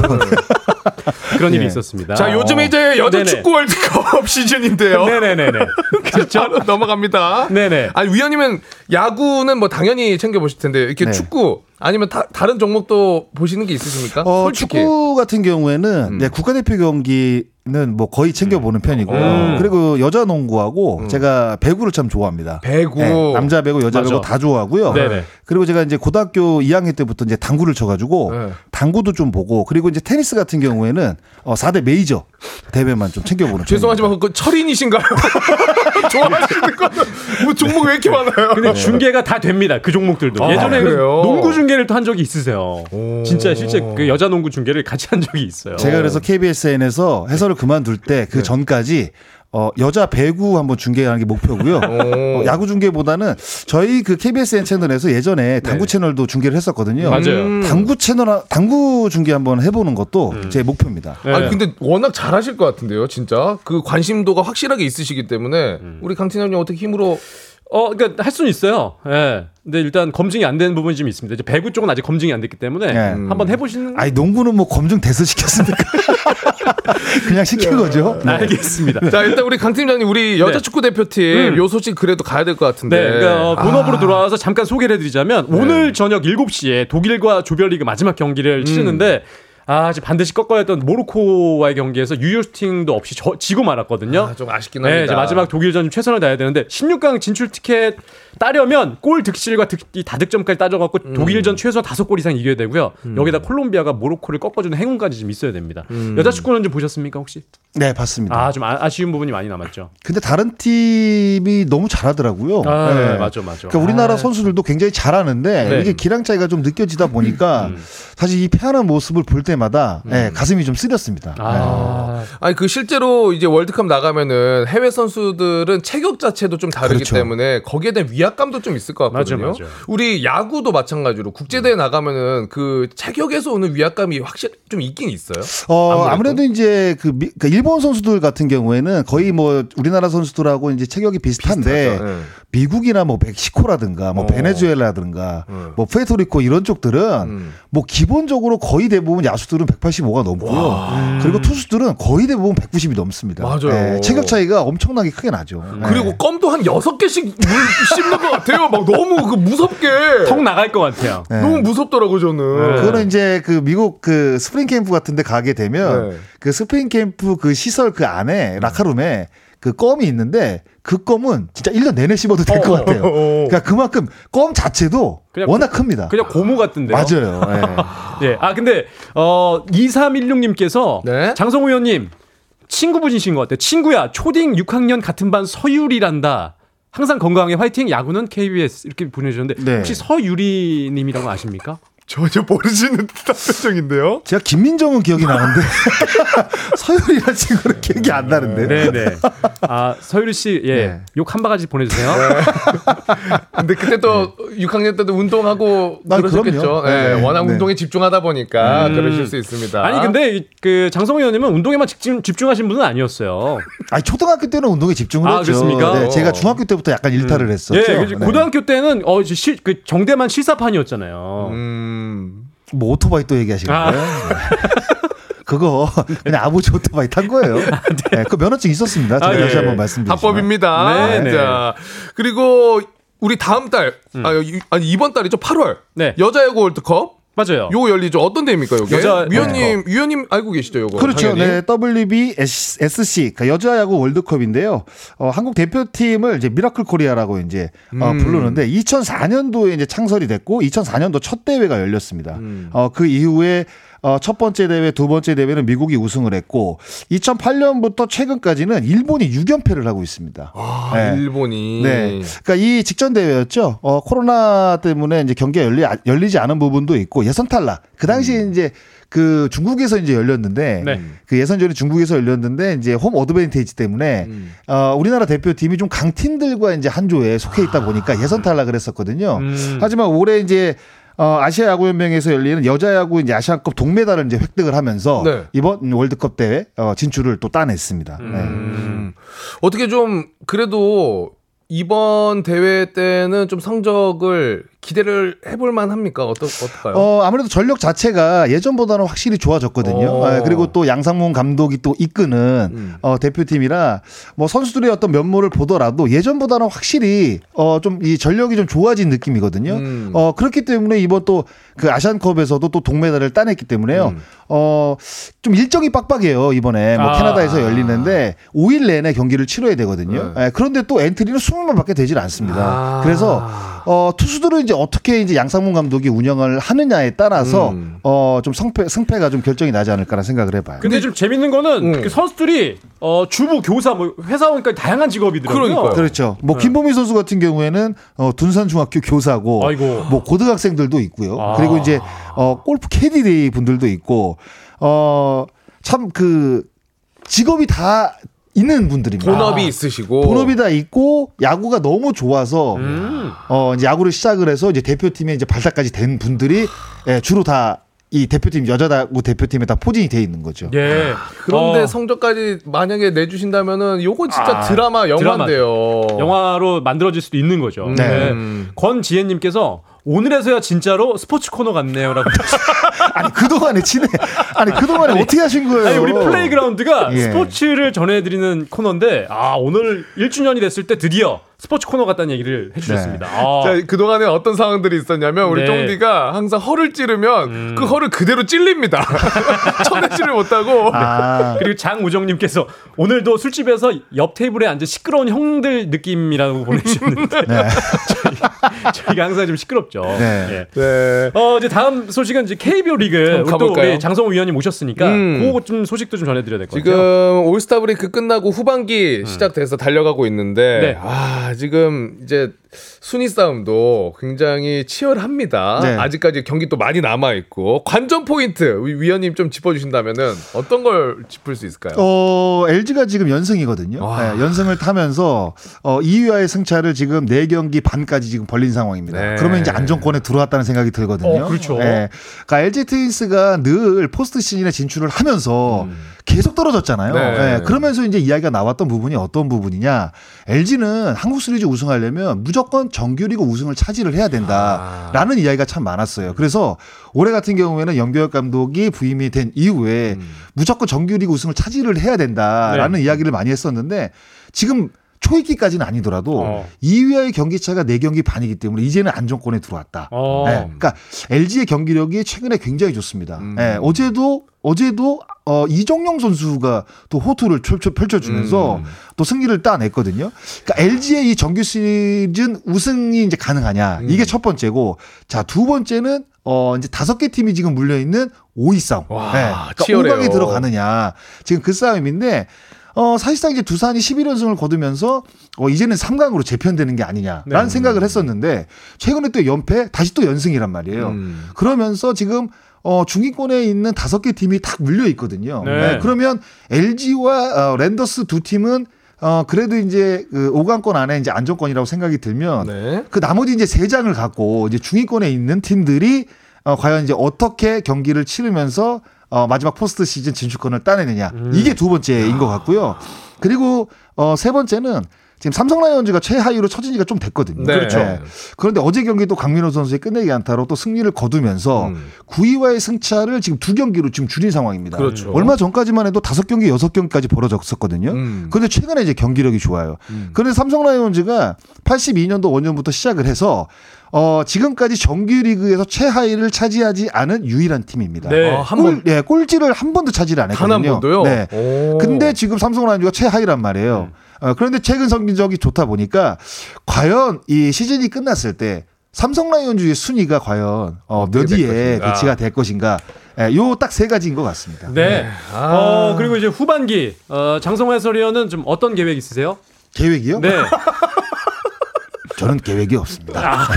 Speaker 2: 그런 일이
Speaker 13: 예.
Speaker 2: 있었습니다.
Speaker 1: 자, 요즘 이제 여자
Speaker 2: 네네.
Speaker 1: 축구 월드컵 (laughs) 시즌인데요.
Speaker 2: 네네네네. (laughs)
Speaker 1: 그렇죠. 넘어갑니다.
Speaker 2: 네네.
Speaker 1: 아니 위원님은 야구는 뭐 당연히 챙겨 보실 텐데 이렇게
Speaker 13: 네.
Speaker 1: 축구 아니면 다, 다른 종목도 보시는 게 있으십니까?
Speaker 13: 어,
Speaker 1: 솔직히.
Speaker 13: 축구 같은 경우에는
Speaker 1: 음.
Speaker 13: 네, 국가대표 경기는 뭐 거의 챙겨 보는 편이고
Speaker 1: 음.
Speaker 13: 그리고 여자 농구하고 제가 배구를 참 좋아합니다.
Speaker 1: 배구.
Speaker 13: 네, 남자 배구, 여자
Speaker 2: 맞아.
Speaker 13: 배구 다 좋아하고요.
Speaker 2: 네네.
Speaker 13: 그리고 제가 이제 고등학교 2학년 때부터 이제 당구를 쳐가지고
Speaker 1: 네.
Speaker 13: 당구도 좀 보고 그리고 이제 테니스 같은 경우에는 어, 4대 메이저 대회만 좀 챙겨 보는
Speaker 1: 죄송하지만 그 철인이신가요? (laughs) 좋아하시는 거는 뭐 종목 왜 이렇게 많아요?
Speaker 2: 근데 중계가 다 됩니다. 그 종목들도.
Speaker 1: 아,
Speaker 2: 예전에 그
Speaker 1: 그래요?
Speaker 2: 농구 중 계를 또 한 적이 있으세요. 진짜 실제 그 여자 농구 중계를 같이 한 적이 있어요.
Speaker 13: 제가 그래서 KBSN에서 해설을 그만둘 때 그 전까지 어, 여자 배구 한번 중계하는 게 목표고요. 어, 야구 중계보다는 저희 그 KBSN 채널에서 예전에 당구 채널도 중계를 했었거든요.
Speaker 2: 맞아요.
Speaker 1: 음.
Speaker 13: 당구 채널 당구 중계 한번 해보는 것도 제 목표입니다.
Speaker 2: 네.
Speaker 1: 아니 근데 워낙 잘하실 것 같은데요, 진짜 그 관심도가 확실하게 있으시기 때문에 우리 강팀장님 어떻게 힘으로
Speaker 2: 어, 그러니까 할 수는 있어요. 예. 근데 일단 검증이 안된 부분이 좀 있습니다. 이제 배구 쪽은 아직 검증이 안 됐기 때문에
Speaker 13: 네.
Speaker 2: 한번 해보시는.
Speaker 13: 아니 농구는 뭐 검증 돼서 시켰습니까? (laughs) 그냥 시킨 거죠. 네.
Speaker 2: 알겠습니다.
Speaker 1: 자 일단 우리 강 팀장님 우리 여자
Speaker 2: 네.
Speaker 1: 축구 대표팀
Speaker 2: 음.
Speaker 1: 요 소식 그래도 가야 될 것 같은데.
Speaker 2: 네, 그러니까 어, 본업으로
Speaker 1: 아.
Speaker 2: 돌아와서 잠깐 소개를 해드리자면 오늘 저녁 7시에 독일과 조별리그 마지막 경기를 치르는데 아, 이제 반드시 꺾어야 했던 모로코와의 경기에서 유효슈팅도 없이 저, 지고 말았거든요.
Speaker 1: 아, 좀 아쉽긴
Speaker 2: 네,
Speaker 1: 합니다.
Speaker 2: 이제 마지막 독일전 좀 최선을 다해야 되는데 16강 진출 티켓 따려면 골 득실과 득, 이 다득점까지 따져갖고
Speaker 1: 음.
Speaker 2: 독일전 최소 다섯 골 이상 이겨야 되고요. 여기다 콜롬비아가 모로코를 꺾어주는 행운까지 좀 있어야 됩니다.
Speaker 1: 음.
Speaker 2: 여자 축구는 좀 보셨습니까 혹시?
Speaker 13: 네, 봤습니다.
Speaker 2: 아, 좀 아, 쉬운 부분이 많이 남았죠.
Speaker 13: 근데 다른 팀이 너무 잘하더라고요.
Speaker 2: 아,
Speaker 13: 네.
Speaker 2: 네, 맞아, 맞아.
Speaker 13: 그러니까 우리나라
Speaker 2: 아.
Speaker 13: 선수들도 굉장히 잘하는데
Speaker 2: 네. 음.
Speaker 13: 이게 기량 차이가 좀 느껴지다 보니까 사실 이 패하는 모습을 볼때 마다 네, 가슴이 좀 쓰렸습니다.
Speaker 2: 아,
Speaker 1: 아니 그 실제로 이제 월드컵 나가면은 해외 선수들은 체격 자체도 좀 다르기
Speaker 13: 그렇죠.
Speaker 1: 때문에 거기에 대한 위압감도 좀 있을 것 같거든요.
Speaker 2: 맞아, 맞아.
Speaker 1: 우리 야구도 마찬가지로 국제 대회 나가면은 그 체격에서 오는 위압감이 확실히 좀 있긴 있어요.
Speaker 13: 어,
Speaker 1: 아무래도.
Speaker 13: 아무래도, 이제 그, 미- 그 일본 선수들 같은 경우에는 거의 뭐 우리나라 선수들하고 이제 체격이 비슷한데
Speaker 1: 비슷하죠. 네.
Speaker 13: 미국이나 뭐 멕시코라든가 뭐
Speaker 1: 어.
Speaker 13: 베네수엘라든가
Speaker 1: 음.
Speaker 13: 뭐 푸에토리코 이런 쪽들은
Speaker 1: 음.
Speaker 13: 뭐 기본적으로 거의 대부분 야수 들은 185가 넘고요. 그리고 투수들은 거의 대부분 190이 넘습니다.
Speaker 1: 맞아요.
Speaker 13: 네, 체격 차이가 엄청나게 크게 나죠. 네.
Speaker 1: 그리고 껌도 한 여섯 개씩 물 씹는 것 같아요. 막 너무 그 무섭게.
Speaker 2: 턱 나갈 것 같아요.
Speaker 13: 네.
Speaker 1: 너무 무섭더라고 저는.
Speaker 13: 그거는 이제 그 미국 그 스프링 캠프 같은 데 가게 되면
Speaker 1: 네.
Speaker 13: 그 스프링 캠프 그 시설 그 안에 라커룸에 그 껌이 있는데 그 껌은 진짜 1년 내내 씹어도 될 것 같아요. 그러니까 그만큼 껌 자체도
Speaker 2: 그냥
Speaker 13: 워낙 큽니다.
Speaker 2: 그냥 고무 같은데요.
Speaker 13: 맞아요. 예. (laughs)
Speaker 2: 예. 아 근데 어 2316님께서
Speaker 1: 네.
Speaker 2: 장성호 위원님 친구분이신 것 같아요. 친구야 초딩 6학년 같은 반 서유리란다. 항상 건강하게 화이팅. 야구는 KBS 이렇게 보내주셨는데
Speaker 13: 네.
Speaker 2: 혹시 서유리님이라고 아십니까?
Speaker 1: 전혀 모르시는 듯한 표정인데요.
Speaker 13: 제가 김민정은 기억이 나는데 (laughs) 서율이라는 친구는 기억이 안 나는데.
Speaker 2: 네네. 아 서유리 씨, 예, 욕한 바가지 보내주세요. (laughs)
Speaker 1: 근데 그때 또 6학년 때도 운동하고
Speaker 2: 아,
Speaker 1: 그러셨겠죠. 예,
Speaker 2: 네,
Speaker 1: 워낙
Speaker 2: 네.
Speaker 1: 운동에 집중하다 보니까
Speaker 2: 음.
Speaker 1: 그러실 수 있습니다.
Speaker 2: 아니 근데 이- 그 장성호 의원님은 운동에만 집중, 집중하신 분은 아니었어요.
Speaker 13: 아니 초등학교 때는 운동에 집중을
Speaker 2: 아,
Speaker 13: 했죠.
Speaker 2: 그렇습니까?
Speaker 13: 네, 제가 중학교 때부터 약간 일탈을 했었죠.
Speaker 2: 예,
Speaker 13: 네.
Speaker 2: 고등학교 때는 어 이제 실, 그 정대만 실사판이었잖아요.
Speaker 13: 뭐 오토바이 또 얘기하시는
Speaker 2: 아.
Speaker 13: 거예요? (laughs) 그거 그냥 아버지 오토바이 탄 거예요. (laughs) 네, 그 면허증 있었습니다. 제가
Speaker 1: 아,
Speaker 13: 다시
Speaker 1: 예.
Speaker 13: 한번 말씀드리지만.
Speaker 1: 합법입니다.
Speaker 2: 네, 네.
Speaker 1: 자, 그리고 우리 다음 달, 아, 이- 아니 이번 달이죠. 8월. 여자야구 월드컵.
Speaker 2: 맞아요.
Speaker 1: 요거 열리죠. 어떤 대회입니까, 요게?
Speaker 13: 여자-
Speaker 1: 위원님, 위원님 알고 계시죠, 요거?
Speaker 13: 그렇죠.
Speaker 1: 당연히?
Speaker 13: 네, WBSC 그러니까 여자 야구 월드컵인데요. 어, 한국 대표팀을 이제 미라클 코리아라고 이제 어,
Speaker 1: 음.
Speaker 13: 부르는데 2004년도에 이제 창설이 됐고 2004년도 첫 대회가 열렸습니다.
Speaker 1: 음.
Speaker 13: 어, 그 이후에 어, 첫 번째 대회, 두 번째 대회는 미국이 우승을 했고 2008년부터 최근까지는 일본이 6연패를 하고 있습니다.
Speaker 1: 아,
Speaker 13: 네.
Speaker 1: 일본이.
Speaker 13: 네. 그러니까 이 직전 대회였죠. 어, 코로나 때문에 이제 경기가 열리, 열리지 않은 부분도 있고 예선 탈락. 그 당시에
Speaker 1: 음.
Speaker 13: 이제 그 중국에서 이제 열렸는데
Speaker 2: 네.
Speaker 13: 그 예선전이 중국에서 열렸는데 이제 홈 어드밴테이지 때문에
Speaker 1: 음.
Speaker 13: 어, 우리나라 대표팀이 좀 강팀들과 이제 한 조에 속해 있다 보니까 예선 탈락을 했었거든요.
Speaker 2: 음.
Speaker 13: 하지만 올해 이제 어, 아시아 야구 연맹에서 열리는 여자 야구 이제 아시아컵 동메달을 이제 획득을 하면서
Speaker 1: 네.
Speaker 13: 이번 월드컵 대회 어, 진출을 또 따냈습니다. 네.
Speaker 1: 음. 어떻게 좀 그래도 이번 대회 때는 좀 성적을 기대를 해볼 만합니까? 어떠, 어떨까요?
Speaker 13: 어, 아무래도 전력 자체가 예전보다는 확실히 좋아졌거든요.
Speaker 1: 어.
Speaker 13: 아, 그리고 또 양상문 감독이 또 이끄는
Speaker 1: 음.
Speaker 13: 어, 대표팀이라 뭐 선수들의 어떤 면모를 보더라도 예전보다는 확실히 어, 좀 이 전력이 좀 좋아진 느낌이거든요.
Speaker 1: 음.
Speaker 13: 어, 그렇기 때문에 이번 또 그 아시안컵에서도 또 동메달을 따냈기 때문에요.
Speaker 1: 음.
Speaker 13: 어, 좀 일정이 빡빡해요. 이번에 뭐
Speaker 2: 아.
Speaker 13: 캐나다에서 열리는데 5일 내내 경기를 치러야 되거든요.
Speaker 1: 네.
Speaker 13: 예, 그런데 또 엔트리는 20명밖에 되질 않습니다.
Speaker 1: 아.
Speaker 13: 그래서 어, 투수들은 이제 어떻게 이제 양상문 감독이 운영을 하느냐에 따라서
Speaker 1: 음.
Speaker 13: 어, 좀 성패, 승패가 좀 결정이 나지 않을까라는 생각을 해봐요.
Speaker 2: 근데 좀 재밌는 거는
Speaker 1: 음.
Speaker 2: 그 선수들이 어, 주부, 교사, 뭐 회사원까지 다양한 직업이더라고요.
Speaker 1: 그러니까요.
Speaker 13: 그렇죠. 뭐
Speaker 2: 네.
Speaker 13: 김보미 선수 같은 경우에는 어, 둔산중학교 교사고,
Speaker 2: 아이고.
Speaker 13: 뭐 고등학생들도 있고요.
Speaker 2: 아.
Speaker 13: 그리고 이제 어, 골프 캐디데이 분들도 있고, 어 참 그 직업이 다 있는 분들입니다.
Speaker 1: 본업이 있으시고.
Speaker 13: 본업이 다 있고 야구가 너무 좋아서
Speaker 2: 음.
Speaker 13: 어 이제 야구를 시작을 해서 이제 대표팀에 이제 발탁까지 된 분들이 예, 주로 다 이 대표팀 여자야구 대표팀에 다 포진이 돼 있는 거죠.
Speaker 2: 예.
Speaker 1: 그런데
Speaker 2: 어,
Speaker 1: 성적까지 만약에 내주신다면은 요거 진짜
Speaker 2: 아,
Speaker 1: 드라마 영화인데요.
Speaker 2: 영화로 만들어질 수도 있는 거죠.
Speaker 13: 네.
Speaker 1: 음.
Speaker 2: 권지혜님께서 오늘에서야 진짜로 스포츠 코너 같네요라고. (laughs)
Speaker 13: 아니 그동안에 친해. 아니 그동안에 어떻게 하신 거예요?
Speaker 2: 아니 우리 플레이그라운드가
Speaker 13: 예.
Speaker 2: 스포츠를 전해드리는 코너인데 아 오늘 1주년이 됐을 때 드디어 스포츠 코너 같다는 얘기를 해주셨습니다. 아.
Speaker 1: 자, 그동안에 어떤 상황들이 있었냐면 우리
Speaker 2: 네.
Speaker 1: 쫑디가 항상 허를 찌르면
Speaker 2: 음.
Speaker 1: 그 허를 그대로 찔립니다. (laughs) 쳐내지를 못하고.
Speaker 13: 아,
Speaker 2: 그리고 장우정님께서 오늘도 술집에서 옆 테이블에 앉은 시끄러운 형들 느낌이라고 보내주셨는데
Speaker 13: 네. (laughs) (laughs)
Speaker 2: 저희가 항상 좀 시끄럽죠.
Speaker 13: 네.
Speaker 2: 예.
Speaker 1: 네.
Speaker 2: 어 이제 다음 소식은 이제 KBO 리그 또? 우리 장성호 위원님 오셨으니까
Speaker 1: 음.
Speaker 2: 그거 좀 소식도 좀 전해드려야 될것
Speaker 1: 지금
Speaker 2: 같아요.
Speaker 1: 올스타 브레이크 끝나고 후반기 시작돼서 달려가고 있는데
Speaker 2: 네.
Speaker 1: 아 지금 이제 순위 싸움도 굉장히 치열합니다.
Speaker 13: 네.
Speaker 1: 아직까지 경기 또 많이 남아 있고 관전 포인트 위- 위원님 좀 짚어주신다면은 어떤 걸 짚을 수 있을까요?
Speaker 13: 어, LG가 지금 연승이거든요.
Speaker 1: 와.
Speaker 13: 네, 연승을 타면서 어, 2위와의 승차를 지금 4 경기 반까지 지금 벌린 상황입니다.
Speaker 1: 네.
Speaker 13: 그러면 이제 안정권에 들어왔다는 생각이 들거든요.
Speaker 2: 어, 그렇죠.
Speaker 13: 네. 그러니까 LG 트윈스가 늘 포스트 시즌에 진출을 하면서 계속 떨어졌잖아요.
Speaker 1: 네.
Speaker 13: 네, 그러면서 이제 이야기가 나왔던 부분이 어떤 부분이냐. LG는 한국 시리즈 우승하려면 무조건 정규리그 우승을 차지를 해야 된다라는 이야기가 참 많았어요. 그래서 올해 같은 경우에는 염교혁 감독이 부임이 된 이후에 무조건 정규리그 우승을 차지를 해야 된다라는 이야기를 많이 했었는데 지금 초입기까지는 아니더라도
Speaker 2: 어.
Speaker 13: 2위와의 경기 차가 4경기 반이기 때문에 이제는 안정권에 들어왔다.
Speaker 2: 어.
Speaker 13: 네, 그러니까 LG의 경기력이 최근에 굉장히 좋습니다.
Speaker 1: 음.
Speaker 13: 네, 어제도 어제도 어, 이정용 선수가 또 호투를 펼쳐, 펼쳐주면서
Speaker 1: 음.
Speaker 13: 또 승리를 따냈거든요. 그러니까 LG의 이 정규 시즌 우승이 이제 가능하냐
Speaker 1: 음.
Speaker 13: 이게 첫 번째고 자두 번째는 어 이제 다섯 개 팀이 지금 물려 있는 5위 싸움.
Speaker 1: 와,
Speaker 13: 네, 그러니까
Speaker 1: 치열해요.
Speaker 13: 5강에 들어가느냐 지금 그 싸움인데 어, 사실상 이제 두산이 11연승을 거두면서 어, 이제는 3강으로 재편되는 게 아니냐라는
Speaker 1: 네.
Speaker 13: 생각을 했었는데 최근에 또 연패 다시 또 연승이란 말이에요.
Speaker 1: 음.
Speaker 13: 그러면서 지금 어, 중위권에 있는 다섯 개 팀이 딱 물려 있거든요.
Speaker 2: 네.
Speaker 13: 네, 그러면 LG와 어, 랜더스 두 팀은 어 그래도 이제 그 5강권 안에 이제 안정권이라고 생각이 들면
Speaker 1: 네.
Speaker 13: 그 나머지 이제 세 장을 갖고 이제 중위권에 있는 팀들이 어 과연 이제 어떻게 경기를 치르면서 어 마지막 포스트 시즌 진출권을 따내느냐 이게 두 번째인 것 같고요. 그리고 어 세 번째는 지금 삼성 라이온즈가 최하위로 처진 지가 좀 됐거든요.
Speaker 1: 네. 그렇죠.
Speaker 13: 그런데 어제 경기도 강민호 선수의 끝내기 안타로 또 승리를 거두면서
Speaker 1: 음.
Speaker 13: 9위와의 승차를 지금 두 경기로 지금 줄인 상황입니다.
Speaker 1: 그렇죠.
Speaker 13: 얼마 전까지만 해도 다섯 경기, 여섯 경기까지 벌어졌었거든요.
Speaker 1: 음.
Speaker 13: 그런데 최근에 이제 경기력이 좋아요. 그런데 삼성 라이온즈가 82년도 원년부터 시작을 해서 어, 지금까지 정규리그에서 최하위를 차지하지 않은 유일한 팀입니다.
Speaker 1: 네. 아, 한
Speaker 13: 꼴, 예, 꼴찌를 한 번도 차지를
Speaker 1: 안단
Speaker 13: 했거든요.
Speaker 1: 한 번도요?
Speaker 13: 네.
Speaker 1: 오.
Speaker 13: 근데 지금 삼성 라이온즈가 최하위란 말이에요. 어, 그런데 최근 성적이 좋다 보니까 과연 이 시즌이 끝났을 때 삼성 라이온즈의 순위가 과연 어, 몇 위에. 배치가 될 것인가. 예, 요 딱 세 가지인 것 같습니다.
Speaker 2: 네.
Speaker 1: 아.
Speaker 2: 어, 그리고 이제 후반기 어, 장성호 해설위원은 좀 어떤 계획 있으세요?
Speaker 13: 계획이요?
Speaker 2: 네. (laughs)
Speaker 13: 저는 계획이 없습니다.
Speaker 2: 아.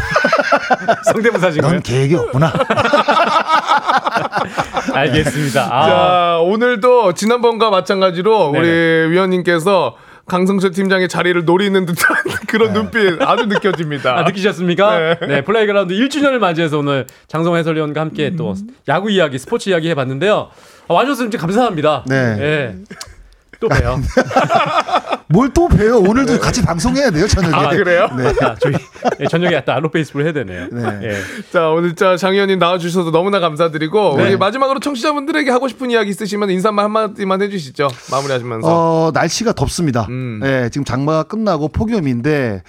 Speaker 2: (laughs) 성대모사신 거예요?
Speaker 13: 넌 계획이 없구나. (laughs)
Speaker 2: 알겠습니다. 아.
Speaker 1: 자, 오늘도 지난번과 마찬가지로
Speaker 2: 네네.
Speaker 1: 우리 위원님께서 강성철 팀장의 자리를 노리는 듯한 (laughs) 그런 눈빛 아주 느껴집니다.
Speaker 2: 아, 느끼셨습니까?
Speaker 1: 네.
Speaker 2: 네. 플레이그라운드 1주년을 맞이해서 오늘 장성호 해설위원과 함께 또 야구 이야기, 스포츠 이야기 해봤는데요. 아, 와주셔서 진짜 감사합니다.
Speaker 13: 네.
Speaker 2: 예. 또 봬요. (laughs)
Speaker 13: 뭘 또 봬요? 오늘도 같이 방송해야 돼요, 저녁에.
Speaker 1: 아, 그래요?
Speaker 13: 네. (laughs)
Speaker 2: 아, 저희 예, 저녁에 또 I Love Baseball을 해야 되네요. 예.
Speaker 1: 자, 오늘 자, 장 위원님 나와주셔서 너무나 감사드리고,
Speaker 2: 네.
Speaker 1: 우리 마지막으로 청취자분들에게 하고 싶은 이야기 있으시면 인사만 한마디만 해주시죠. 마무리하시면서.
Speaker 13: 어, 날씨가 덥습니다.
Speaker 1: 음.
Speaker 13: 예, 지금 장마가 끝나고 폭염인데,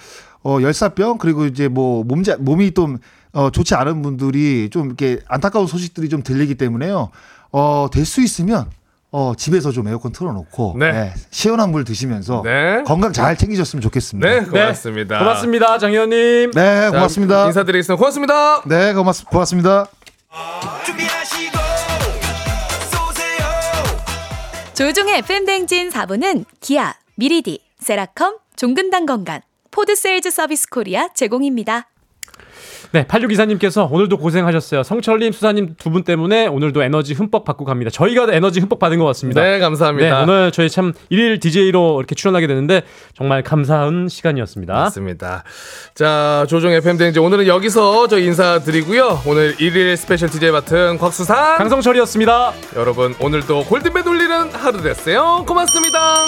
Speaker 13: 어, 열사병, 그리고 이제 뭐, 몸자, 몸이 좀, 어, 좋지 않은 분들이 좀 이렇게 안타까운 소식들이 좀 들리기 때문에요. 어, 될 수 있으면, 어, 집에서 좀 에어컨 틀어놓고,
Speaker 1: 네.
Speaker 13: 예, 시원한 물 드시면서
Speaker 1: 네.
Speaker 13: 건강 잘 챙기셨으면 좋겠습니다.
Speaker 1: 네, 고맙습니다.
Speaker 2: 고맙습니다, 장 의원님.
Speaker 13: 네,
Speaker 1: 자,
Speaker 13: 고맙습니다.
Speaker 1: 인사드리겠습니다. 고맙습니다.
Speaker 13: 네, 고맙, 고맙습니다.
Speaker 5: 조우종의 FM 대행진 4부는 기아, 미리디, 세라컴, 종근당 건강, 포드세일즈 서비스 코리아 제공입니다.
Speaker 2: 네, 8624님께서 오늘도 고생하셨어요. 성철님, 수산님 두 분 때문에 오늘도 에너지 흠뻑 받고 갑니다. 저희가 에너지 흠뻑 받은 것 같습니다.
Speaker 1: 네, 감사합니다.
Speaker 2: 네, 오늘 저희 참 일일 DJ로 이렇게 출연하게 되는데 정말 감사한 시간이었습니다.
Speaker 1: 맞습니다. 자, 조우종의 FM 대행진 오늘은 여기서 저 인사드리고요. 오늘 일일 스페셜 DJ 맡은 곽수산
Speaker 2: 강성철이었습니다.
Speaker 1: 여러분 오늘도 골든벨 울리는 하루 되세요. 고맙습니다.